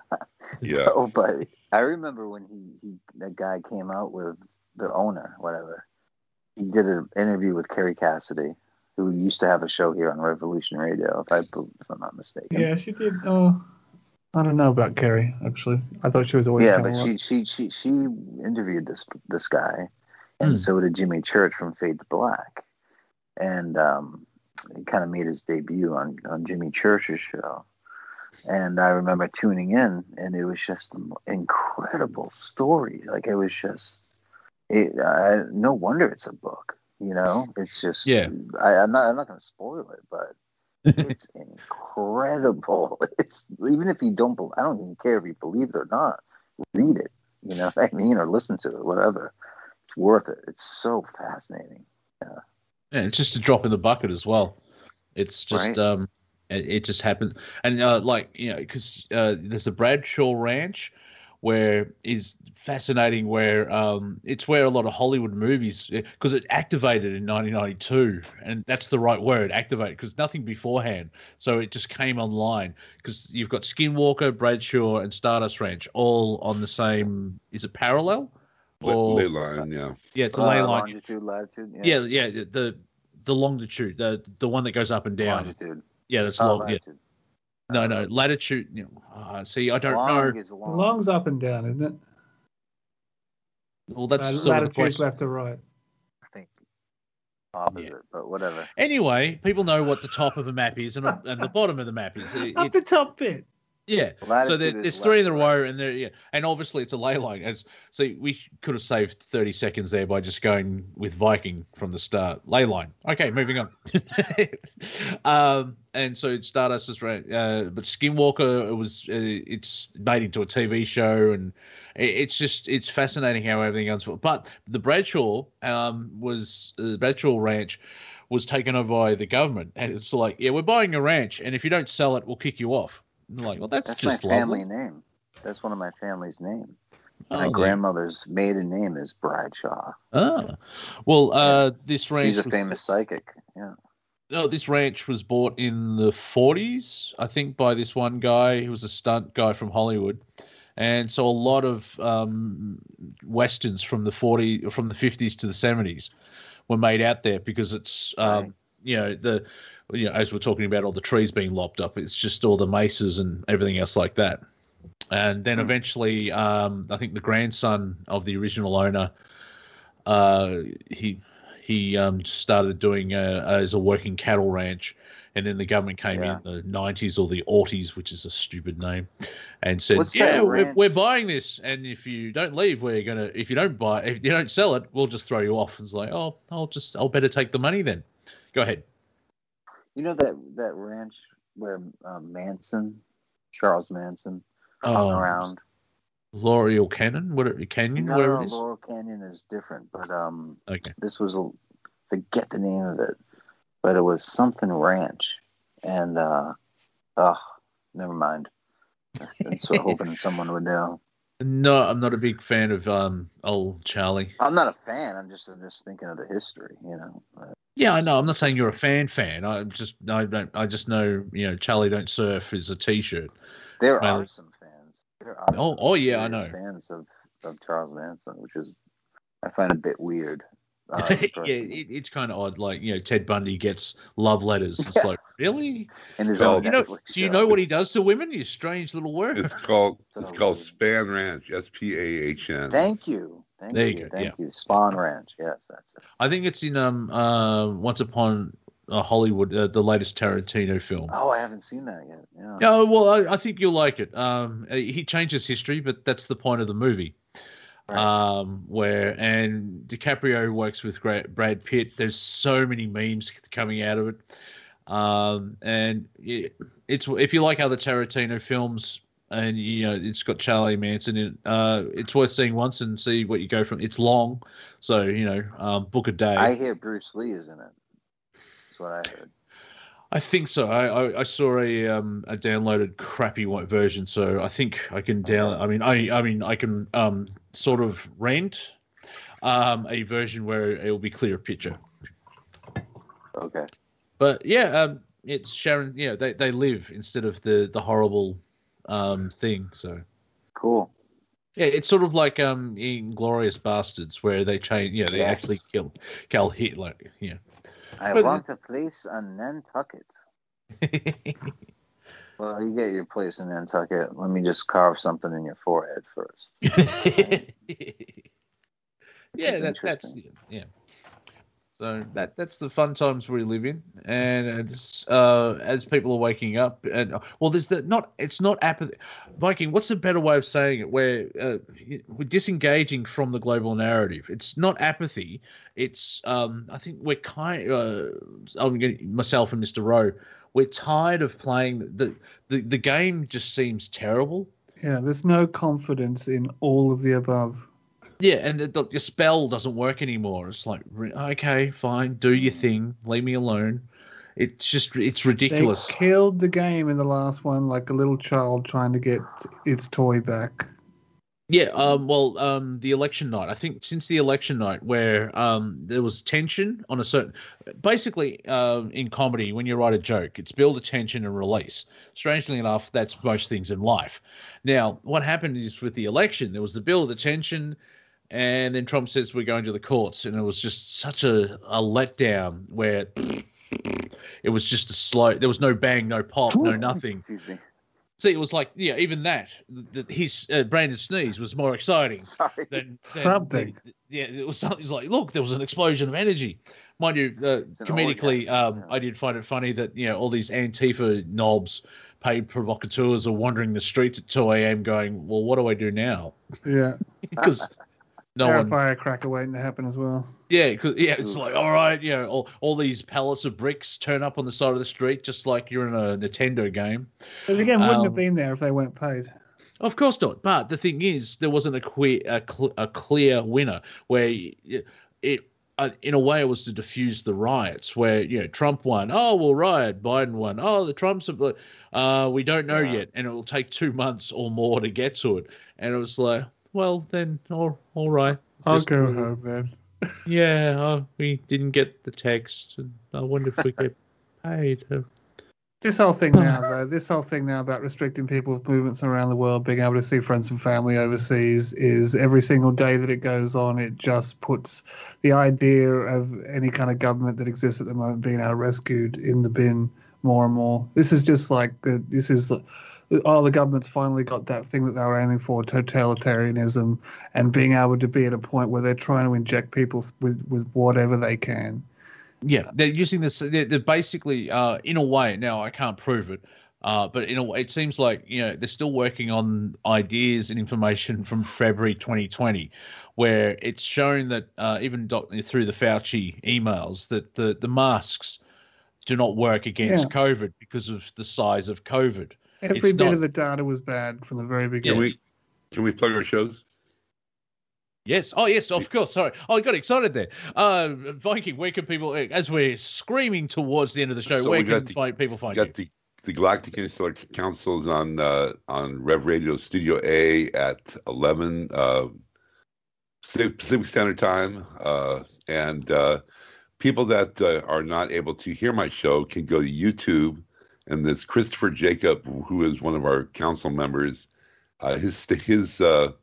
Yeah. Oh, but I remember when he, he that guy came out with the owner, whatever. He did an interview with Kerry Cassidy, who used to have a show here on Revolution Radio, if I, if I'm not mistaken. Yeah, she did. Oh, I don't know about Kerry Actually, I thought she was always. yeah, but like- she she she she interviewed this this guy, and Hmm. so did Jimmy Church from Fade to Black, and um, he kind of made his debut on on Jimmy Church's show, and I remember tuning in, and it was just an incredible story. Like it was just, it. I, no wonder it's a book. You know, it's just. Yeah. I, I'm not. I'm not going to spoil it, but [LAUGHS] it's incredible. [LAUGHS] It's even if you don't, bel I don't even care if you believe it or not. Read it, you know what I mean, or listen to it, whatever. It's worth it. It's so fascinating. Yeah, it's just a drop in the bucket as well. It's just Right. um, it, it just happened, and uh, like you know, because uh, there's a Bradshaw Ranch where is fascinating, where um, it's where a lot of Hollywood movies because it activated in 1992, and that's the right word, activated, because nothing beforehand, so it just came online because you've got Skinwalker, Bradshaw, and Stardust Ranch all on the same. Is it parallel? Ley, Or- ley line, yeah. Yeah, it's a Uh, ley line. longitude, latitude. Yeah, yeah, the the longitude, the the one that goes up and down. longitude. Yeah, that's Oh, long. Yeah. Latitude. No, no, latitude. You know, uh, see, I don't long know. Is long. Long's up and down, isn't it? Well, that's Uh, sort of the left to right. I think opposite, but whatever. Anyway, people know what the top of a map is and, and the bottom of the map is. It- [LAUGHS] Up it- the top bit. Yeah. So there, is three in the row, and there, yeah, and obviously it's a ley line. As so, we could have saved 30 seconds there by just going with Viking from the start. Ley line. Okay, moving on. [LAUGHS] um, and so Stardust is right, uh, but Skinwalker it was uh, it's made into a TV show, and it, it's just it's fascinating how everything else. But the Bradshaw um, was uh, the Bradshaw Ranch was taken over by the government, and it's like, yeah, we're buying a ranch, and if you don't sell it, we'll kick you off. I'm like, well, that's, That's just my family lovely. name. That's one of my family's name. Oh, my there- grandmother's maiden name is Bradshaw. Ah, well, uh, this ranch. She's a was- famous psychic. Yeah. Oh, this ranch was bought in the 40s, I think, by this one guy. He was a stunt guy from Hollywood, and so a lot of um, westerns from the 40 from the 50s to the 70s were made out there because it's um, Right. you know the you know as we're talking about all the trees being lopped up, it's just all the mesas and everything else like that. And then Hmm. eventually, um, I think the grandson of the original owner, uh, he he um, started doing uh, as a working cattle ranch, and then the government came Yeah. in the '90s or the '80s, which is a stupid name, and said, What's "Yeah, we're, we're buying this, and if you don't leave, we're gonna. If you don't buy, if you don't sell it, we'll just throw you off." And it's like, "Oh, I'll just, I'll better take the money then." Go ahead. You know that that ranch where um, Manson, Charles Manson, hung Oh, around. Laurel Canyon, whatever Canyon, No, whatever it is. Laurel Canyon is different, but um, Okay. this was a forget the name of it, but it was something ranch, and uh, oh, never mind. I'm sort of hoping someone would know. No, I'm not a big fan of um old Charlie. I'm not a fan. I'm just I'm just thinking of the history, you know. Yeah, I know. I'm not saying you're a fan fan. I just I don't. I just know you know Charlie don't surf is a T-shirt. there Well- are some fans. There are Oh, some oh, yeah, I know. Fans of, of Charles Manson, which is I find a bit weird. [LAUGHS] uh, yeah, it, it's kind of odd. Like you know, Ted Bundy gets love letters. It's Yeah. Like really. in his Well, own You know, Netflix do you show. know what he does to women? You strange little word. It's called [LAUGHS] it's called. Spahn Ranch. S P A H N. Thank you. Thank There you. you go, Thank you. Spahn Ranch. Yes, that's it. I think it's in um uh Once Upon uh, Hollywood, uh, the latest Tarantino film. Oh, I haven't seen that yet. Yeah. Yeah, well, I, I think you'll like it. Um, he changes history, but that's the point of the movie. Right. Um, where and DiCaprio works with Brad Pitt. There's so many memes coming out of it. Um, and it, it's if you like other Tarantino films, and you know it's got Charlie Manson in. it, Uh, it's worth seeing once and see what you go from. It's long, so you know, um, book a day. I hear Bruce Lee is in it. That's what I heard. I think so. I, I, I saw a um a downloaded crappy white version, so I think I can down. I mean, I I mean I can um sort of rent um a version where it will be clear picture. Okay. But yeah, um, it's Sharon. Yeah, they they live instead of the the horrible um thing. So Cool. yeah, it's sort of like um in Glorious Bastards where they change. Yeah, they Yes. actually kill kill Hitler. Yeah. I But- want a place on Nantucket. [LAUGHS] Well, you get your place in Nantucket. Let me just carve something in your forehead first. [LAUGHS] yeah, that, that's yeah. So that that's the fun times we live in, and uh, as people are waking up, and well, there's the not. It's not apathy. Viking, what's a better way of saying it? Where uh, we're disengaging from the global narrative. It's not apathy. It's um, I think we're kind. Uh, I'm getting myself and Mr. Rowe. We're tired of playing the the the game. Just seems terrible. Yeah, there's no confidence in all of the above. Yeah, and the, the, the spell doesn't work anymore. It's like, okay, fine, do your thing, leave me alone. It's just, it's They ridiculous. killed the game in the last one like a little child trying to get its toy back. Yeah, um, well, um, the election night. I think since the election night, where um, there was tension on a certain, basically, um, in comedy, when you write a joke, it's build a tension and release. Strangely enough, that's most things in life. Now, what happened is with the election, there was the build of tension, and then Trump says we're going to the courts, and it was just such a, a letdown where it was just a slow. There was no bang, no pop, no nothing. See, it was like, yeah, even that, the, his uh, Brandon sneeze was more exciting [LAUGHS] Sorry. than, than Something. the- yeah, it was something. It's like, look, there was an explosion of energy. Mind you, uh, comedically, um, yeah. I did find it funny that you know all these Antifa knobs, paid provocateurs, are wandering the streets at two a.m. going, well, what do I do now? Yeah, [LAUGHS] Because no Air one, firecracker waiting to happen as well. yeah, 'cause- yeah, it's Ooh. like, all right, you know, all, all these pallets of bricks turn up on the side of the street, just like you're in a Nintendo game. But again, wouldn't Um, have been there if they weren't paid. Of course not. But the thing is, there wasn't a clear a, cl- a clear winner where it, it uh, in a way it was to diffuse the riots where you know Trump won. Oh, well, riot. Biden won. Oh, the Trumps are. Uh, we don't know Yeah. yet, and it will take two months or more to get to it. And it was like, well, then, all, all right. I'll go home then. [LAUGHS] Yeah, oh, we didn't get the text. And I wonder if we get [LAUGHS] paid. Uh, This whole thing now, [LAUGHS] though, this whole thing now about restricting people's movements around the world, being able to see friends and family overseas, is every single day that it goes on, it just puts the idea of any kind of government that exists at the moment being able rescued in the bin more and more. This is just like the, this is the, oh, the government's finally got that thing that they were aiming for, totalitarianism, and being able to be at a point where they're trying to inject people with with whatever they can. Yeah, they're using this. They're, they're basically, uh, in a way. Now I can't prove it, uh, but in a way, it seems like you know they're still working on ideas and information from February 2020, where it's shown that uh, even doc- through the Fauci emails that the the masks do not work against Yeah. COVID because of the size of COVID. Every It's bit not- of the data was bad from the very Can beginning. we can we plug our shows? Yes. Oh, yes. Of course. Sorry. Oh, I got excited there. Uh, Viking, where can people, as we're screaming towards the end of the show, So where we got can the- find, people We find you? got the the Galactic Interstellar Councils on uh, on Rev Radio Studio A at eleven uh, Pacific Pacific Standard Time, uh, and uh, people that uh, are not able to hear my show can go to YouTube. And this Christopher Jacob, who is one of our council members, uh, his his uh,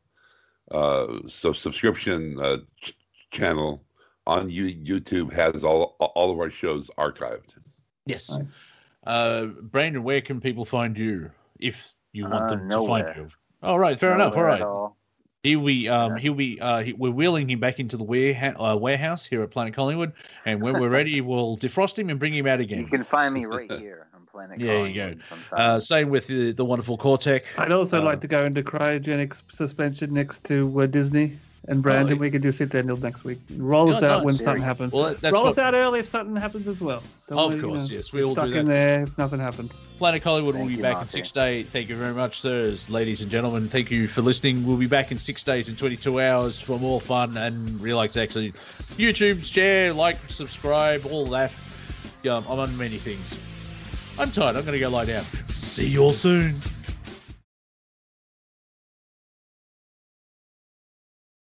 uh, so subscription uh, ch- channel on you, YouTube has all all of our shows archived. Yes. Right. Uh, Brandon, where can people find you if you want Uh, them to find you? All right. Fair enough. All Nowhere right. at all. Here we um Yeah. here we uh he, we're wheeling him back into the warehouse uh, warehouse here at Planet Collingwood, and when we're ready, [LAUGHS] we'll defrost him and bring him out again. You can find me [LAUGHS] right here on Planet There you go. Uh, same with the, the wonderful Cortec. I'd also Uh, like to go into cryogenic suspension next to uh, Disney and Brandon. Oh, we could just sit there until next week. Roll us Yeah, out nice. when There something happens. Well, that- that's Roll what us out early if something happens as well. Don't Of wanna, you course, know, yes, we be all do stuck that. in there if nothing happens. Planet Collingwood will be you, back in six days. Thank you very much, sirs, ladies and gentlemen. Thank you for listening. We'll be back in six days and 22 hours for more fun and relaxation. YouTube, share, like, subscribe, all that. Um, I'm on many things. I'm tired. I'm going to go lie down. See you all soon.